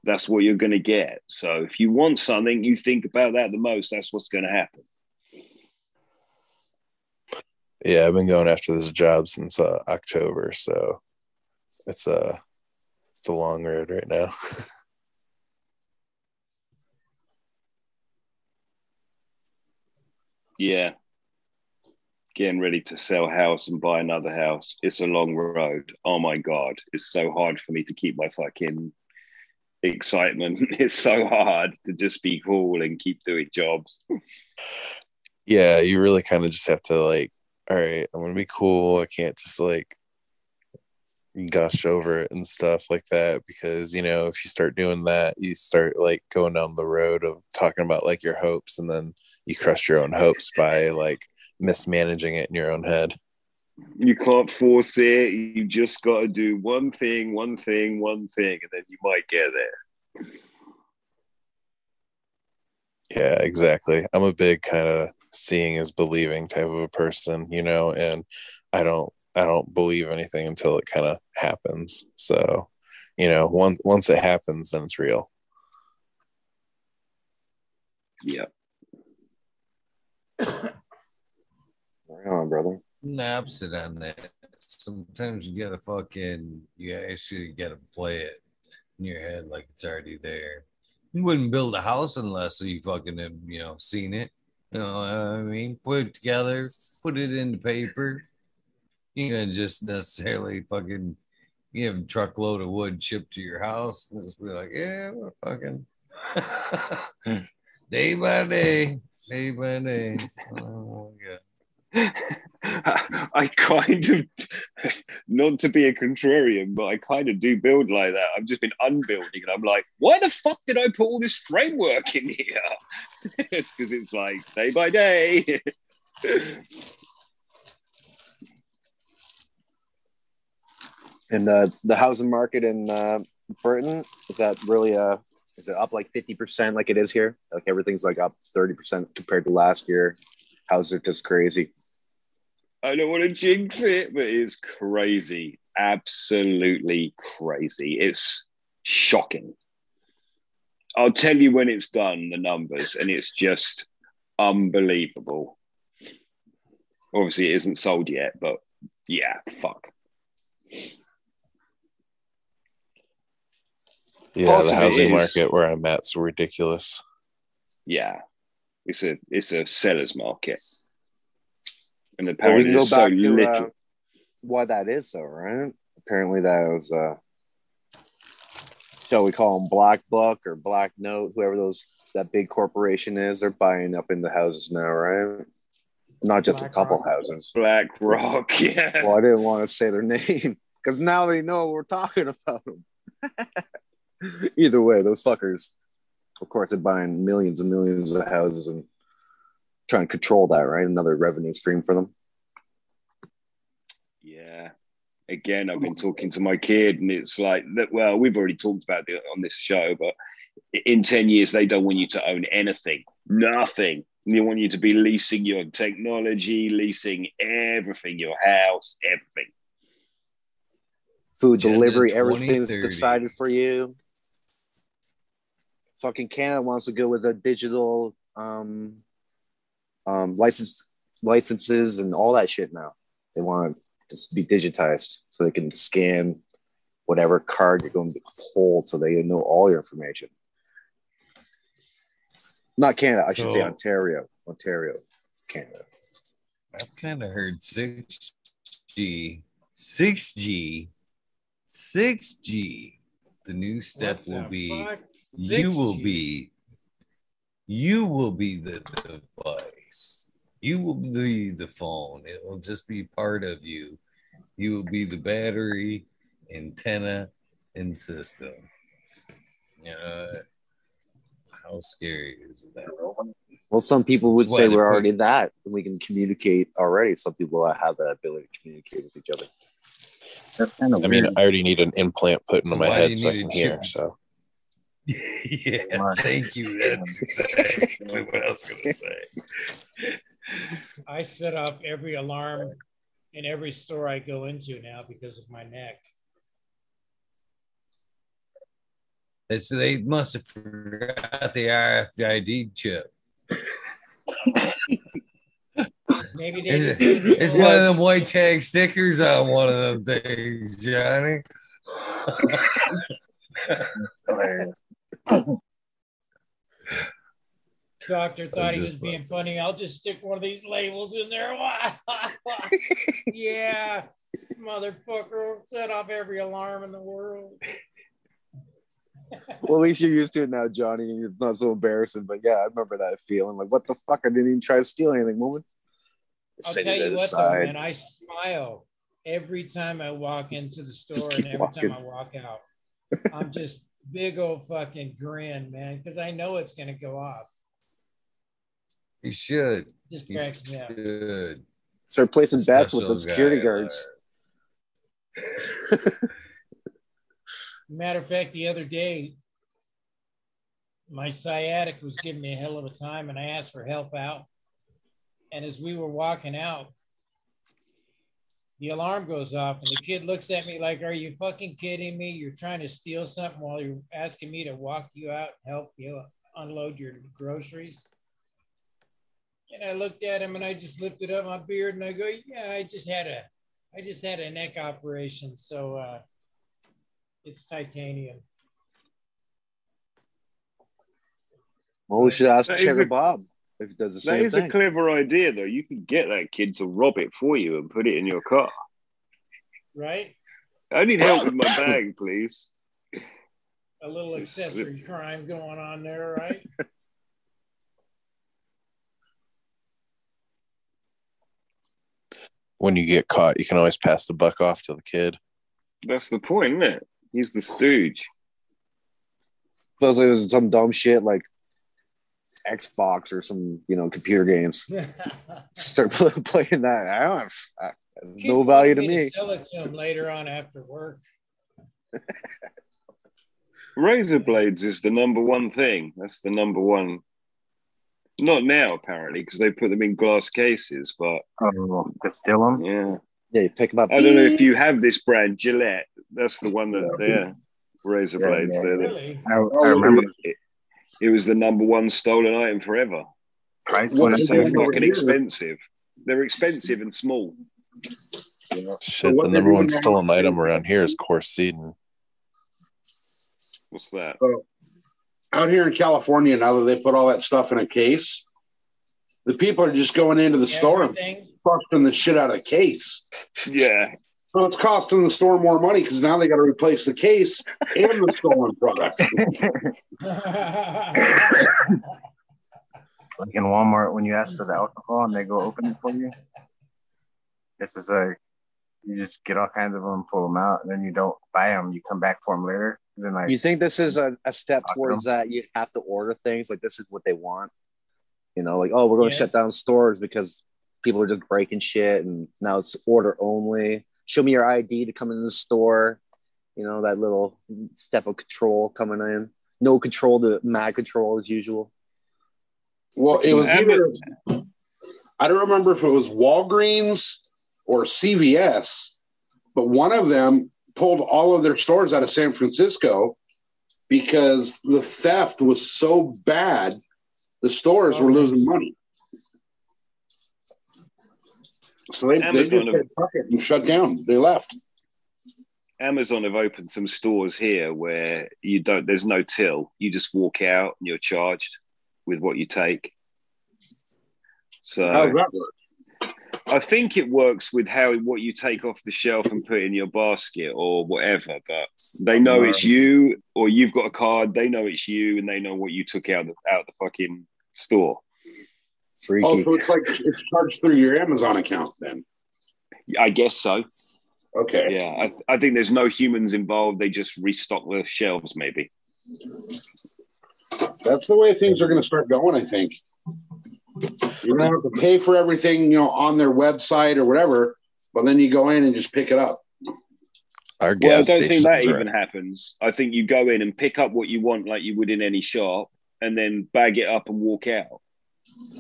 that's what you're going to get. So if you want something, you think about that the most, that's what's going to happen. Yeah, I've been going after this job since uh, October, so it's a it's a long road right now. Yeah. Getting ready to sell house and buy another house. It's a long road. Oh my God. It's so hard for me to keep my fucking excitement. It's so hard to just be cool and keep doing jobs. yeah, you really kind of just have to like, all right, I'm gonna be cool. I can't just like gush over it and stuff like that because you know if you start doing that you start like going down the road of talking about like your hopes and then you crush your own hopes by like mismanaging it in your own head You can't force it. You just got to do one thing, one thing, one thing, and then you might get there. Yeah, exactly. I'm a big kind of seeing is believing type of a person, you know, and I don't I don't believe anything until it kind of happens. So, you know, once once it happens, then it's real. Yeah. Right on, brother. the opposite on that. Sometimes you gotta fucking you actually gotta play it in your head like it's already there. You wouldn't build a house unless you fucking have, you know, seen it. You know what I mean? Put it together, put it in the paper. You can just necessarily fucking give a truckload of wood shipped to your house and just be like, yeah, we're fucking day by day, day by day. Oh my god. I kind of, not to be a contrarian, but I kind of do build like that. I've just been unbuilding, and I'm like, why the fuck did I put all this framework in here? it's because it's like day by day. And uh, the housing market in uh, Britain is that really uh is it up like fifty percent like it is here? Like everything's like up thirty percent compared to last year. How's it just crazy? I don't want to jinx it, but it's crazy. Absolutely crazy. It's shocking. I'll tell you when it's done, the numbers, and it's just unbelievable. Obviously, it isn't sold yet, but yeah, fuck. Yeah, the housing is- market where I'm at's ridiculous. Yeah, it's a it's a seller's market, and Well, we apparently can go so back to little. uh, why that is, so, right? Apparently, that was uh, shall we call them Black Buck or Black Note, whoever those that big corporation is. They're buying up into houses now, right? Not just a couple houses. Black Rock, yeah. Well, I didn't want to say their name because now they know we're talking about them. Either way, those fuckers, of course, they're buying millions and millions of houses and trying to control that, right? Another revenue stream for them. Yeah. Again, I've been talking to my kid, and it's like that. Well, we've already talked about it on this show, but in 10 years, they don't want you to own anything, nothing. They want you to be leasing your technology, leasing everything, your house, everything. Food delivery, everything's 2030. decided for you. Fucking Canada wants to go with a digital um, um, license licenses and all that shit now. They want to be digitized so they can scan whatever card you're going to hold, so they know all your information. Not Canada, I should say Ontario. Ontario, Canada. I've kind of heard 6G, 6G, 6G. The new step will be fuck? You will be you will be the device. You will be the phone. It will just be part of you. You will be the battery, antenna, and system. Uh, how scary is that? Well, some people would say we're already that, and we can communicate already. Some people have that ability to communicate with each other. That's kind of I mean, I already need an implant put into So my why do you head so I can hear. So yeah, thank you. That's exactly what I was going to say. I set up every alarm in every store I go into now because of my neck. They so they must have forgot the RFID chip. Maybe they It's, it's one of them white tag stickers on one of them things, Johnny. Doctor thought he was being funny. I'll just stick one of these labels in there. yeah, motherfucker, set off every alarm in the world. Well, at least you're used to it now, Johnny, and it's not so embarrassing. But yeah, I remember that feeling. Like, what the fuck? I didn't even try to steal anything, woman. I'll Set tell you what, though, man, I smile every time I walk into the store and every time I walk out. I'm just big old fucking grin, man, because I know it's gonna go off. You should. Just You cracks me up. should. Start placing bets with the security guards. Matter of fact, the other day, my sciatic was giving me a hell of a time, and I asked for help out. And as we were walking out, the alarm goes off, and the kid looks at me like, Are you fucking kidding me? You're trying to steal something while you're asking me to walk you out and help you unload your groceries? And I looked at him and I just lifted up my beard and I go, Yeah, I just had a I just had a neck operation. So uh it's titanium. Well, we should ask That is Cheddar Bob if he does the That same is thing. a clever idea, though. You could get that kid to rob it for you and put it in your car. right? I need help with my bag, please. A little accessory crime going on there, right? when you get caught, you can always pass the buck off to the kid. That's the point, isn't it? He's the stooge. Suppose it was some dumb shit like Xbox or some, you know, computer games. Start pl- playing that. I don't have, I no value to wanting me. Sell it to him later on after work. Razor blades is the number one thing. That's the number one. Not now, apparently, because they put them in glass cases. But Oh, to steal them? yeah, Yeah, you pick them up. I don't know if you have this brand Gillette. That's the one that they're razor Yeah, blades. yeah. They're the, Really? I, I oh, remember it, it was the number one stolen item forever. price What went. So it over fucking here? expensive. They're expensive and small. Shit, what the number one doing now- stolen item around here is course seeding. What's that? Out here in California, now that they put all that stuff in a case, the people are just going into the store and Everything. fucking the shit out of the case. Yeah, So it's costing the store more money because now they got to replace the case and the stolen product. like in Walmart when you ask for the alcohol and they go open it for you. This is a you just get all kinds of them, pull them out, and then you don't buy them. You come back for them later. Then like You think this is a, a step Fuck towards that? You have to order things like this is what they want. You know, like oh, we're going to Yes. shut down stores because people are just breaking shit, and now it's order only. Show me your ID to come in the store. You know that little step of control coming in. No control to mad control as usual. Well, it was either I don't remember if it was Walgreens or CVS, but one of them pulled all of their stores out of San Francisco because the theft was so bad The stores were losing money. So they, they just Amazon have- said, "Fuck it," and shut down. They left. Amazon have opened some stores here where you don't. There's no till. You just walk out and you're charged with what you take. So How's that work? I think it works with how what you take off the shelf and put in your basket or whatever. But they know it's you, or you've got a card. They know it's you, and they know what you took out of the, out the fucking store. Freaky. Oh, so it's like it's charged through your Amazon account then. I guess so. Okay. Yeah, I, th- I think there's no humans involved. They just restock the shelves, maybe. That's the way things are going to start going. I think you're going to have to pay for everything, you know, on their website or whatever. But then you go in and just pick it up. Our Well, I don't think that are- even happens. I think you go in and pick up what you want, like you would in any shop, and then bag it up and walk out.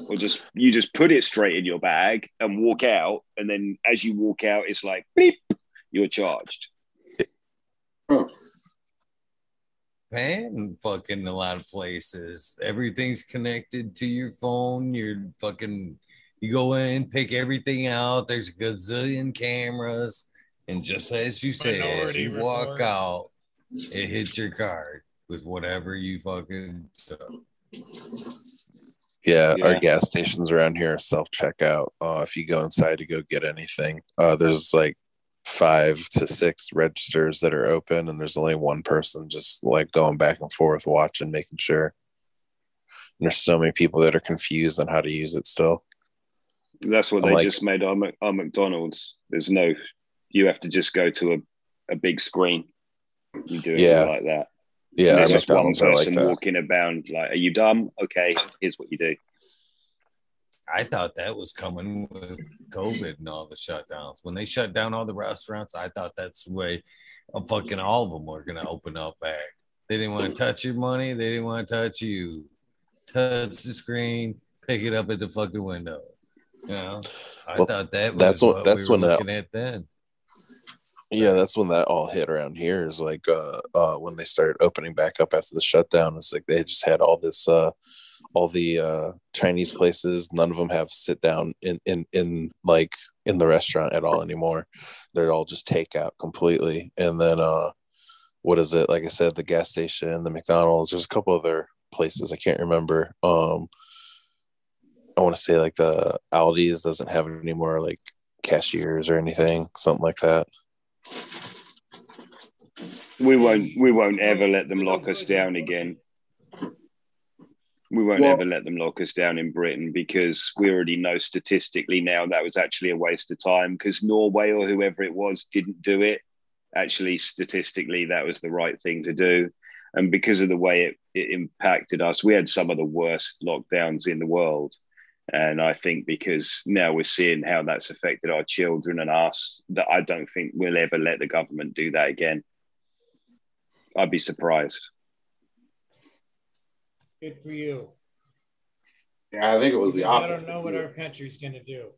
Or just you just put it straight in your bag and walk out, and then as you walk out, it's like beep, you're charged. Man, fucking a lot of places. Everything's connected to your phone. You're fucking, you go in, pick everything out. There's a gazillion cameras. And just as you say, as Minority you walk out, it hits your card with whatever you fucking. Yeah, Yeah. our gas stations around here are self checkout. Uh, if you go inside to go get anything, uh, there's like five to six registers that are open, and there's only one person just like going back and forth, watching, making sure. And there's so many people that are confused on how to use it still. That's what I'm they like- just made our, Mc- our McDonald's. There's no, you have to just go to a, a big screen. You do it Yeah. like that. Yeah, there's just one McDonald's are like person walking around like, "Are you dumb? Okay, here's what you do." I thought that was coming with COVID and all the shutdowns. When they shut down all the restaurants, I thought that's the way fucking all of them were going to open up back. They didn't want to touch your money. They didn't want to touch you. Touch the screen, pick it up at the fucking window. You know, I Well, thought that was that's what- what that's we were when that- looking at then. Yeah, that's when that all hit around here. Is like uh, uh, when they started opening back up after the shutdown. It's like they just had all this, uh, all the uh, Chinese places. None of them have sit down in in in like in the restaurant at all anymore. They're all just takeout completely. And then uh, what is it? Like I said, the gas station, the McDonald's. There's a couple other places I can't remember. Um, I want to say like the Aldi's doesn't have any more like cashiers or anything, something like that. We won't. We won't ever let them lock us down again. We won't Well- ever let them lock us down in Britain because we already know statistically now that was actually a waste of time because Norway or whoever it was didn't do it. Actually, statistically, that was the right thing to do. And because of the way it, it impacted us, we had some of the worst lockdowns in the world. And I think because now we're seeing how that's affected our children and us, that I don't think we'll ever let the government do that again. I'd be surprised. Good for you. Yeah, I think it was the Because I don't know what our country's going to do.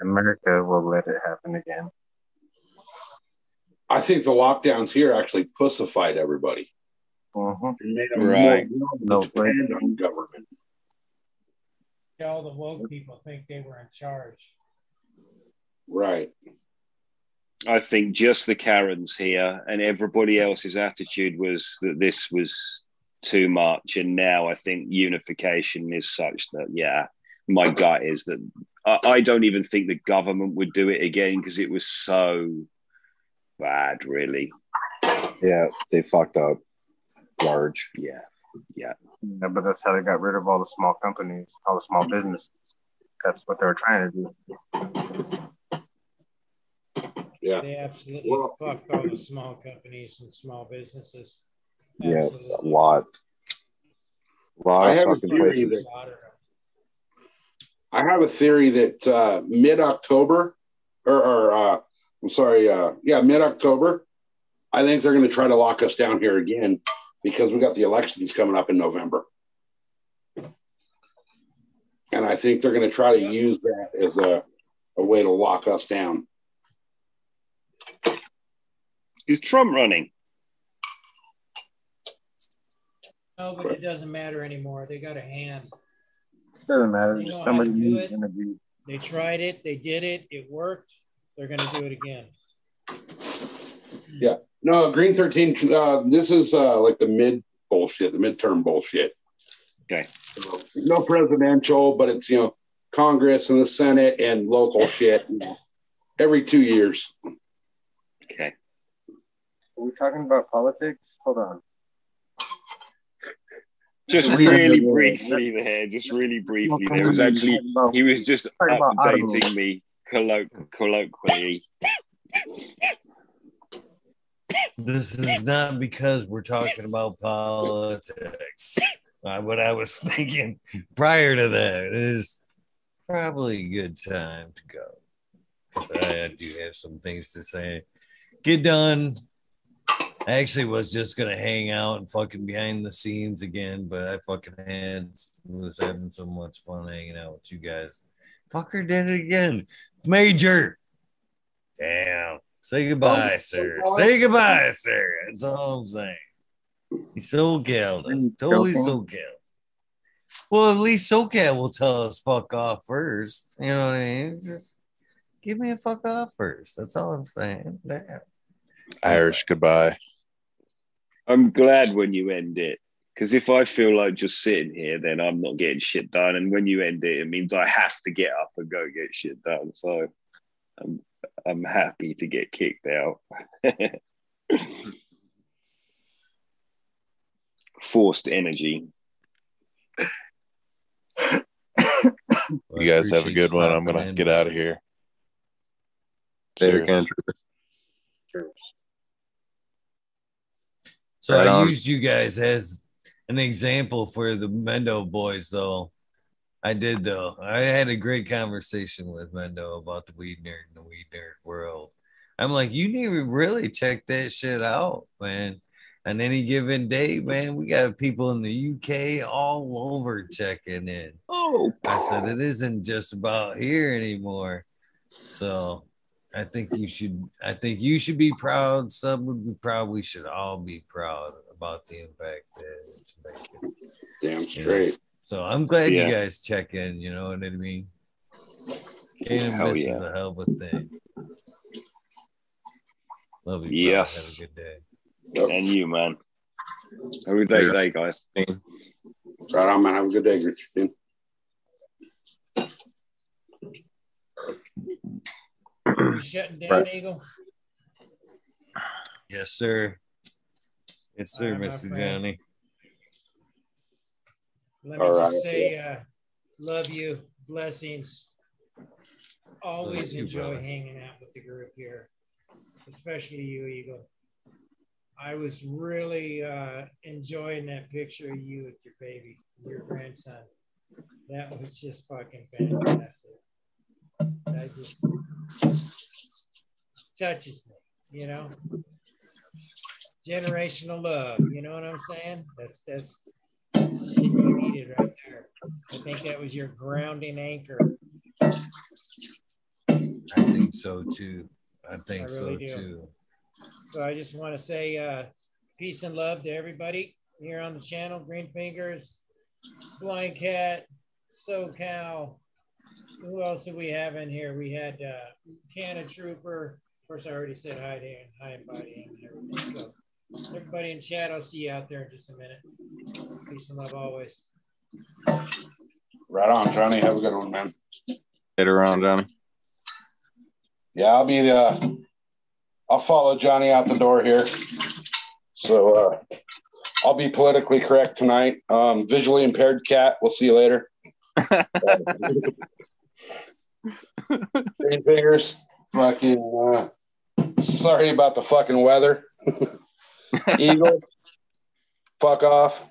America will let it happen again. I think the lockdowns here actually pussified everybody. Mhm. It made them Right. No, dependent on government. All the woke people think they were in charge. Right. I think just the Karens here and everybody else's attitude was that this was too much. And now I think unification is such that, yeah, my gut is that I, I don't even think the government would do it again because it was so bad, really. Yeah, they fucked up large. Yeah. Yeah. Yeah, but that's how they got rid of all the small companies, all the small businesses. That's what they were trying to do. Yeah. They absolutely Well- fucked all the small companies and small businesses. Yeah, it's a lot. A lot I of have a fucking theory places. that- I have a theory that uh, mid October, or, or uh, I'm sorry, uh, yeah, mid October, I think they're going to try to lock us down here again because we got the elections coming up in November. And I think they're going to try to use that as a, a way to lock us down. Is Trump running? No, but it doesn't matter anymore. They got a hand. Doesn't matter. They Just know somebody how to do needs it. to interview. They tried it. They did it. It worked. They're going to do it again. Yeah. No, Green 13, uh, this is uh, like the mid bullshit, the midterm bullshit. Okay. So, no presidential, but it's, you know, Congress and the Senate and local shit you know, every two years. Okay. Are we talking about politics? Hold on. Just really Yeah. briefly there, just really briefly. There was actually he was just talking updating me colloq- colloquially. This is not because we're talking about politics. Uh, what I was thinking prior to that is probably a good time to go because I do have some things to say. Get done. I actually was just gonna hang out and fucking behind the scenes again, but I fucking had was having so much fun hanging out with you guys. Fucker did it again. Major. Damn. Say goodbye, oh, sir. Oh, oh. Say goodbye, sir. That's all I'm saying. He's so careless. Mm, totally so careless. Well, at least SoCal will tell us fuck off first. You know what I mean? Just give me a fuck off first. That's all I'm saying. Damn. Irish goodbye. I'm glad when you end it. Because if I feel like just sitting here, then I'm not getting shit done. And when you end it, it means I have to get up and go get shit done. So I'm I'm happy to get kicked out. Forced energy. You guys have a good one. I'm gonna have to get out of here. Later, Cheers. Andrew. So Right I used you guys as an example for the Mendo boys, though. I did though. I had a great conversation with Mendo about the weed nerd and the weed nerd world. I'm like, you need to really check that shit out, man. On any given day, man, we got people in the UK all over checking in. Oh, I said it isn't just about here anymore. So I think you should I think you should be proud. Some would be proud. We should all be proud about the impact that it's making. Damn You know? So I'm glad Yeah. you guys check in, you know what I mean? Can't Hell miss yeah. is a hell of a thing. Love you, bro. Yes. Have a good day. And you, man. Have a good day, guys. Right on, man. Have a good day, Christine. You shutting down, Right. Eagle? Yes, sir. Yes, sir, All right, my Mr. Johnny. Let me All just right, say, uh, love you, blessings. Always you, enjoy brother. hanging out with the group here, especially you, Eagle. I was really uh, enjoying that picture of you with your baby, your grandson. That was just fucking fantastic. That just touches me, you know. Generational love, you know what I'm saying? That's that's that's the shit you needed right there. I think that was your grounding anchor. I think so too. I think I really so do. too. So I just want to say uh, peace and love to everybody here on the channel. Green Fingers, Blind Cat, SoCal. Who else do we have in here? We had uh, Canna Trooper. Of course, I already said hi to him, hi and bye to and everything. So everybody in chat, I'll see you out there in just a minute. Peace and love always. Right on, Johnny. Have a good one, man. Later on, Johnny. Yeah, I'll be the. Uh, I'll follow Johnny out the door here. So uh, I'll be politically correct tonight. Um, visually impaired cat. We'll see you later. Green fingers. Fucking. Uh, sorry about the fucking weather. Eagle. Fuck off.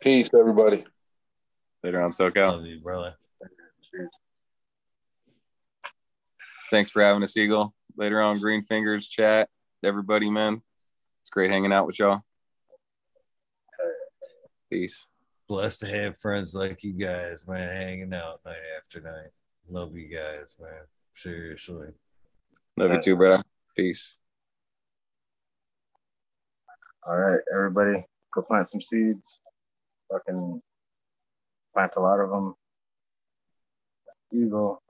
Peace, everybody. Later on, SoCal. Love you, brother. Thanks for having us, Eagle. Later on, Green Fingers chat. Everybody, man. It's great hanging out with y'all. Peace. Blessed to have friends like you guys, man, hanging out night after night. Love you guys, man. Seriously. Love you too, brother. Peace. All right, everybody, go plant some seeds. Fucking plant a lot of them. Eagle,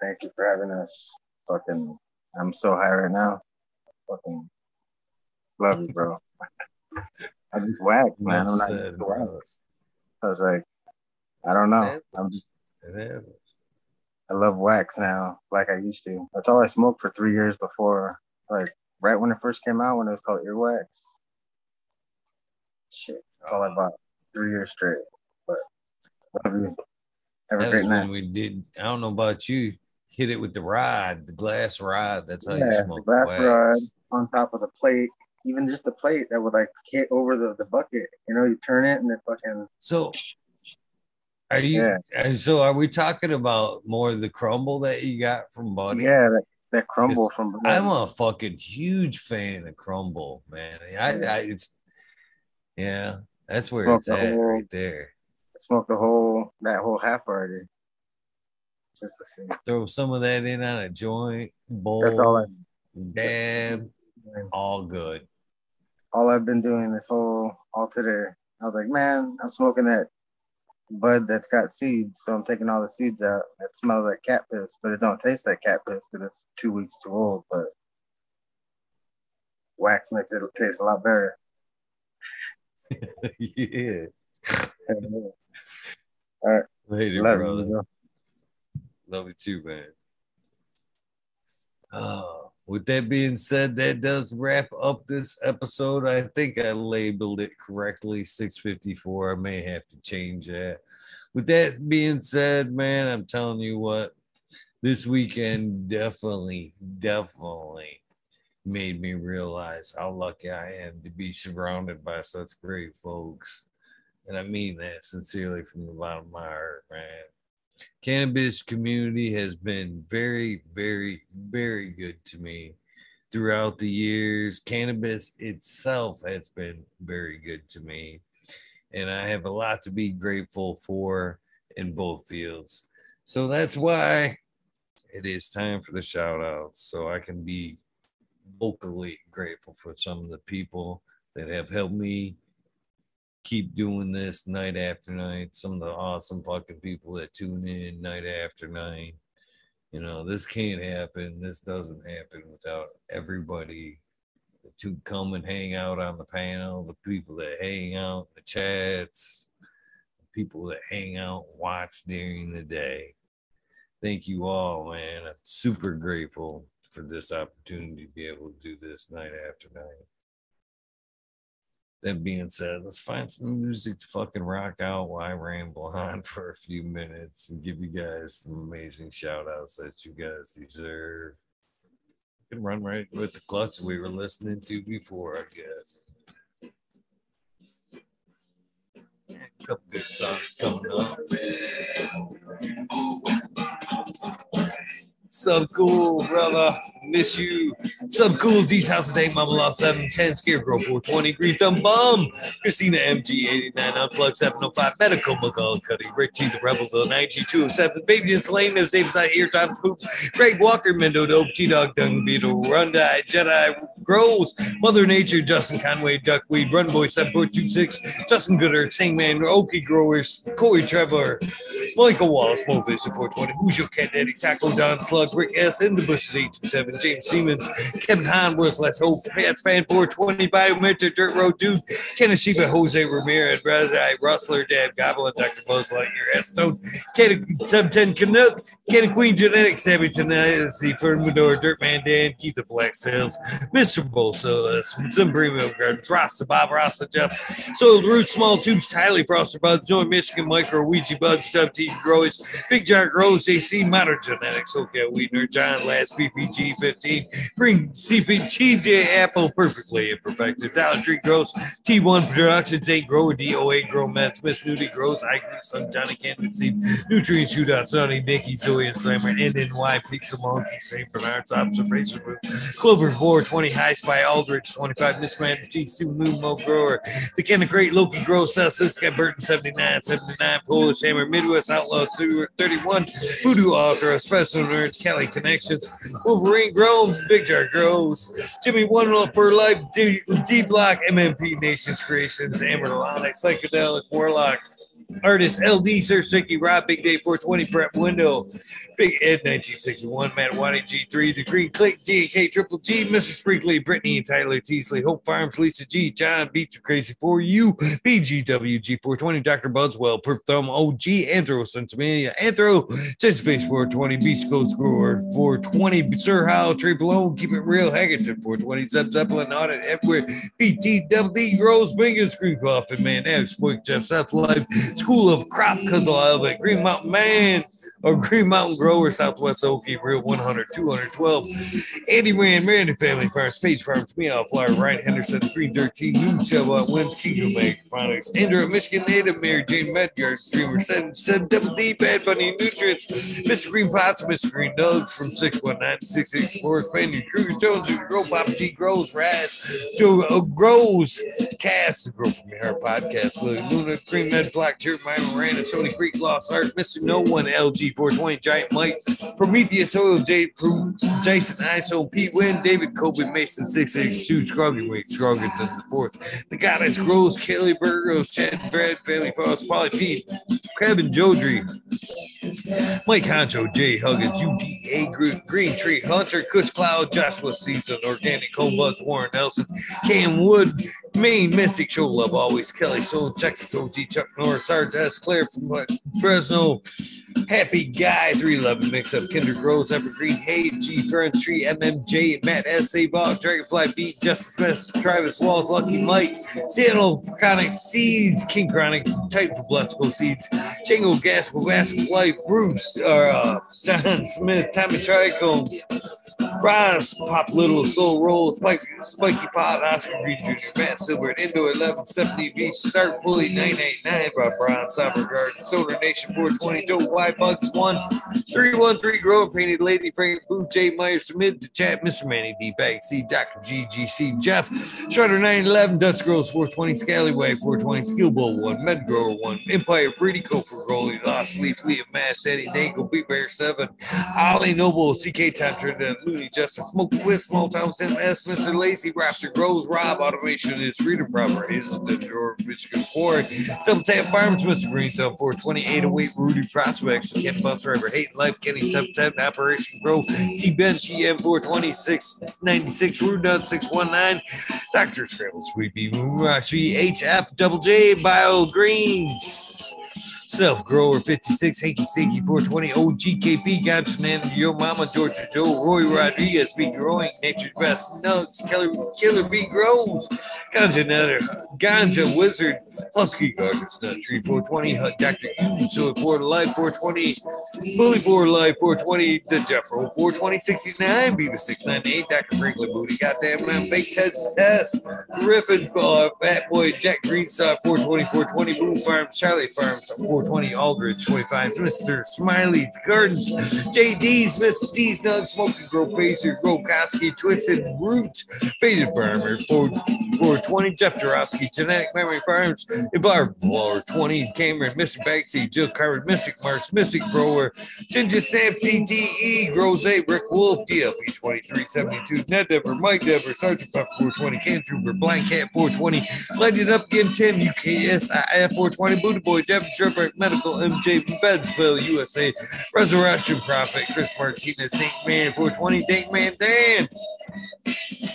thank you for having us. Fucking, I'm so high right now. Fucking love you, bro. I just waxed, man. I'm not Enough used said, to brother. I was like, I don't know. I'm just I love wax now, like I used to. That's all I smoked for three years before, like right when it first came out, when it was called earwax. Shit, that's all I oh. bought three years straight. But love you. Have a That great night. we did. I don't know about you. Hit it with the rod, the glass rod. That's how you Yeah, the smoke glass wax. rod on top of the plate, even just the plate that would like hit over the, the bucket. You know, you turn it and it fucking. So, are you? Yeah. So, are we talking about more of the crumble that you got from Buddy? Yeah, that, that crumble from. Bud. I'm a fucking huge fan of crumble, man. I, I it's yeah, that's where Smoke it's at whole- right there. smoked the whole that whole half already. Just to see. Throw some of that in on a joint, bowl, That's all I. dab, all good. All I've been doing this whole all today. I was like, man, I'm smoking that bud that's got seeds, so I'm taking all the seeds out. It smells like cat piss, but it don't taste like cat piss because it's two weeks too old. But wax makes it taste a lot better. yeah. all right, Later, love brother. you. Love you too, man. Oh, with that being said, that does wrap up this episode. I think I labeled it correctly 654. I may have to change that. With that being said, man, I'm telling you what, this weekend definitely, definitely made me realize how lucky I am to be surrounded by such great folks. And I mean that sincerely from the bottom of my heart, man cannabis community has been very very very good to me throughout the years. Cannabis itself has been very good to me and i have a lot to be grateful for in both fields. So that's why it is time for the shout outs so i can be vocally grateful for some of the people that have helped me keep doing this night after night. Some of the awesome fucking people that tune in night after night. You know, this can't happen. This doesn't happen without everybody to come and hang out on the panel, the people that hang out in the chats, people that hang out watch during the day. Thank you all, man. I'm super grateful for this opportunity to be able to do this night after night. That being said, let's find some music to fucking rock out while I ramble on for a few minutes and give you guys some amazing shout outs that you guys deserve. We can run right with the clutch we were listening to before, I guess. Couple good songs coming up. Subcool, brother. Miss you. Subcool, D's House Date, Mama Love 710, Scarecrow 420, Green Thumb Bum, Christina MG 89, Unplug 705, Medical McCall, Cuddy, Rick G, the Rebel, the 9207, Baby and Slane, as Davis I hear, Tom Poop, Greg Walker, Mendo Dope, T Dog, Dung Beetle, Runda, Jedi, Grows, Mother Nature, Justin Conway, Duckweed, Run Boy 7426, Justin Gooder, Singman, Okie Growers, Corey Trevor, Michael Wallace, Mo Vision 420, Who's Your Cat Daddy, Taco Don Slug, Rick S. In the Bushes 827, James Siemens, Kevin Hahn, World's Last Hope, Pats Fan 420, Biometric, Dirt Road Dude, Kenneth Shiva, Jose Ramirez, Razai, Rustler, Dad, Goblin, Dr. Buzz Lightyear, S. Stone, Kenny 710 Canuck, Kenny Queen Genetics, Savvy Tenacity, Dirt Dirtman Dan, Keith the Black Sails, Mr. Bolsa, some Primo Gardens, Rasta, Bob Rasta, Jeff, Soiled Roots, Small Tubes, Tylee, Froster Buds, Joint Michigan, Micro, Ouija Buds, Stub T Growers, Big Jar Grows, AC, Modern Genetics, Okay, Weedner, John Last, PPG 15, Green CP, TJ Apple, Perfectly Imperfected, Dollar Tree Grows, T1 Productions, Ain't Grower, DOA Grow Mets, Miss Nudie Grows, I Grew Sun, Johnny Candy Seed, Nutrient Shootout, Sonny, Nicky, Zoe, and Slammer, NNY, Pixel Monkey, St. Bernard's Observation Room, Clover 420, High Spy, Aldrich, 25, Miss Man, T2, Moon Mo Grower, The Kind of Great, Loki Grow, Cisco, Burton 79, 79, Polish Hammer, Midwest Outlaw 31, Voodoo Author, Special Nerds, Cali Connections, Wolverine. Green big jar grows. Jimmy One Love for Life, D, D Block, MMP Nations Creations, Amber Amerlonic, Psychedelic Warlock. Artist LD, Sir Sicky, Rob, Big Day 420, Prep Window, Big Ed 1961, Matt Waddy G3, The Green Click, DK Triple G, Mrs. Sprinkley, Brittany and Tyler Teasley, Hope Farms, Lisa G, John Beach Crazy for You, BGW G420, Dr. Budswell, Perp Thumb, OG, Anthro Sensimania, Anthro, Chest Face 420, Beach Coast Grower 420, Sir Howell, Tree Blown, Keep It Real, Haggerton 420, Zeb Zeppelin, Audit, Everywhere, BT Double D, Grows, Fingers, Creek Coffin, Man, Exploit, Jeff South Life, School of Crop, I love it, Green Mountain Man, or Green Mountain Grower, Southwest Okie, Real 100, 212, Andy Rand, Marion Family Farms, Page Farms, Meow Flower, Ryan Henderson, Green 13, New Shovel, Wins, Kingdom Make Products, Andrew, Michigan Native, Mary Jane Medgar, Streamer, 7, 7, Double D, Bad Bunny Nutrients, Mr. Green Pots, Mr. Green Dogs from 619 664, Spaniard, Kruger Jones, Grow, Papa G Grows, Raz, Joe uh, Grows, Cass, the Grow from Your Heart Podcast, Luna, Green Med, Black Jerk, Myron Miranda, Sony Creek, Lost Art, Mr. No One, LG 420, Giant Mike, Prometheus Oil, J, Jason ISO, Pete Wynn, David Kobe, Mason 662, Scruggy Week, Scruggy to the fourth. The Goddess Grows, Kelly Burgos, Chad Brad, Family Falls, Polly Pete, Kevin Jodry, Mike Honcho, Jay Huggins, UDA Group, Green Tree, Hunter, Kush Cloud, Joshua Season, Organic Buds, Warren Nelson, Cam Wood, Maine, Mystic, Show Love, Always, Kelly Soul, Texas OG, Chuck Norris, Sarge S. Claire from what, Fresno, Happy Guy, 311 Mix Up, Kinder Grows, Evergreen, Hay, G, Fern Tree, MMJ, Matt S.A. Bog, Dragonfly Beat, Justice Smith, Travis Walls, Lucky Mike, Seattle Chronic Seeds, King Chronic, Titan for Bletsko Seeds, Jingle Gaspel, Gaspel Life, Bruce, or uh, John Smith, Tommy Trichomes, Ross, Pop Little, Soul Roll, Spike, Spiky Pot, Oscar Green Jr., Matt Silver, Indo 1170 Beach, Start Bully 989, Bob Brown, Summer Garden, Solar Nation 420, Joe White Bugs 1, 313 Grower Painted Lady, Frank Boo, Jay Myers, Mid to Chat, Mr. Manny D Bag, C, Dr. GGC, Jeff, Shredder 911, Dutch Girls 420, Scallyway 420, Skill Bowl 1, Med Grower 1, Empire Pretty Co for Goalie, Lost Leaf, Liam Mass, Eddie Dangle, Big Bear 7, Ollie Noble, CK Time Trinidad, Looney, Justin Smoke, With, Small Town, Tim S, Mr. Lacey, Raptor Grows, Rob, Automation is Freedom Proper, is the George, Michigan Ford, Double Tap Farms, Mr. Green Thumb 428, 808, Rudy Prospects, Ken Bus Driver, Hayden Life, Kenny 710, Operation Grow, T Ben, GM 426, 96, Rude Nut 619, Dr. Scramble, Sweet Bee, Rashi, uh, HF, Double J, Bio Greens. Self Grower 56, Hanky Stinky 420, OGKP, Gotcha Man, Yo Mama, Georgia Joe, Roy Rodriguez, Be Growing, Nature's Best Nuts, Killer, Killer Bee Grows, Ganja Nutter, Ganja Wizard, Husky Gardens, Nut Tree 420, Hut Dr. U, So for Life 420, Bully for Life 420, The Jeffro 420, 69, Beaver 698, Dr. Franklin Booty, Goddamn Man, Big Ted's Test, Griffin, uh, Fat Boy, Jack Greenstar 420, 420, Boom Farms, Charlie Farms, 420, Aldridge 25, Mr. Smiley Gardens, JD's, Miss D's, Nug, Smoking Grow, Pacer, Grow, Koski, Twisted Root, Faded Farmer 4, 420, Jeff Dorowski, Genetic Memory Farms, Ibar Blower 20, Cameron, Mr. Banksy, Jill Carver, Mystic Marks, Mystic Grower, Ginger Snap, TTE, Grows 8, Rick Wolf, DLP 2372, Ned Dever, Mike Dever, Sergeant Pepper 420, Can Trooper, Blind Cat 420, Light It Up Again 10, UKS, IF 420, Booty Boy, Devin Medical, MJ, Bedsville, USA, Resurrection Prophet, Chris Martinez, Dink Man 420, Dink Man Dan.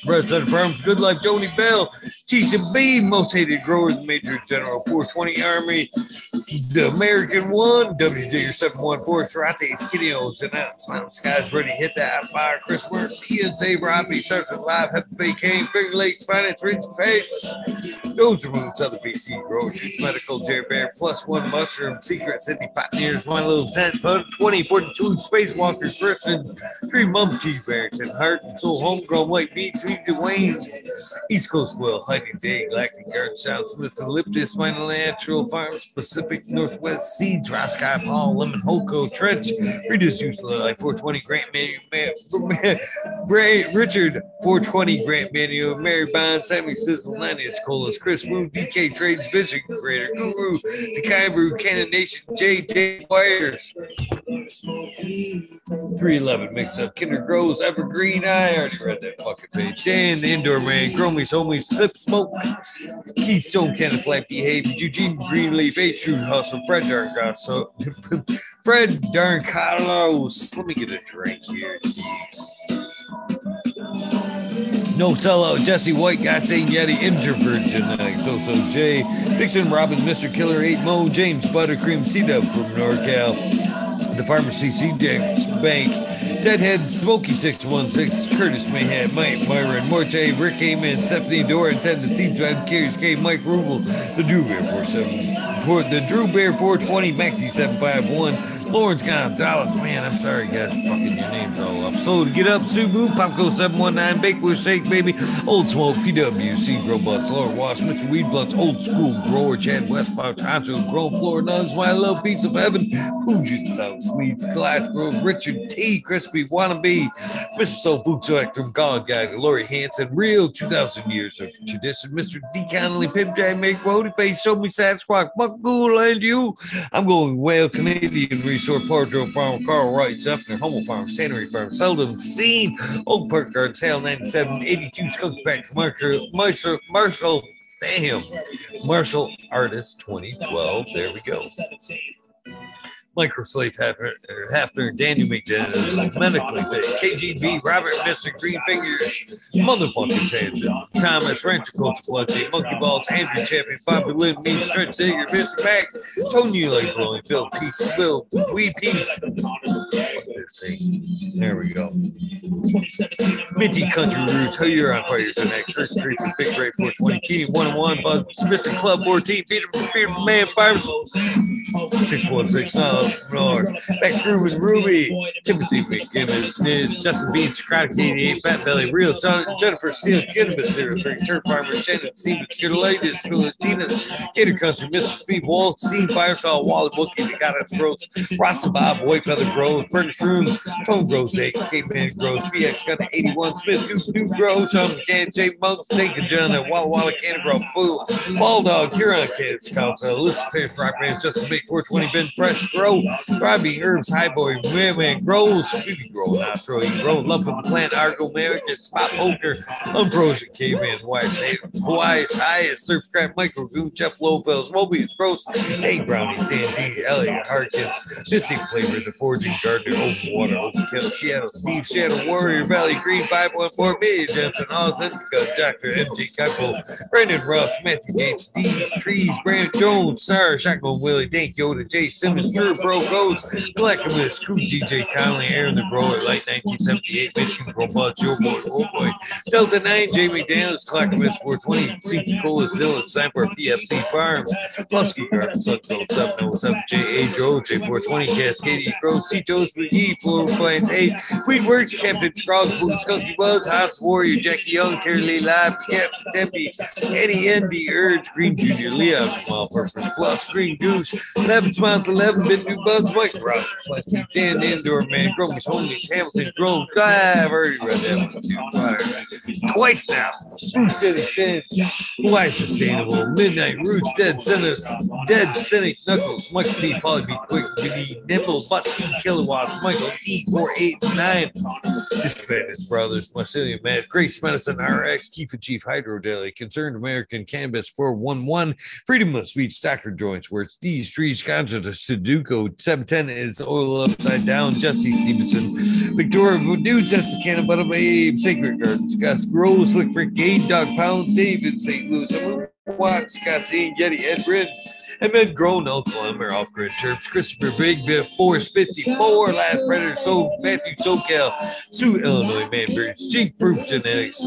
Red Sun Farms, Good Life, Tony Bell, Tisha B, Most Hated Growers, Major General 420 Army, The American One, WJ 714, Sarates, Kidios, and that's Mountain Skies Ready, Hit That Fire, Chris Worms, Ian Save, Robbie, Sergeant Live, Happy Kane, Finger Lakes, Finance, Rich Pates, those are Moons, Other BC Groceries, Medical, J Bear, Plus One Mushroom, Secret City Pioneers, One Little Tent, 20, 42, Spacewalkers, Griffin, Three Mum Cheese Barracks, and Heart and Soul, Homegrown White Meat, Sweet Dwayne, East Coast Will, Hiding Day, Galactic Garden, South Smith, Elliptus, Final Natural Farms, Pacific Northwest Seeds, Roscoe Hall, Lemon Holco, Trench, Reduced Juice Life, 420 Grant Manu, Ray, Richard, 420 Grant Manu, Mary Bond, Sammy Sizzle, Lineage, Colas, Chris Moon, DK Trades, Vision Creator, Guru, the Kybrew, Cannon Nation, JJ Wires. 311 mix up Kinder Grows, Evergreen. I that fucking page. Dan, the indoor man, Gromies, homies, Clip Smoke, Keystone, Cannon Flat Behavior, Eugene Greenleaf, A True Hustle, Fred Darn so Fred Darn Carlos. Let me get a drink here. No sellout, uh, Jesse White, Guy Saying Yeti, Introvert Genetic, So Jay, Dixon Robin, Mr. Killer 8 Mo, James Buttercream, C Dub from NorCal, The Pharmacy, C Dex Bank, Deadhead, Smoky 616, Curtis Mayhem, Mike, Myron, Morte, Rick Amen, Stephanie Dora, Ted, the Seeds, Web, Curious K, Mike Rubel, The Drew Bear 47, for the Drew Bear 420, Maxi 751, Lawrence Gonzalez, man, I'm sorry, guys, fucking your names all up. So to get up, Subu, Popco 719, Bakewood Shake, baby, Old Smoke, PWC, Grow Butts, Lord Wash, Mr. Weed Blunts, Old School Grower, Chad Westbound, Tonto, Grown Floor, Nuns, My Love, Piece of Heaven, Puget South Sweets, Glass Grove, Richard T, Crispy Wannabe, Mr. Soul Food Selector, God Guy, Lori Hanson, Real 2,000 Years of Tradition, Mr. D. Connolly, Pimp J, Make Roadie Face, Show Me Sasquatch, Fuck Cool, and you. I'm going well Canadian Resort, Parkdale Farm, Carl Wright, Zephyr, Humble Farm, Sannery Farm, Seldom Seen, Oak Park Gardens, Hale 97, 82, Skunk Back, Marshall, Marshall, Marshall, damn, Marshall Artist 2012. There we go. Microslave Hafner, Hafner Daniel McDaniels, Medically Big, KGB, Robert Mr. Green Fingers, Motherfucking Tangent, Thomas, Rancher Coach Bloody, Monkey Balls, Andrew Champion, Bobby Lynn, Me, Stretch Digger, Mr. Mac, Tony Like Blowing, Bill Peace, Will, We Peace. There we go. Minty Country Roots, Who You're on Fire Tonight, First Creek, Big Great 420, Key 101, Bug, Mr. Club 14, Peter, Peter Man, Fires, 616, North, Back through with Ruby, Timothy McGibbons, Justin Beach, Karate 88, Fat Belly, Real Jennifer Steele, Gibbons, 03, Turf Farmer, Shannon, Stevens, Kidulated, Philistinas, Gator Country, Mr. Speed, Wall, Scene, Firesaw, Wally, Bookie, The God That's Gross, Rasta Bob, White Feather Grows, Furnace Rooms, Tone Grows 8, Caveman Grows, BX Gun 81, Smith, Duke, Duke Grows, Sean McCann, Jay Monk, Snake and John, and Walla Walla, Grow, Fool, Ball Dog, Huron Kids, Council, Listen Pierce, Rock Man, Justin Big 420, Ben Fresh, Grow, Robbie Herbs, High Boy, Man Grows, Baby Grow, Nostro, Grow, Love for the Plant, Argo, American, Spot Poker, Unfrozen, Caveman, Wise, Hawaii's Highest, Surf Crap, Michael Goon, Jeff Lowfells, Mobius Gross, Hey Brownie, Tanty, Elliot Harkins, Missing Flavor, The Forging Gardener, Open Water, Open Kill, Shadow, Steve, Shadow Warrior, Valley Green, 514, Billy Jensen, Oz Dr. MJ Keppel, Brandon Ruff, Matthew Gates, Steve's Trees, Brand Jones, Sarah, Shotgun Willie, Dank Yoda, Jay Simmons, Drew Bro Goes, Collectivist, Crew DJ Conley, Aaron the Bro at Light 1978, Michigan Robot, Joe Boy, Oh Boy, Delta 9, Jamie Daniels, Collectivist 420, CP Cola, Still at Cypher, PFC Farms, Lusky Garden, Sunco 707, JA Joe, J420, Cascadia Grove, C Toes McGee, Floor Plants 8, Queen Works, Captain Scrog, Food, Skunky Wells, Hots Warrior, Jackie Young, Terry Lee Live, Caps, Eddie Endy, Urge, Green Junior, Leon, Jamal Purpose Plus, Green Goose, 11 Smiles 11, Bit New Bugs, Mike Ross, Plastic, Dan Indoor Man, Gromies, Homies, Hamilton, Grove, I've already read that one too. Twice now. Blue City Sin, Hawaii Sustainable, Midnight Roots, Dead Sinners, Dead Cynic, Knuckles, Mike B, Polly B, Quick, Jimmy, Nimble, Butt Kilowatts, Michael D, 489, Dispatches Brothers, Marcelian Mad, Grace Medicine, RX, Keefa Chief, Hydro Daily, Concerned American Cannabis 411, Freedom of Speech, Dr. Joints, where it's D, Streets, Contra, Sudoku, 710 is Oil Upside Down, Jesse Stevenson, Victoria Voodoo, Jessica Cannon, Bottom Babe, Sacred Gardens, Gus Grow, Slick Brigade, Dog Pound, David, St. Louis, Watch, Scott Zane, Yeti, Ed Brin, and then grown Uncle Emmer off grid chirps, Christopher Big Bit, Force 54, Last Predator, So Matthew SoCal, Sue Illinois Manbirds, Jink Proof Genetics,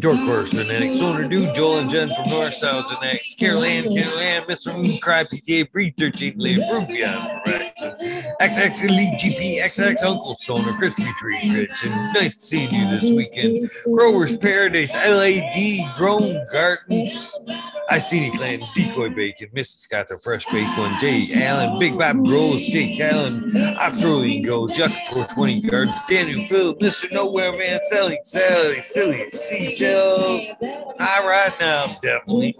Dork Horse Genetics, Owner Dude, Joel and Jen from North South Genetics, Carol Ann, Carol Ann, Mr. Moon, Cry PTA, Breed 13, Live, Rubion, Correction, XX Elite GP, XX Uncle Stoner, Crispy Tree Rich, and nice to see you this weekend. Growers Paradise, LAD, Grown Gardens, I seen clan decoy bacon, Mrs. got the fresh baked one, Jay Allen, Big Bob Groves, Jake Allen, Australian Gold, Yuck 420 Gardens, Daniel Phil, Mr. Nowhere Man, selling Sally, silly seashells. I right now, definitely.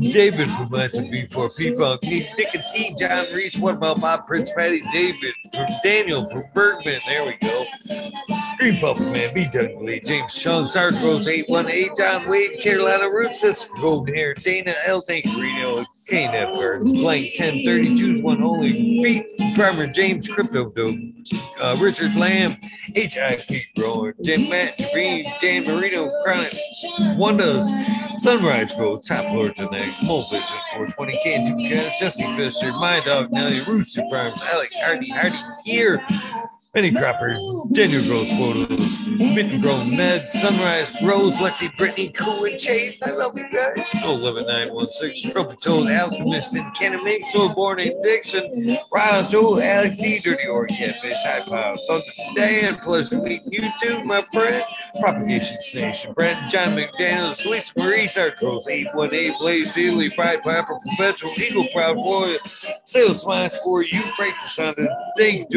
David from Latin B4 P Funk, Nick and T, John Reese, what about Bob Prince Patty, David, Daniel Bergman, there we go. Green Puffer Man, B. Dunkley, James Chung, Sarge Rose 818, John Wade, Carolina Roots, that's Golden Hair, Dana L. Thank Reno, KNF Gardens, Blank 1032's one only, Feet, Farmer James, Crypto Dope, uh, Richard Lamb, HIP Grower, Jim Matt, Green, Dan Marino, Chronic, Wonders, Sunrise Grove, Top Lord next, Mole Vision, 420 K2 Cast, Jesse Fisher, My Dog Nelly, Rooster Farms, Alex Hardy, Hardy here. Benny Cropper, Daniel Gross Photos, Mitten Grown Med, Sunrise Rose, Lexi, Brittany, Cool and Chase. I love you guys. 11916, Trophy Toad, Alchemist, and Mix, Soul Born Addiction, Ryan Joe, Alex D, Dirty Or Catfish, High Power, Thunder Dan, pleasure meeting you too, my friend. Propagation Station, Brent, John McDaniels, Lisa Marie, Sark Rose, 818, Blaze Sealy, Fried Piper, Perpetual, Eagle Proud Boy, Sales Smash for you, Frank Sandra, Dave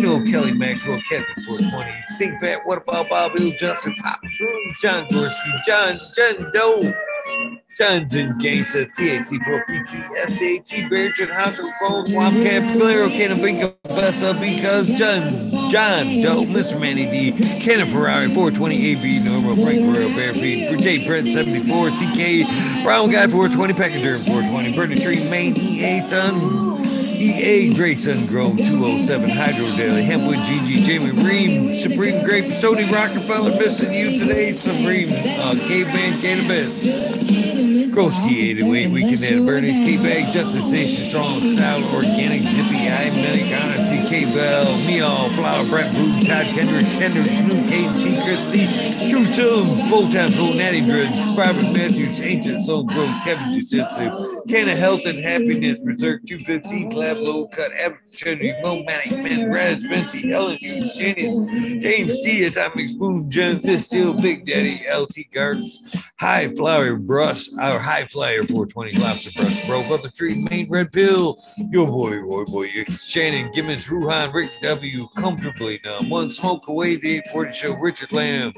Johnson, know Kelly Maxwell, Kevin 420, Sing Fat, What About Bob Hill, Justin Pop Shrooms, John Gorski, John, John Doe, Johnson Gangsta, uh, THC4PT, SAT, Barrington, House of Phones, Swamcat, Flare, Canabinka, Bessa, uh, because John, John Doe, Mr. Manny D, Cannon Ferrari, 420 AB, Normal, Frank Royal, Bearfeed, J. Brent, 74, CK, Brown Guy, 420, Packager, 420, Burning Tree, Main, EA, Sun, EA Grayson Grove 207 Hydro Daily Hempwood GG Jamie Ream Supreme Grape Stony Rockefeller missing you today Supreme uh, Caveman Cannabis Kroski 808 Weekend at Bernie's K Bag Justice Station Strong Sound Organic Zippy I Americana CK Bell Meow Flower Brent Brew Todd Kendricks Kendricks New K T Christie True Chill Full-Time Pro Natty Dread Robert Matthews Ancient Soul Grove Kevin Jiu-Jitsu Can of Health and Happiness Berserk 215 Lab Low Cut Opportunity Momatic Men Raz Benty Ellen Hughes Janice James T Atomic Spoon Jen Miss Steel Big Daddy LT Gardens High Flower Brush our High Flyer 420 Lobster Brush Bro Brother Tree Main Red Pill Yo boy boy boy Shannon Gibbons Ruhan Rick W Comfortably Numb. One Smoke Away the 840 Show Richard Lamb.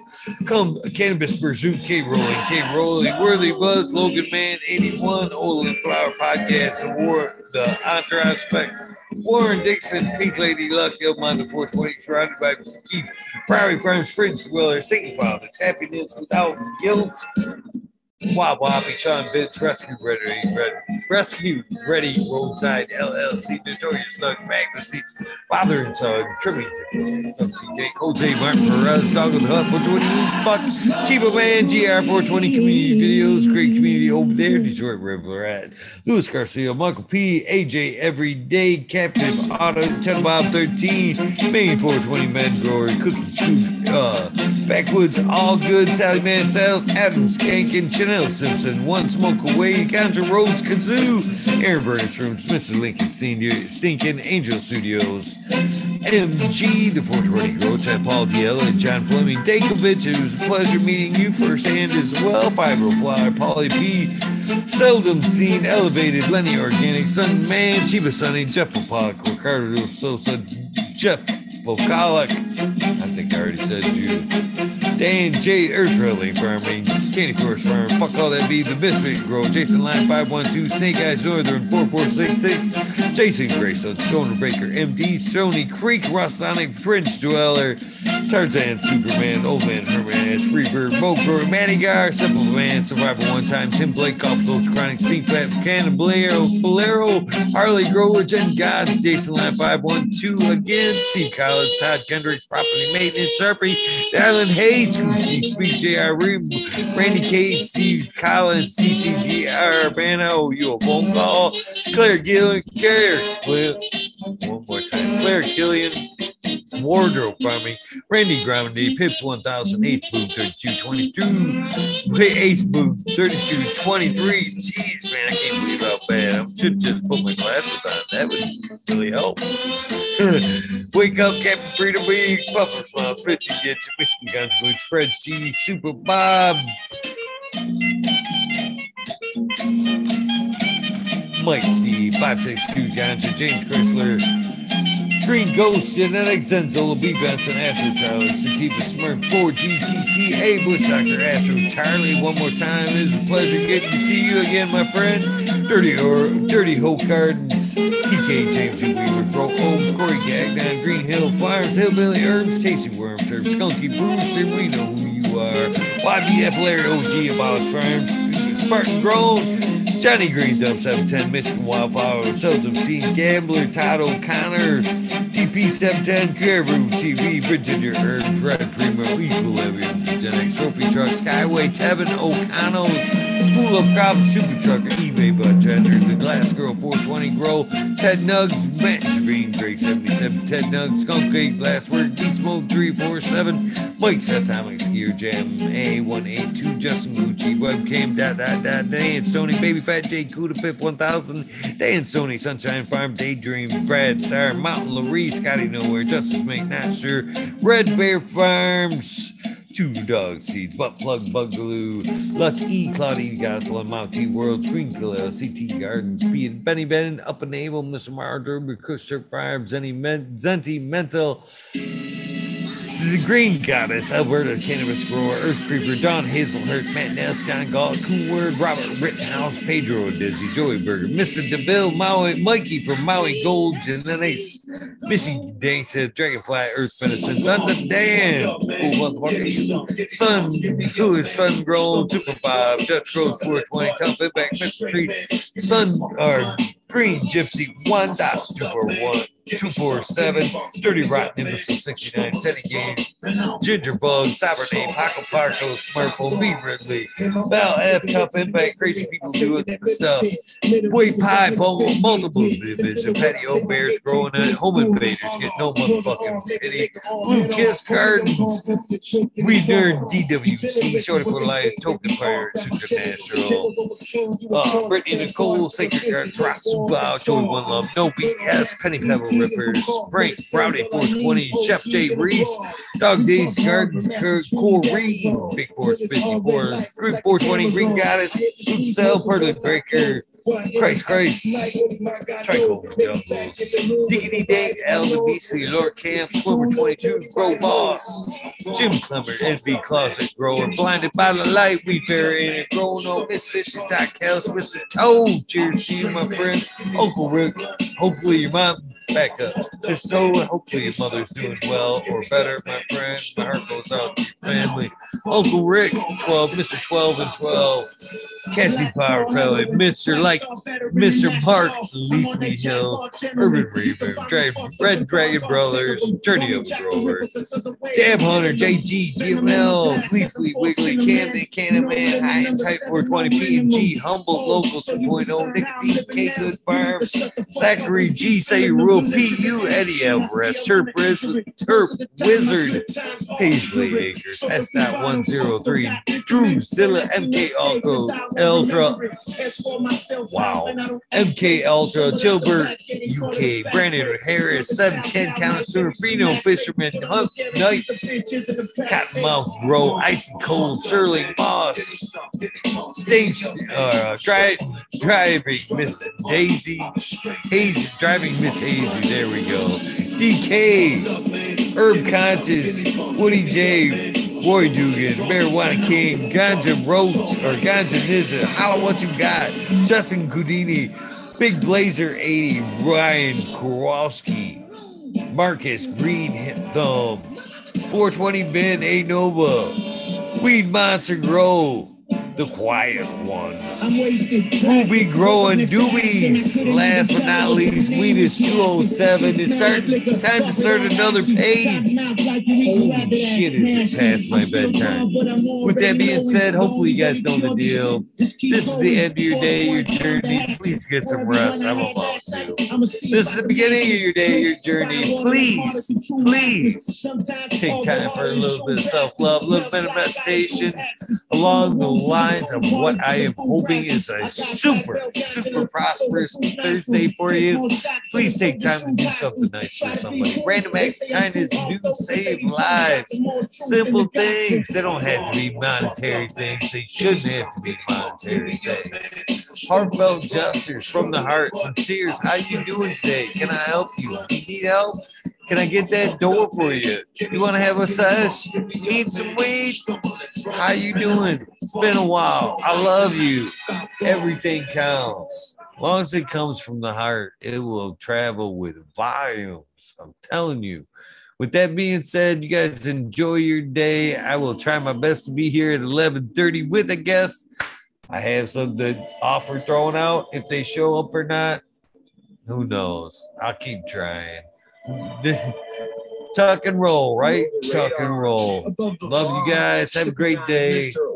Come Cannabis Pursuit K Rolling K Rolling Worthy Buzz Logan Man 81 Olin Flower Podcast Award the Entourage Spec Warren Dixon, Pink Lady Luck, Ilmonda 420, surrounded by Keith, Prairie Farms, Fritz Willer, Singing Father, Happiness Without Guilt, Wah Wappy, Sean Vince, Rescue Ready, Rescue Ready, Roadside LLC, Notorious Thug, Magna Seats, Father and Son, Trimming, Jose Martin Perez, Dog with the Hut, 420 bucks, Chiba Man, GR 420 community videos, great community over there, Detroit River at Luis Garcia, Michael P, AJ Everyday, Captive Auto, Ten Bob 13, Main 420 Men Grower, Cookie Scoop, uh, Backwoods, All Good, Sally Man Sales, Adams Kankin, Chanel Simpson, One Smoke Away, Counter Roads, Kazoo, Aaron Smith and Lincoln Senior, Stinking Angel Studios, MG, the 420 Grow Type, Paul Diella, and John Fleming, Dankovich. It was a pleasure meeting you firsthand as well. Fibroflower, Polly P, Seldom Seen, Elevated, Lenny Organic, Sun Man, Chiba Sunny, Jeff Popak, Ricardo Sosa, Jeff Vocalic. I think I already said you. Dan J. Earth Rally Farming, Candy Forest Farm, Fuck All That Be, The Misfit Grow, Jason Line 512, Snake Eyes Northern 4466, Jason Grayson, Stoner Baker, MD, Stony Creek, Rossonic, French Dweller, Tarzan, Superman, Old Man, Herman Ass, Freebird, Brewer, Manny Gar, Simple Man, Survivor One Time, Tim Blake, Golf Coach, Chronic, Steve Pat, Cannon, Bolero, Harley Grower, Jen Gods, Jason Line 512 again, Steve Collins, Todd Kendricks, Property Maintenance, Sharpie, Darren Hayes, Steve Speak, J.R. Ream, Randy K, Steve Collins, CCGR, Bano, you a phone call, Claire Gillian, Claire, one more time, Claire Killian, Wardrobe Farming, Randy Groundy, Pips 1008, Boot 3222, Ace Boot 3223. Jeez, man, I can't believe how bad. I should just put my glasses on. That would really help. Wake up, Captain Freedom Week, Buffer Smiles, 50 Get Your Whiskey Guns, Boots, Fred G, Super Bob. Mike C, 562 Ganja, James Chrysler, Green Ghost, Genetics, Zenzola, B. Benson, Astro Charlie, Sativa Smurf, 4GTC, A. Bush Astro Charlie. One more time. It is a pleasure getting to see you again, my friend. Dirty or Dirty Hope Gardens, TK James and Weaver, Bro Holmes, Corey Gagnon, Green Hill Farms, Hillbilly Herbs, Tasty Worm Turf, Skunky Bruce, and we know who you are. YBF Larry OG Boss Farms, Spartan Grown. Johnny Green Dump 710, Michigan Wildflower, Seldom Seen Gambler, Todd O'Connor, TP 710, Caribou TV, Bridget Herbs, Red Primo, Equilibrium, Gen X Trophy Truck, Skyway, Tevin O'Connell's, School of Cops, Super Trucker, eBay Butt Tender, The Glass Girl 420 Grow, Ted Nugs, Javine, Drake 77, Ted Nugs, Skunk 8, Glasswork, Deep Smoke 347, Mike's Atomic Skier Jam, A182, Justin Gucci, Webcam, dot, dot, dot, Dan, Sony, Baby Fat J, Cuda Pip 1000, Dan, Sony, Sunshine Farm, Daydream, Brad, Star, Mountain Laree, Scotty Nowhere, Justice Make Not Sure, Red Bear Farms, Two Dog Seeds, Butt Plug Bugaloo, Luck E, Claudie Gospel, Mountie World, Green Khalil, CT Gardens, Be it Benny Ben, Up and Able, Mr. Mar Derby, Custer Farms, Zenny Men- Zenti Mental, this is a Green Goddess, Alberta Cannabis Grower, Earth Creeper, Don Hazelhurt, Matt Ness, John Galt, Cool Word, Robert Rittenhouse, Pedro Dizzy, Joey Burger, Mr. DeVille, Maui, Mikey from Maui Gold, Genetics, Missy Dancer, Dragonfly, Earth Medicine, Thunder Dan, Sun, who is Sun Grown, Super Bob, Dutch Road 420, Tough Impact, Mr. Treat, Sun, or Green Gypsy, one dots, two four one. 247, Dirty Rotten, Imbecile 69, Teddy Game, Ginger Bug, Cyberday, Paco Parco, Smartphone, B. Ridley, Val F, Tough Impact, Crazy People Doing Stuff, Boy Pie, Bobo, Multiple Division, Patio Bears growing up, Home Invaders get no motherfucking pity, Blue Kiss Gardens, We Nerd DWC, Shorty for Life, Token Pirates, International, uh, Brittany Nicole, Sacred Trasu Bow, Joey One Love, No BS, Penny Pebble Rippers, Frank, Rowdy 420, Chef J. Reese, Dog Days Gardens, Corey, Big Force 54, Group 420, Green Goddess, Cell, Pearly Breaker, Christ, Christ, Trico Jungles, Diggity Day, Elder BC, Lord Camp, Swimmer 22, Grow Boss, Jim Clemmer, NV Closet Grower, Blinded by the Light, We Bury in it, Growing on Misfits, Doc Kels, Mr. Toad, cheers to you, my friend, Uncle Rick, hopefully your mom back up. Toad, hopefully your mother's doing well or better, my friend. My heart goes out to your family. Uncle Rick, 12, Mr. 12 and 12, Cassie Power Pellet, Mr. like Mr. Mark Leafly Hill, Urban Dra- Red Dragon Brothers, Journey of the Grover, Dab Hunter, JG, GML, Leafly, Wiggly, Camden, Cannon Man, High and Type 420, P&G, Humble, Local 2.0, Nicotine, K Good Farms, Zachary G, Say Rule, PU, Eddie Alvarez, Turp, Riz, Wizard, Paisley Acres, S. 103, Drew Zilla, MK Alco, Eldra, wow, MK Ultra, Gilbert, UK, Brandon Harris, 710 Count Freno, Fisherman, Hunt, Knight, Cottonmouth Grow, Icy Cold, Sterling Moss, Thanks, uh, dri- driving Miss Daisy, Hazy, driving Miss Hazy, there we go. DK, Herb Conscious, Woody J, Roy Dugan, Marijuana King, Ganja Roach, or Ganja Nizza, Holla What You Got, Justin Houdini, Big Blazer 80, Ryan Kowalski, Marcus Green Thumb, 420 Ben A Nova, Weed Monster Grow, the quiet one. Ruby growing doobies. Last but not least, weed is 207. It's, it's time to start another page. Holy shit, is it past my bedtime? With that being said, hopefully you guys know the deal. This is the end of your day, your journey. Please get some rest. I'm about to. This is the beginning of your day, your journey. Please, please. take time for a little bit of self love, a little bit of meditation along the line lines of what I am hoping is a super, super prosperous Thursday for you. Please take time to do something nice for somebody. Random acts of kindness do save lives. Simple things. They don't have to be monetary things. They shouldn't have to be monetary things. Heartfelt gestures from the heart. Sincere. How you doing today? Can I help you? Do you need help? Can I get that door for you? You want to have a sesh? Need some weed? How you doing? It's been a while. I love you. Everything counts. As long as it comes from the heart, it will travel with volumes. I'm telling you. With that being said, you guys enjoy your day. I will try my best to be here at 11:30 with a guest. I have some the offer thrown out. If they show up or not, who knows? I'll keep trying. Tuck and roll, right? Tuck and roll. Love you guys. Have a great day.